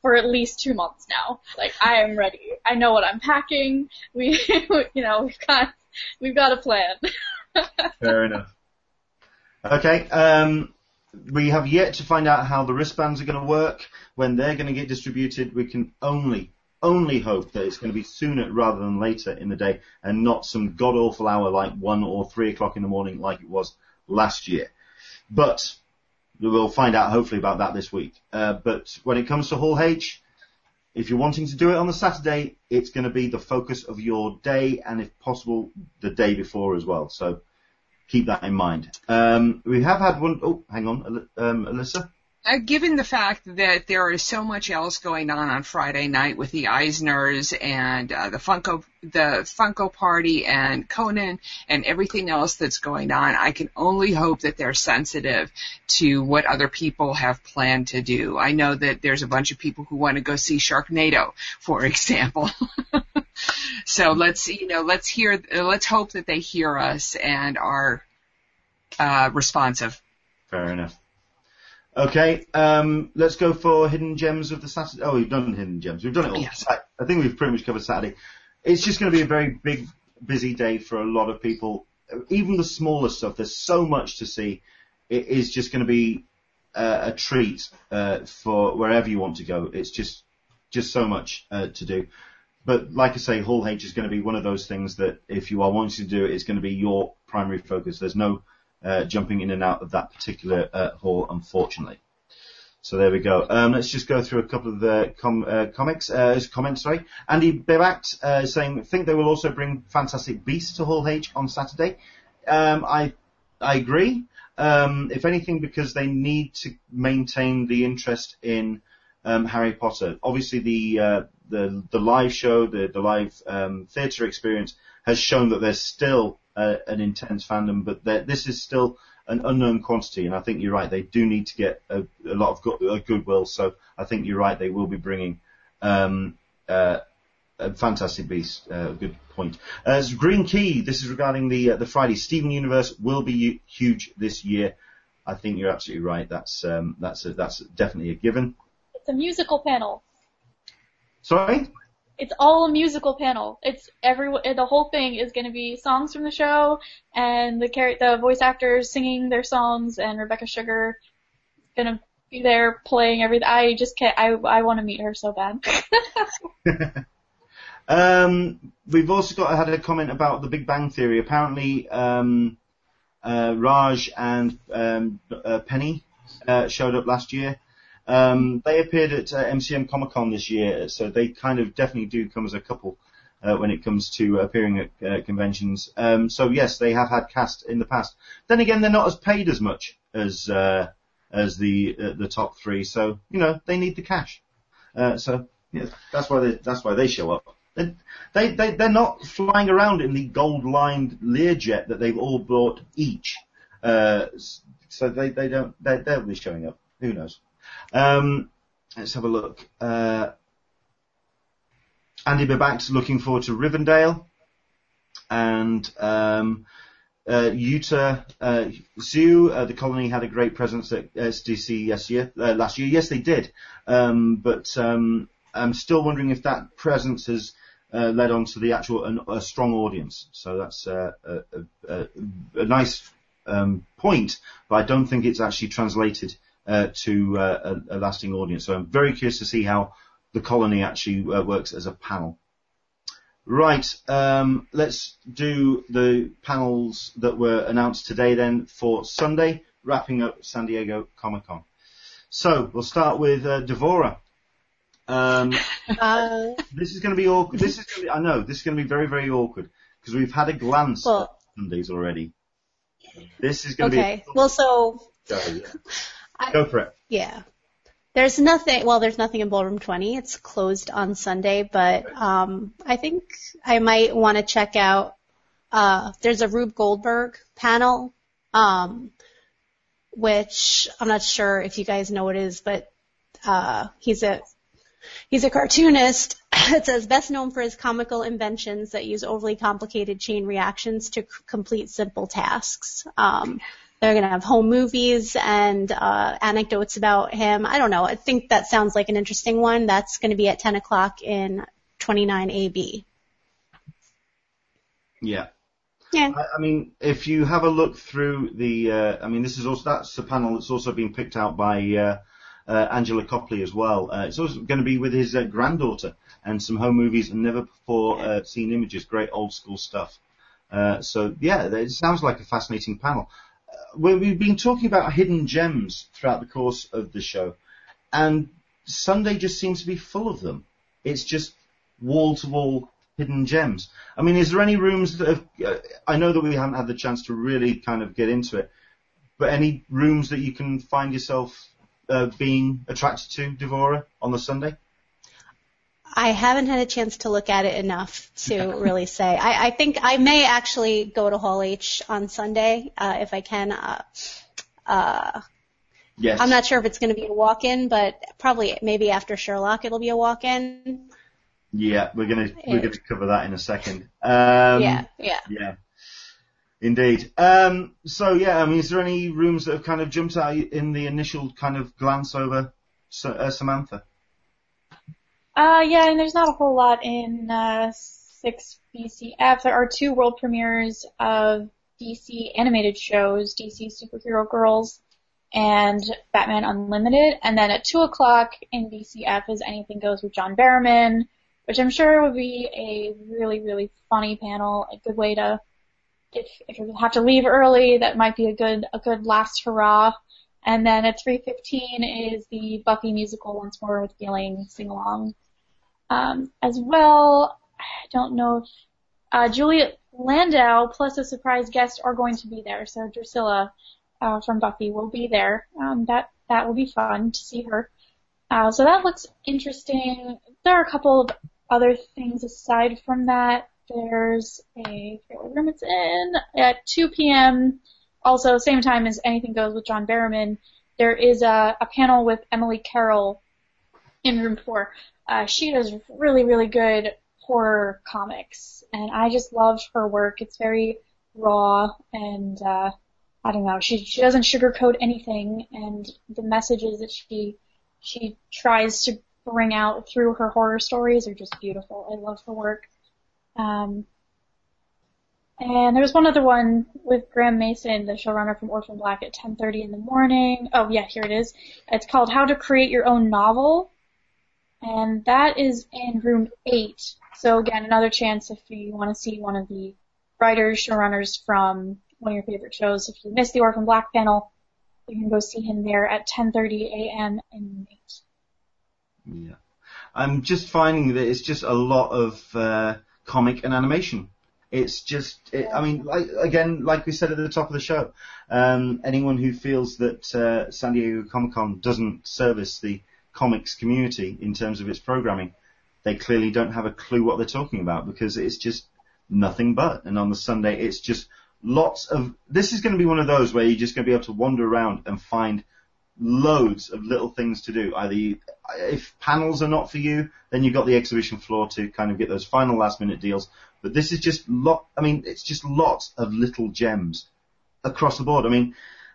for at least two months now. Like I am ready. I know what I'm packing. We *laughs* you know we've got we've got a plan. *laughs* Fair enough. Okay, um, we have yet to find out how the wristbands are going to work when they're going to get distributed. We can only only hope that it's going to be sooner rather than later in the day and not some god awful hour like one or three o'clock in the morning like it was last year. But we'll find out hopefully about that this week. Uh, but when it comes to Hall H, if you're wanting to do it on the Saturday, it's going to be the focus of your day and if possible the day before as well. So keep that in mind. Um, we have had one, oh, hang on, um, Alyssa? Uh, given the fact that there is so much else going on on Friday night with the Eisners and uh, the Funko the Funko Party and Conan and everything else that's going on, I can only hope that they're sensitive to what other people have planned to do. I know that there's a bunch of people who want to go see Sharknado, for *laughs* example. so let's you know let's hear let's hope that they hear us and are uh, responsive. Fair enough. Okay, um, let's go for hidden gems of the Saturday. Oh, we've done hidden gems. We've done it all. Yes. I think we've pretty much covered Saturday. It's just going to be a very big, busy day for a lot of people. Even the smaller stuff. There's so much to see. It is just going to be uh, a treat uh, for wherever you want to go. It's just, just so much uh, to do. But like I say, Hall H is going to be one of those things that if you are wanting to do it, it's going to be your primary focus. There's no uh, jumping in and out of that particular uh, hall, unfortunately. So there we go. Um, let's just go through a couple of the com- uh, comics, uh, comments. Sorry, Andy Bevact uh, saying, "Think they will also bring Fantastic Beasts to Hall H on Saturday." Um, I I agree. Um, if anything, because they need to maintain the interest in um, Harry Potter. Obviously, the uh, the the live show, the the live um, theatre experience has shown that there's still uh, an intense fandom, but this is still an unknown quantity, and I think you're right. They do need to get a, a lot of go- uh, goodwill, so I think you're right. They will be bringing um, uh, a fantastic beast. Uh, good point. As Green Key, this is regarding the uh, the Friday Steven Universe will be huge this year. I think you're absolutely right. That's um, that's a, that's definitely a given. It's a musical panel. Sorry. It's all a musical panel. It's every the whole thing is going to be songs from the show and the char- the voice actors singing their songs and Rebecca Sugar going to be there playing everything. I just can't. I I want to meet her so bad. *laughs* *laughs* um, we've also got had a comment about the Big Bang Theory. Apparently, um, uh, Raj and um, uh, Penny uh, showed up last year. Um, they appeared at uh, MCM Comic Con this year, so they kind of definitely do come as a couple uh, when it comes to appearing at uh, conventions. Um, so yes, they have had cast in the past. Then again, they're not as paid as much as uh, as the uh, the top three, so you know they need the cash. Uh, so that's why they that's why they show up. They, they they they're not flying around in the gold lined Learjet that they've all bought each. Uh, so they they don't they they'll be showing up. Who knows? Um, let's have a look. Uh, Andy Babak's looking forward to Rivendell, and um, uh, Yuta uh, Zoo, uh, the colony had a great presence at SDC yes, year, uh, last year. Yes, they did, um, but um, I'm still wondering if that presence has uh, led on to the actual an, a strong audience. So that's uh, a, a, a, nice um, point, but I don't think it's actually translated uh, to uh, a, a, lasting audience. So I'm very curious to see how the colony actually uh, works as a panel. Right, um, let's do the panels that were announced today then for Sunday, wrapping up San Diego Comic Con. So we'll start with uh, Devora. Um, this is going to be awkward. This is going to be, I know this is going to be very very awkward because we've had a glance well, at Sundays already. This is going to okay. be okay. Well, so yeah. I, Go for it. Yeah. There's nothing. Well, there's nothing in Ballroom 20. It's closed on Sunday, but um, I think I might want to check out. Uh, there's a Rube Goldberg panel, um, which I'm not sure if you guys know what it is, but uh, he's a he's a cartoonist. *laughs* it says best known for his comical inventions that use overly complicated chain reactions to c- complete simple tasks. Um, they're going to have home movies and uh, anecdotes about him. I don't know. I think that sounds like an interesting one. That's going to be at 10 o'clock in 29AB. Yeah. Yeah. I, I mean, if you have a look through the, uh, I mean, this is also that's the panel that's also been picked out by uh, uh, Angela Copley as well. Uh, it's also going to be with his uh, granddaughter and some home movies and never before uh, seen images. Great old school stuff. Uh, so yeah, it sounds like a fascinating panel we've been talking about hidden gems throughout the course of the show, and Sunday just seems to be full of them. It's just wall to wall hidden gems. I mean, is there any rooms that have, uh, I know that we haven't had the chance to really kind of get into it, but any rooms that you can find yourself uh, being attracted to, Devora, on the Sunday? I haven't had a chance to look at it enough to really say. I, I think I may actually go to Hall H on Sunday uh, if I can. Uh, uh, yes. I'm not sure if it's going to be a walk-in, but probably maybe after Sherlock it'll be a walk-in. Yeah, we're gonna we're gonna cover that in a second. Um, yeah, yeah, yeah. Indeed. Um, so yeah, I mean, is there any rooms that have kind of jumped out in the initial kind of glance over uh, Samantha? Uh, yeah, and there's not a whole lot in uh, 6 BCF. There are two world premieres of DC animated shows, DC Superhero Girls and Batman Unlimited. And then at 2 o'clock in BCF is Anything Goes with John Barrowman, which I'm sure would be a really, really funny panel, a good way to, if, if you have to leave early, that might be a good, a good last hurrah. And then at 3.15 is the Buffy musical Once More with Feeling sing along. Um, as well, I don't know if uh, Juliet Landau plus a surprise guest are going to be there. So Drusilla uh, from Buffy will be there. Um, that that will be fun to see her. Uh, so that looks interesting. There are a couple of other things aside from that. There's a what room it's in at 2 p.m. Also, same time as Anything Goes with John Barrowman. There is a, a panel with Emily Carroll in room four. Uh, she does really, really good horror comics, and I just love her work. It's very raw, and uh, I don't know. She she doesn't sugarcoat anything, and the messages that she she tries to bring out through her horror stories are just beautiful. I love her work. Um, and there was one other one with Graeme Manson, the showrunner from Orphan Black, at 10:30 in the morning. Oh yeah, here it is. It's called How to Create Your Own Novel, and that is in room eight. So again, another chance if you want to see one of the writers, showrunners from one of your favorite shows. If you missed the Orphan Black panel, you can go see him there at 10:30 a.m. in eight. Yeah, I'm just finding that it's just a lot of uh, comic and animation. It's just, it, I mean, like, again, like we said at the top of the show, um, anyone who feels that uh, San Diego Comic Con doesn't service the comics community in terms of its programming, they clearly don't have a clue what they're talking about because it's just nothing but. And on the Sunday, it's just lots of. This is going to be one of those where you're just going to be able to wander around and find loads of little things to do. Either you, if panels are not for you, then you've got the exhibition floor to kind of get those final last minute deals. But this is just lot. I mean, it's just lots of little gems across the board. I mean,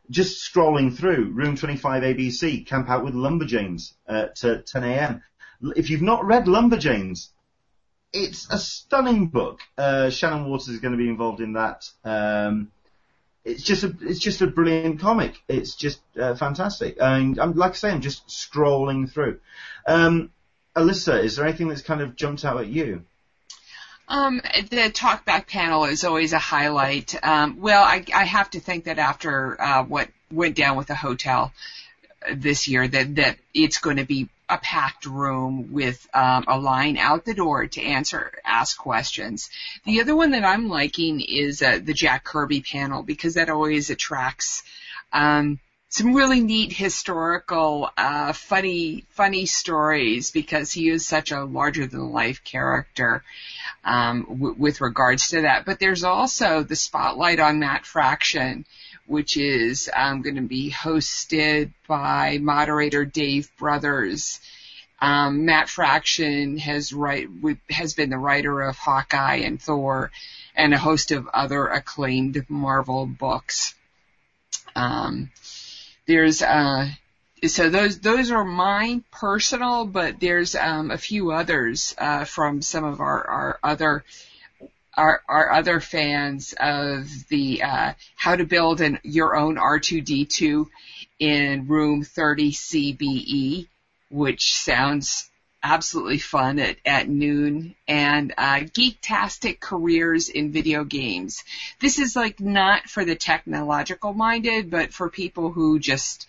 just scrolling through room 25 ABC, Camp Out with Lumberjanes at uh, 10 a.m. If you've not read Lumberjanes, it's a stunning book. Uh, Shannon Watters is going to be involved in that. Um, it's just a it's just a brilliant comic. It's just uh, fantastic. And I'm like I say, I'm just scrolling through. Um, Alyssa, is there anything that's kind of jumped out at you? Um, the talkback panel is always a highlight. Um, well, I, I have to think that after uh, what went down with the hotel this year, that that it's going to be a packed room with um, a line out the door to answer ask questions. The other one that I'm liking is uh, the Jack Kirby panel because that always attracts. Um, some really neat historical, uh, funny, funny stories because he is such a larger than life character um, w- with regards to that. But there's also the spotlight on Matt Fraction, which is um, going to be hosted by moderator Dave Brothers. Um, Matt Fraction has write has been the writer of Hawkeye and Thor, and a host of other acclaimed Marvel books. Um, there's uh, so those those are mine personal, but there's um, a few others uh, from some of our our other our, our other fans of the uh, how to build an your own R2D2 in room 30 CBE, which sounds absolutely fun at, at noon and uh, geektastic careers in video games. This is like not for the technological minded, but for people who just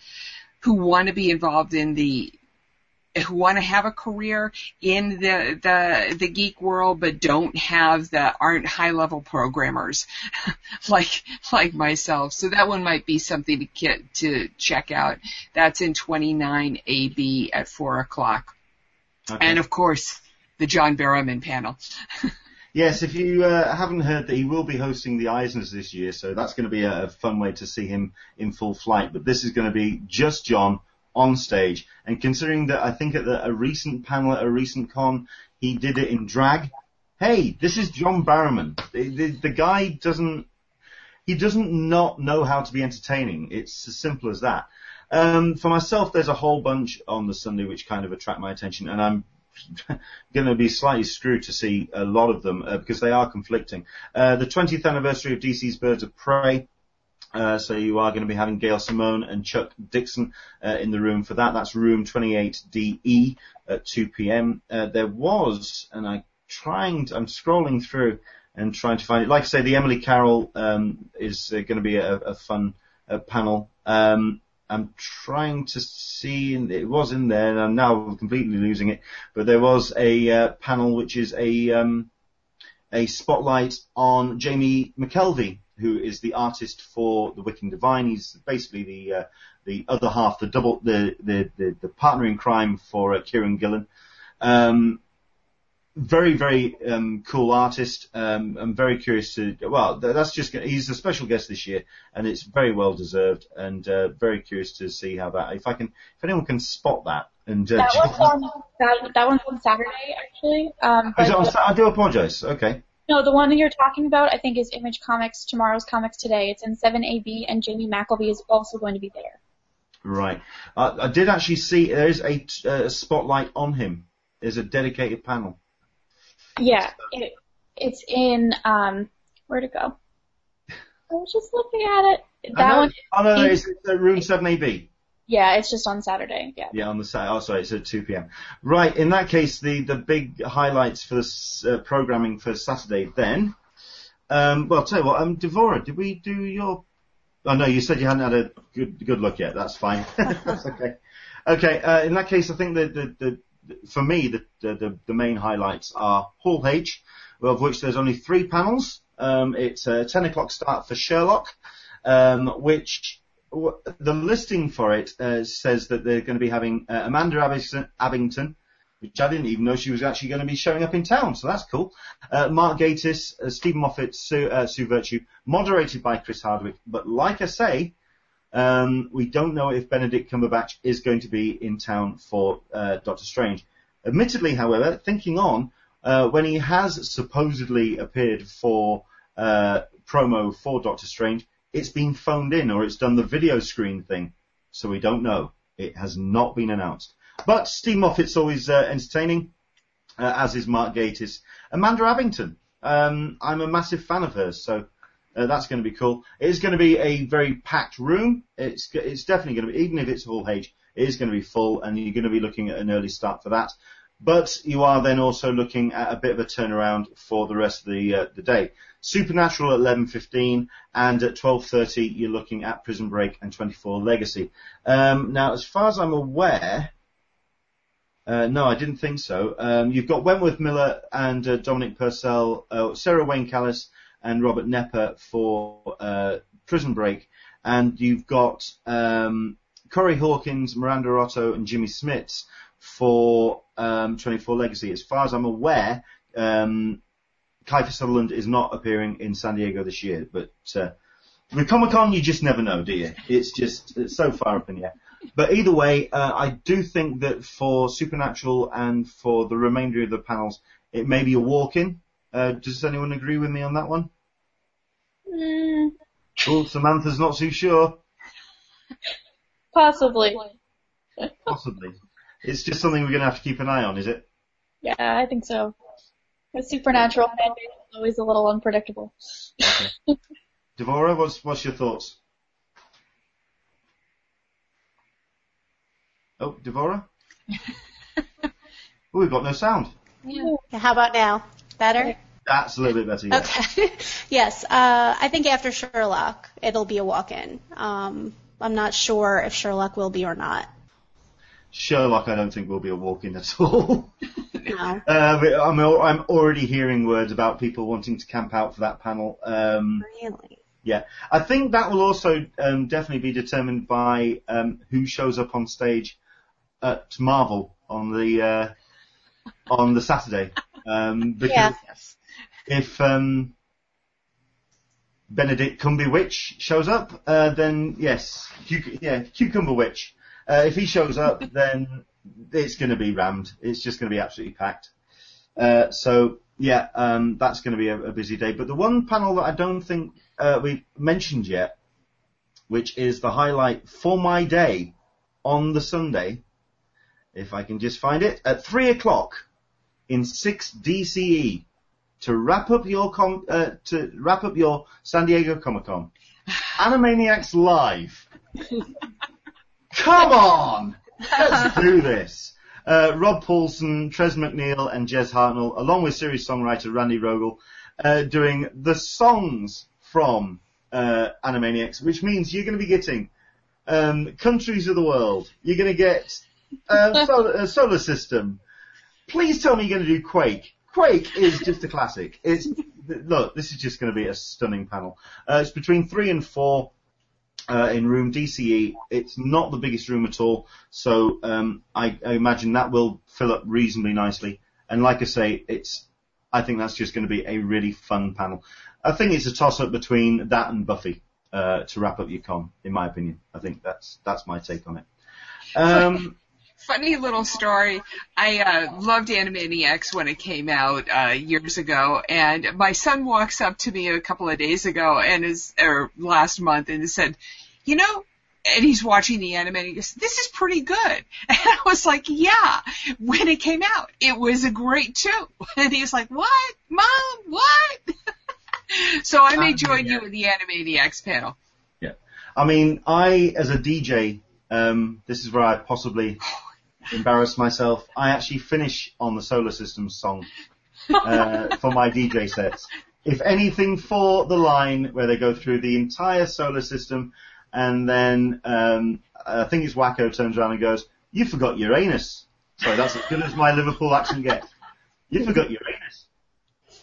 who want to be involved in the who want to have a career in the the the geek world but don't have the aren't high level programmers *laughs* like like myself. So that one might be something to get to check out. That's in 29 ab at four o'clock okay. and of course the john barrowman panel *laughs* Yes, if you uh, haven't heard that he will be hosting the Eisners this year, so that's going to be a, a fun way to see him in full flight. But this is going to be just John on stage. And considering that I think at the, a recent panel at a recent con, he did it in drag. Hey, this is John Barrowman. The, the, the guy doesn't, he doesn't not know how to be entertaining. It's as simple as that. Um, for myself, there's a whole bunch on the Sunday which kind of attract my attention, and I'm *laughs* going to be slightly screwed to see a lot of them uh, because they are conflicting. Uh, the 20th anniversary of DC's Birds of Prey. Uh, so you are going to be having Gail Simone and Chuck Dixon uh, in the room for that. That's room 28DE at 2 p.m. Uh, there was, and I trying, to, I'm scrolling through and trying to find it. Like I say, the Emily Carroll um, is uh, going to be a, a fun panel. Um, I'm trying to see, it was in there, and I'm now completely losing it, but there was a uh, panel which is a um, a spotlight on Jamie McKelvie, who is the artist for The Wicked Divine. He's basically the uh, the other half, the double, the the the, the partner in crime for uh, Kieron Gillen. Um, very very um, cool artist. Um, I'm very curious to. Well, that's just he's a special guest this year, and it's very well deserved. And uh, very curious to see how that. If I can, if anyone can spot that. And uh, That one's on that, that one's on Saturday actually. Um, it on I do apologise. Okay. no, the one that you're talking about I think is Image Comics tomorrow's Comics Today. It's in 7AB and Jamie McKelvie is also going to be there. Right. Uh, I did actually see there is a, uh, spotlight on him. There's a dedicated panel. Yeah, it, it's in um where'd it go? I was just looking at it. That one, Oh no, it's room 7AB. yeah, it's just on Saturday. Yeah. Yeah, on the site. Oh, sorry, it's at 2 p.m. Right. In that case, the the big highlights for this uh, programming for Saturday then. Um, well, tell you what, um, Devora, did we do your? Oh no, you said you hadn't had a good good look yet. That's fine. *laughs* That's okay. Okay. Uh, in that case, I think the, the, the for me the, the the main highlights are Hall H, of which there's only three panels. Um, it's a 10 o'clock start for Sherlock, um, which w- the listing for it uh, says that they're going to be having uh, Amanda Abbington, Abbington, which I didn't even know she was actually going to be showing up in town, so that's cool. Uh, Mark Gatiss, uh, Steven Moffat, Sue, uh, Sue Vertue, moderated by Chris Hardwick. But like I say, um, we don't know if Benedict Cumberbatch is going to be in town for uh, Doctor Strange. Admittedly, however, thinking on, uh, when he has supposedly appeared for uh, promo for Doctor Strange, it's been phoned in or it's done the video screen thing, so we don't know. It has not been announced. But Steve Moffat's always uh, entertaining, uh, as is Mark Gatiss. Amanda Abbington, um, I'm a massive fan of hers, so uh, that's going to be cool. It is going to be a very packed room. It's it's definitely going to be, even if it's Hall H, it is going to be full, and you're going to be looking at an early start for that. But you are then also looking at a bit of a turnaround for the rest of the uh, the day. Supernatural at 11:15, and at 12:30 you're looking at Prison Break and 24 Legacy. Um, now, as far as I'm aware, uh, no, I didn't think so. Um, you've got Wentworth Miller and uh, Dominic Purcell, uh, Sarah Wayne Callies and Robert Knepper for uh, Prison Break, and you've got um, Corey Hawkins, Miranda Otto, and Jimmy Smits for um, 24 Legacy. As far as I'm aware, um, Kiefer Sutherland is not appearing in San Diego this year, but uh, with Comic Con, you just never know, do you? It's just it's so far up in the air. But either way, uh, I do think that for Supernatural and for the remainder of the panels, it may be a walk-in. Uh, does anyone agree with me on that one? Mm, Oh, Samantha's not too sure. *laughs* possibly. Possibly. It's just something we're going to have to keep an eye on, is it? Yeah, I think so. The supernatural fan base is always a little unpredictable. *laughs* Devora, what's what's your thoughts? Oh, Devora? *laughs* oh, we've got no sound. Yeah. How about now? Better? That's a little bit better. Yeah. Okay. *laughs* yes. Uh, I think after Sherlock, it'll be a walk-in. Um, I'm not sure if Sherlock will be or not. Sherlock, I don't think will be a walk-in at all. *laughs* No. Uh, but I'm, I'm already hearing words about people wanting to camp out for that panel. Um, Really? yeah, I think that will also um, definitely be determined by um, who shows up on stage at Marvel on the uh, on the Saturday. Um, *laughs* because if um, Benedict Cumberwitch shows up, uh, then yes, Cuc- yeah, Cucumber Witch. Uh, if he shows up, *laughs* then it's going to be rammed. It's just going to be absolutely packed. Uh, so yeah, um, that's going to be a, a busy day. But the one panel that I don't think uh, we've mentioned yet, which is the highlight for my day on the Sunday, if I can just find it, at three o'clock in six DCE to wrap up your com- uh, to wrap up your San Diego Comic Con. *laughs* Animaniacs Live. Come on, let's do this. Uh, Rob Paulsen, Tress MacNeille, and Jess Harnell, along with series songwriter Randy Rogel, uh, doing the songs from uh, Animaniacs, which means you're going to be getting um, countries of the world. You're going to get uh, solar, uh, solar system. Please tell me you're going to do Quake. Quake is just a classic. It's look, this is just going to be a stunning panel. Uh, it's between three and four uh, in room DCE. It's not the biggest room at all, so um, I, I imagine that will fill up reasonably nicely. And like I say, it's I think that's just going to be a really fun panel. I think it's a toss up between that and Buffy uh, to wrap up your con, in my opinion. I think that's that's my take on it. Um, Funny little story. I uh, loved Animaniacs when it came out uh, years ago, and my son walks up to me a couple of days ago and is or last month and said, "You know, and he's watching the anime and he goes, this is pretty good. *laughs* And I was like, yeah, when it came out, it was a great too. *laughs* And he's like, what? Mom, what? *laughs* so I may join you in the Animaniacs panel. Yeah. I mean, I, as a DJ, um, this is where I possibly embarrass myself. I actually finish on the Solar System song, uh, for my DJ sets. If anything for the line where they go through the entire solar system and then um, I think it's Wakko turns around and goes, "You forgot Uranus." Sorry, that's as good as my Liverpool accent gets. You forgot Uranus.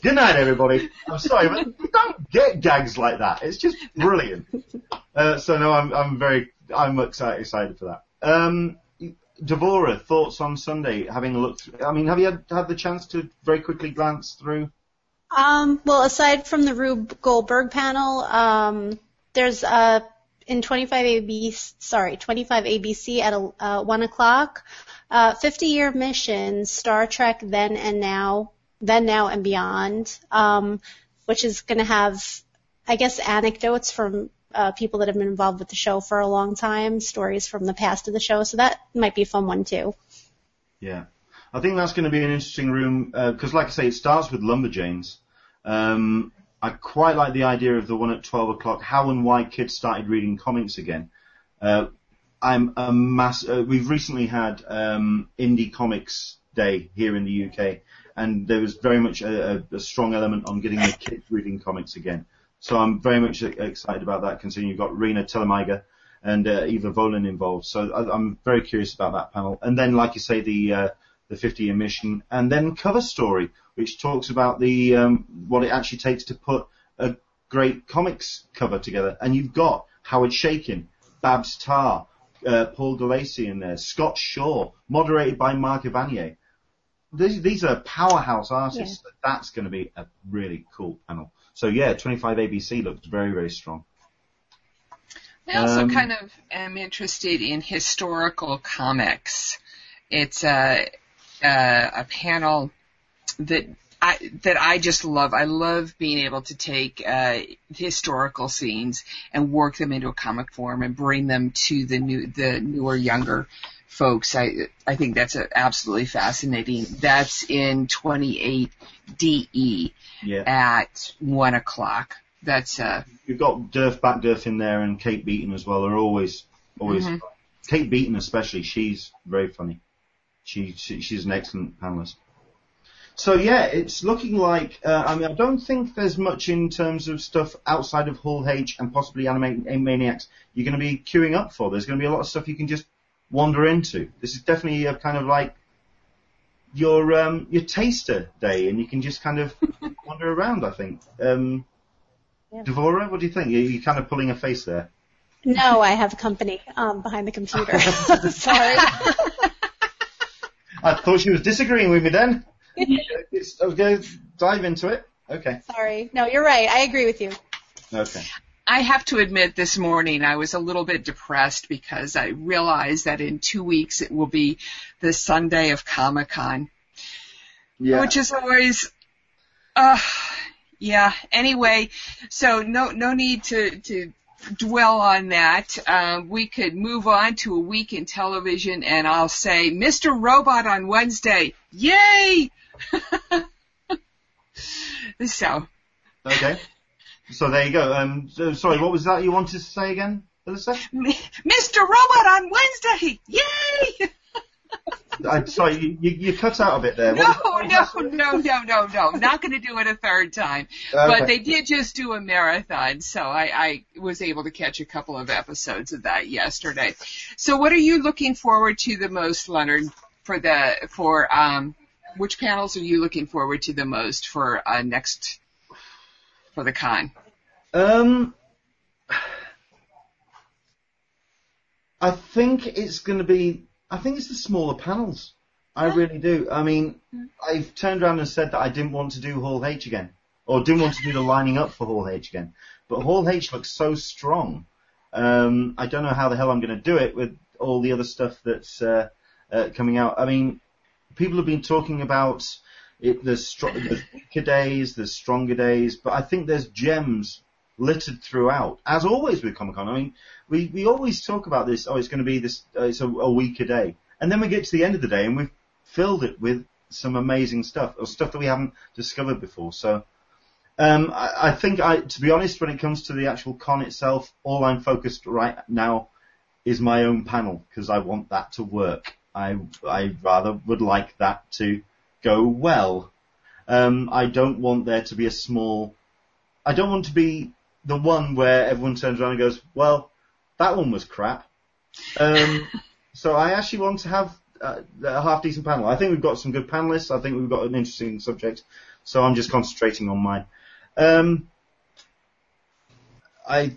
Good night, everybody. I'm sorry, but you don't get gags like that. It's just brilliant. Uh, so no, I'm I'm very I'm excited excited for that. Um, Devora, thoughts on Sunday? Having looked, I mean, have you had, had the chance to very quickly glance through? Um, well, aside from the Rube Goldberg panel, um, there's a in 25 AB, sorry, 25 ABC at uh, one o'clock. Uh, 50 year mission, Star Trek Then and Now, Then Now and Beyond, um, which is going to have, I guess, anecdotes from uh, people that have been involved with the show for a long time, stories from the past of the show. So that might be a fun one too. Yeah, I think that's going to be an interesting room because, like I say, it starts with Lumberjanes. Um, I quite like the idea of the one at 12 o'clock, how and why kids started reading comics again. Uh, I'm a mass, uh, we've recently had, um, Indie Comics Day here in the UK, and there was very much a, a, a strong element on getting the kids reading comics again. So I'm very much excited about that, considering you've got Raina Telgemeier and uh, Eva Volin involved. So I, I'm very curious about that panel. And then, like you say, the uh, the 50 year mission, and then cover story, which talks about the um, what it actually takes to put a great comics cover together. And you've got Howard Chaykin, Babs Tarr, uh, Paul Galassi in there, Scott Shaw, moderated by Mark Evanier. These, these are powerhouse artists. Yeah. That's going to be a really cool panel. So yeah, 25 ABC looks very, very strong. I also um, kind of am interested in historical comics. It's a, uh, a panel that I, that I just love. I love being able to take uh, historical scenes and work them into a comic form and bring them to the new, the newer, younger folks. I I think that's a, absolutely fascinating. That's in 28 DE yeah. at one o'clock. That's uh. You've got Derf Backderf in there and Kate Beaton as well. They're always always. Mm-hmm. Kate Beaton especially. She's very funny. She, she she's an excellent panelist. So yeah, it's looking like. Uh, I mean, I don't think there's much in terms of stuff outside of Hall H and possibly Animaniacs you're going to be queuing up for. There's going to be a lot of stuff you can just wander into. This is definitely a kind of like your um, your taster day, and you can just kind of *laughs* wander around. I think. Um, yeah. Devora, what do you think? You're, you're kind of pulling a face there. No, I have company um, behind the computer. *laughs* *laughs* Sorry. I thought she was disagreeing with me then. I was going to dive into it. Okay. Sorry. No, you're right. I agree with you. Okay. I have to admit this morning I was a little bit depressed because I realized that in two weeks it will be the Sunday of Comic Con. Yeah. Which is always, uh, yeah. Anyway, so no, no need to, to dwell on that. Uh, we could move on to a week in television and I'll say Mr. Robot on Wednesday. Yay! *laughs* so. Okay. So there you go. Um, so, sorry, what was that you wanted to say again, Alyssa? Mr. Robot on Wednesday! Yay! *laughs* I'm sorry, you, you, you, cut out a bit there. No, no, no, no, no, no. Not going to do it a third time. Okay. But they did just do a marathon, so I, I was able to catch a couple of episodes of that yesterday. So what are you looking forward to the most, Leonard, for the for um which panels are you looking forward to the most for uh, next for the con? Um, I think it's going to be. I think it's the smaller panels. I really do. I mean, I've turned around and said that I didn't want to do Hall H again, or didn't want to do the lining up for Hall H again. But Hall H looks so strong. Um, I don't know how the hell I'm going to do it with all the other stuff that's uh, uh, coming out. I mean, people have been talking about it. There's, str- there's weaker days, there's stronger days, but I think there's gems littered throughout, as always with Comic Con. I mean, we, we always talk about this. Oh, it's going to be this. Uh, it's a, a weaker day, and then we get to the end of the day and we've filled it with some amazing stuff or stuff that we haven't discovered before. So. Um, I, I think I, to be honest, when it comes to the actual con itself, all I'm focused right now is my own panel because I want that to work. I I rather would like that to go well. Um, I don't want there to be a small. I don't want to be the one where everyone turns around and goes, "Well, that one was crap." Um, *laughs* so I actually want to have uh, a half decent panel. I think we've got some good panelists. I think we've got an interesting subject. So I'm just concentrating on mine. Um, I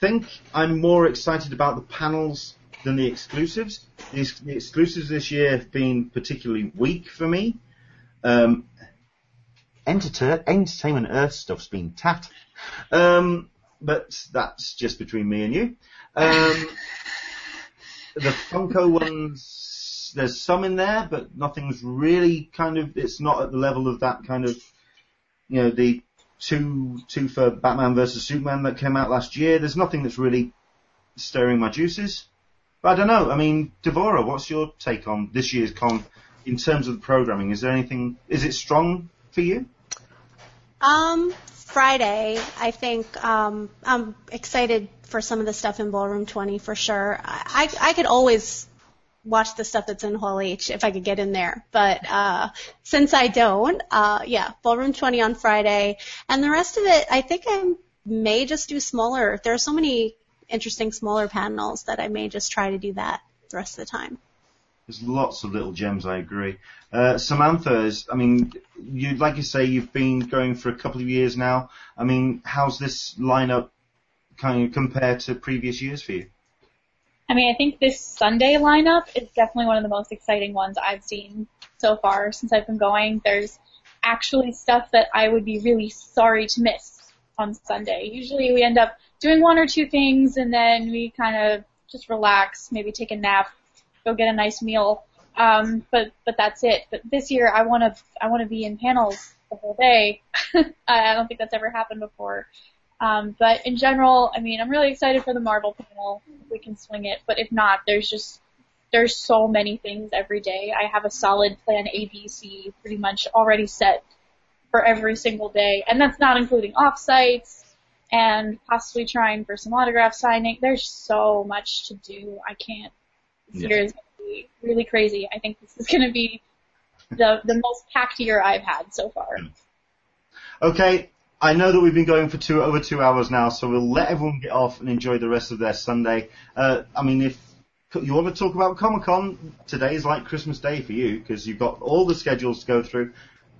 think I'm more excited about the panels than the exclusives. The, the exclusives this year have been particularly weak for me. Um, Enterta- Entertainment Earth stuff's been tat. Um, but that's just between me and you. Um, *laughs* the Funko ones, there's some in there, but nothing's really kind of, it's not at the level of that kind of, you know, the two, two for Batman versus Superman that came out last year. There's nothing that's really stirring my juices. But I don't know. I mean, Devora, what's your take on this year's con in terms of the programming? Is there anything, is it strong for you? Um, Friday, I think um, I'm excited for some of the stuff in Ballroom 20 for sure. I, I could always watch the stuff that's in Hall H if I could get in there, but uh, since I don't, uh, yeah, Ballroom 20 on Friday, and the rest of it, I think I may just do smaller. There are so many interesting smaller panels that I may just try to do that the rest of the time. There's lots of little gems. I agree. Uh, Samantha. I mean, you like you say, you've been going for a couple of years now. I mean, how's this lineup kind of compare to previous years for you? I mean, I think this Sunday lineup is definitely one of the most exciting ones I've seen so far since I've been going. There's actually stuff that I would be really sorry to miss on Sunday. Usually we end up doing one or two things and then we kind of just relax, maybe take a nap, go get a nice meal. Um, but but that's it. But this year I want to I want to be in panels the whole day. *laughs* I don't think that's ever happened before. Um, but in general, I mean, I'm really excited for the Marvel panel. We can swing it, but if not, there's just there's so many things every day. I have a solid plan A, B, C pretty much already set for every single day, and that's not including offsites and possibly trying for some autograph signing. There's so much to do. I can't. This Yeah. year is going to be really crazy. I think this is going to be the the most packed year I've had so far. Okay, I know that we've been going for two over two hours now, so we'll let everyone get off and enjoy the rest of their Sunday. Uh, I mean, if you want to talk about Comic Con, today is like Christmas Day for you because you've got all the schedules to go through,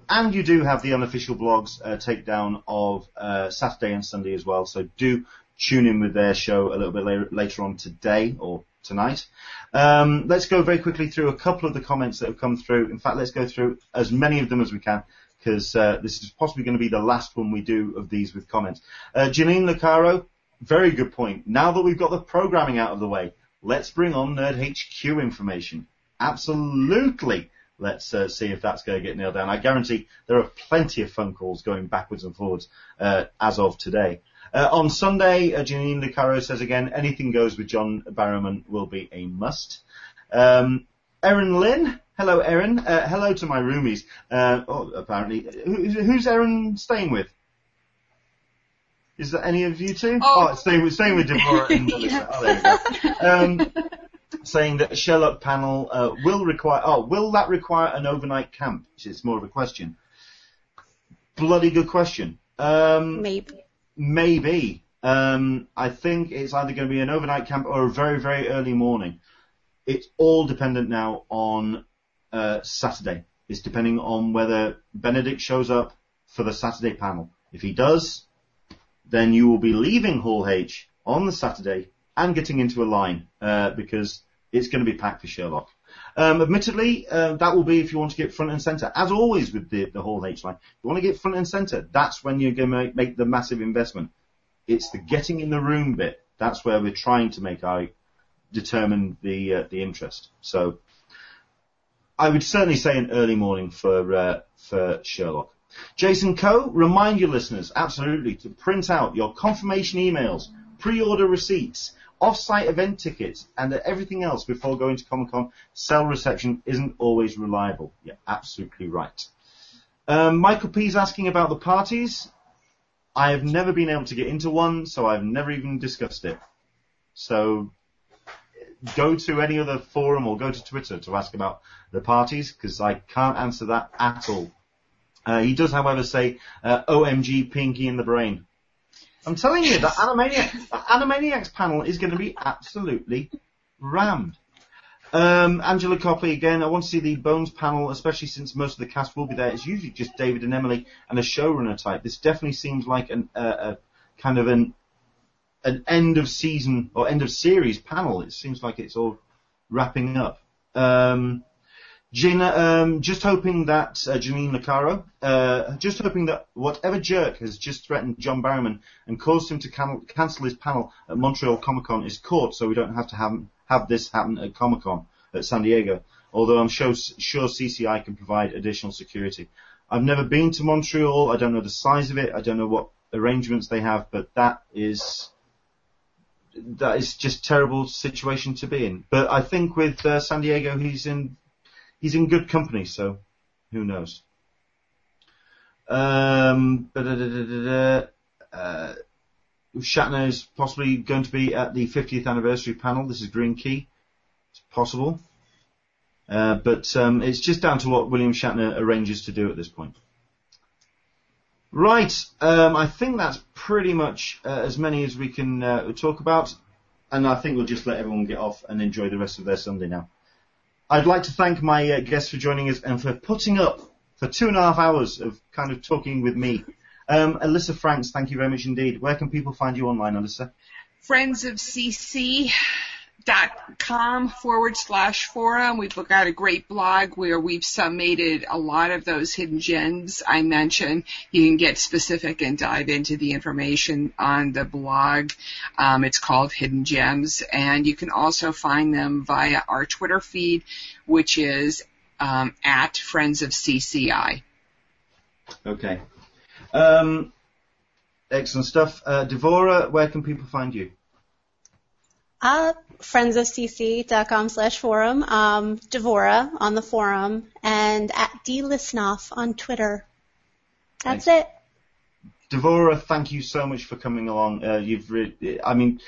and you do have the unofficial blogs uh, takedown of uh, Saturday and Sunday as well. So do tune in with their show a little bit later, later on today or tonight. Um, let's go very quickly through a couple of the comments that have come through. In fact, let's go through as many of them as we can because uh, this is possibly going to be the last one we do of these with comments. Uh, Janine Lucaro, very good point. Now that we've got the programming out of the way, let's bring on Nerd HQ information. Absolutely. Let's uh, see if that's going to get nailed down. I guarantee there are plenty of phone calls going backwards and forwards uh, as of today. Uh, on Sunday, uh, Janine Lucaro says again, anything goes with John Barrowman will be a must. Um, Erin Lynn, hello Erin, uh, hello to my roomies. Uh, oh, apparently, Who, who's Erin staying with? Is that any of you two? Oh. staying with staying with *laughs* Deborah and Melissa. Oh, there we go. Um, saying that Sherlock panel uh, will require. Oh, will that require an overnight camp? It's more of a question. Bloody good question. Um, Maybe. Maybe. Um, I think it's either going to be an overnight camp or a very, very early morning. It's all dependent now on uh, Saturday. It's depending on whether Benedict shows up for the Saturday panel. If he does, then you will be leaving Hall H on the Saturday and getting into a line uh, because it's going to be packed for Sherlock. Um, admittedly, uh, that will be if you want to get front and centre. As always with the, the whole H line, you want to get front and centre, that's when you're going to make, make the massive investment. It's the getting in the room bit. That's where we're trying to make our determine the uh, the interest. So I would certainly say an early morning for uh, for Sherlock. Jason Coe, remind your listeners absolutely to print out your confirmation emails, pre-order receipts, off-site event tickets, and everything else before going to Comic Con. Cell reception isn't always reliable. You're absolutely right. Um, Michael P is asking about the parties. I have never been able to get into one, so I've never even discussed it. So go to any other forum or go to Twitter to ask about the parties because I can't answer that at all. Uh, he does, however, say uh, OMG Pinky in the Brain. I'm telling you, that Animaniac, Animaniacs panel is going to be absolutely rammed. Um, Angela Copley again. I want to see the Bones panel, especially since most of the cast will be there. It's usually just David and Emily and a showrunner type. This definitely seems like an, uh, a kind of an an end of season or end of series panel. It seems like it's all wrapping up. Um, Um, just hoping that uh, Janine Licaro, uh, just hoping that whatever jerk has just threatened John Barrowman and caused him to can- cancel his panel at Montreal Comic Con is caught, so we don't have to have have this happen at Comic Con at San Diego. Although I'm sure, sure CCI can provide additional security. I've never been to Montreal. I don't know the size of it. I don't know what arrangements they have, but that is that is just terrible situation to be in. But I think with uh, San Diego, he's in he's in good company, so who knows. Um, uh, Shatner is possibly going to be at the 50th anniversary panel. This is Green Key. It's possible. Uh, but um, it's just down to what William Shatner arranges to do at this point. Right, um, I think that's pretty much uh, as many as we can uh, talk about, and I think we'll just let everyone get off and enjoy the rest of their Sunday now. I'd like to thank my uh, guests for joining us and for putting up for two and a half hours of kind of talking with me. Um, Alyssa Franks, thank you very much indeed. Where can people find you online, Alyssa? Friends of CC dot com forward slash forum. We've got a great blog where we've summated a lot of those hidden gems I mentioned. You can get specific and dive into the information on the blog. Um, it's called Hidden Gems, and you can also find them via our Twitter feed, which is um, at Friends of CCI. Okay. Um, excellent stuff. Uh, Devora, where can people find you? Uh, friendsofcc.com slash forum, um, Devora on the forum, and at dlisnoff on Twitter. That's Thanks. it. Devora, thank you so much for coming along. Uh, you've, re- I mean,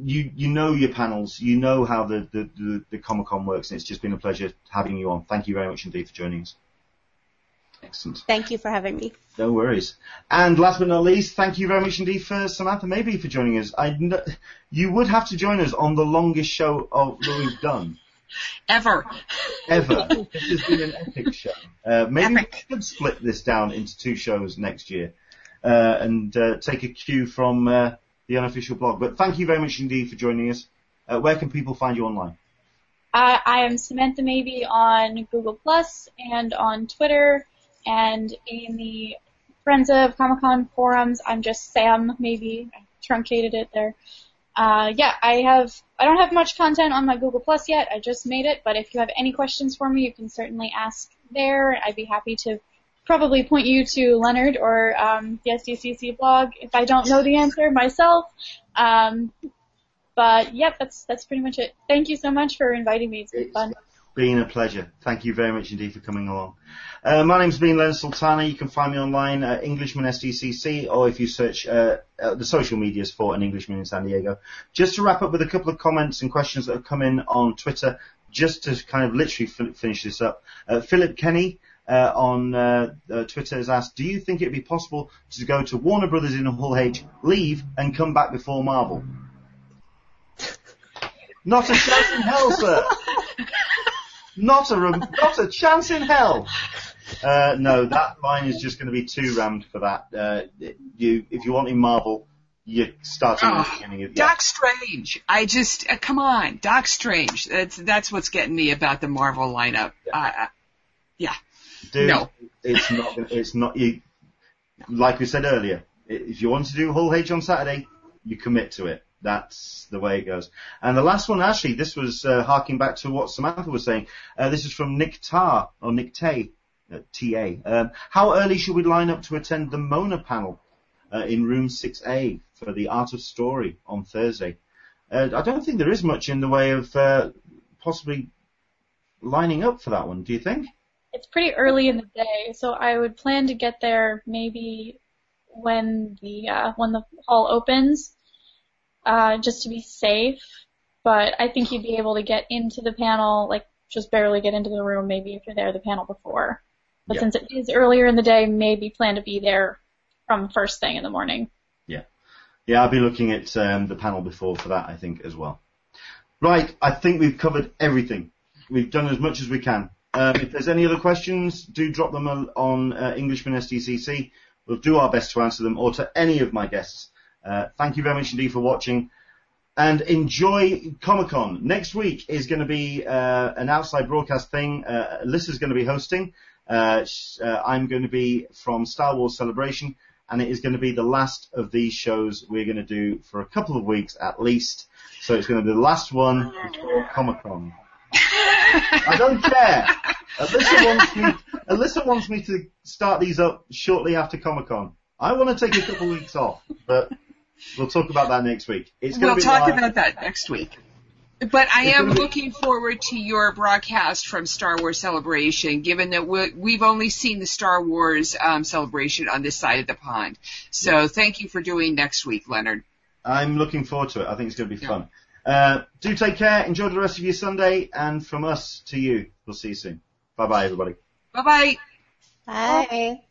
you you know your panels, you know how the the, the, the Comic Con works, and it's just been a pleasure having you on. Thank you very much indeed for joining us. Excellent. Thank you for having me. No worries. And last but not least, thank you very much indeed for Samantha Maybe for joining us. I kn- you would have to join us on the longest show of, that we've done. Ever. Ever. *laughs* this has been an epic show. Uh, maybe epic. we could split this down into two shows next year uh, and uh, take a cue from uh, the unofficial blog. But thank you very much indeed for joining us. Uh, where can people find you online? Uh, I am Samantha Maybe on Google Plus and on Twitter and in the Friends of Comic Con forums, I'm just Sam, maybe. I truncated it there. Uh, yeah, I have, I don't have much content on my Google Plus yet. I just made it, but if you have any questions for me, you can certainly ask there. I'd be happy to probably point you to Leonard or um, the SDCC blog if I don't know the answer myself. Um, but yep, that's that's pretty much it. Thank you so much for inviting me. It's been fun. Been a pleasure. Thank you very much indeed for coming along. Uh, my name's been Len Sultana. You can find me online at Englishman SDCC or if you search uh, uh, the social medias for an Englishman in San Diego. Just to wrap up with a couple of comments and questions that have come in on Twitter, just to kind of literally finish this up. Uh, Philip Kenny uh, on uh, Twitter has asked, do you think it would be possible to go to Warner Brothers in Hall H, leave, and come back before Marvel? *laughs* Not a chance in hell, sir. Not a, not a chance in hell. Uh, no, that line is just going to be too rammed for that. Uh, you, if you want in Marvel, you're starting at the Oh, beginning of yeah. Doc Strange. I just uh, come on, Doc Strange. That's that's what's getting me about the Marvel lineup. Uh, yeah. Dude, no. it's not. It's not. You, like we said earlier, if you want to do Hall H on Saturday, you commit to it. That's the way it goes. And the last one, actually, this was uh, harking back to what Samantha was saying. Uh, this is from Nick Tar or Nick Tay, uh, TA. Um, how early should we line up to attend the Moana panel uh, in room 6A for the Art of Story on Thursday? Uh, I don't think there is much in the way of uh, possibly lining up for that one. Do you think? It's pretty early in the day, so I would plan to get there maybe when the when the hall opens, uh, just to be safe. But I think you'd be able to get into the panel, like just barely get into the room, maybe if you're there the panel before. But Yeah. since it is earlier in the day, maybe plan to be there from first thing in the morning. Yeah, yeah, I'll be looking at um, the panel before for that, I think, as well. Right, I think we've covered everything. We've done as much as we can. Um, if there's any other questions, do drop them on- on uh, Englishman SDCC. We'll do our best to answer them, or to any of my guests. Uh, thank you very much indeed for watching, and enjoy Comic Con. Next week is going to be uh, an outside broadcast thing. Uh, Alyssa's going to be hosting. Uh, uh, I'm going to be from Star Wars Celebration and it is going to be the last of these shows we're going to do for a couple of weeks at least. So it's going to be the last one before Comic Con. I don't care. Alyssa wants me. Alyssa wants me to start these up shortly after Comic Con. I want to take a couple of weeks off, but we'll talk about that next week. It's We'll be talk live. about that next week. But I It's am gonna be- looking forward to your broadcast from Star Wars Celebration, given that we- we've only seen the Star Wars um, celebration on this side of the pond. So thank you for doing next week, Leonard. I'm looking forward to it. I think it's going to be Yeah. fun. Uh, do take care. Enjoy the rest of your Sunday, and from us to you, we'll see you soon. Bye bye, everybody. Bye bye. Bye.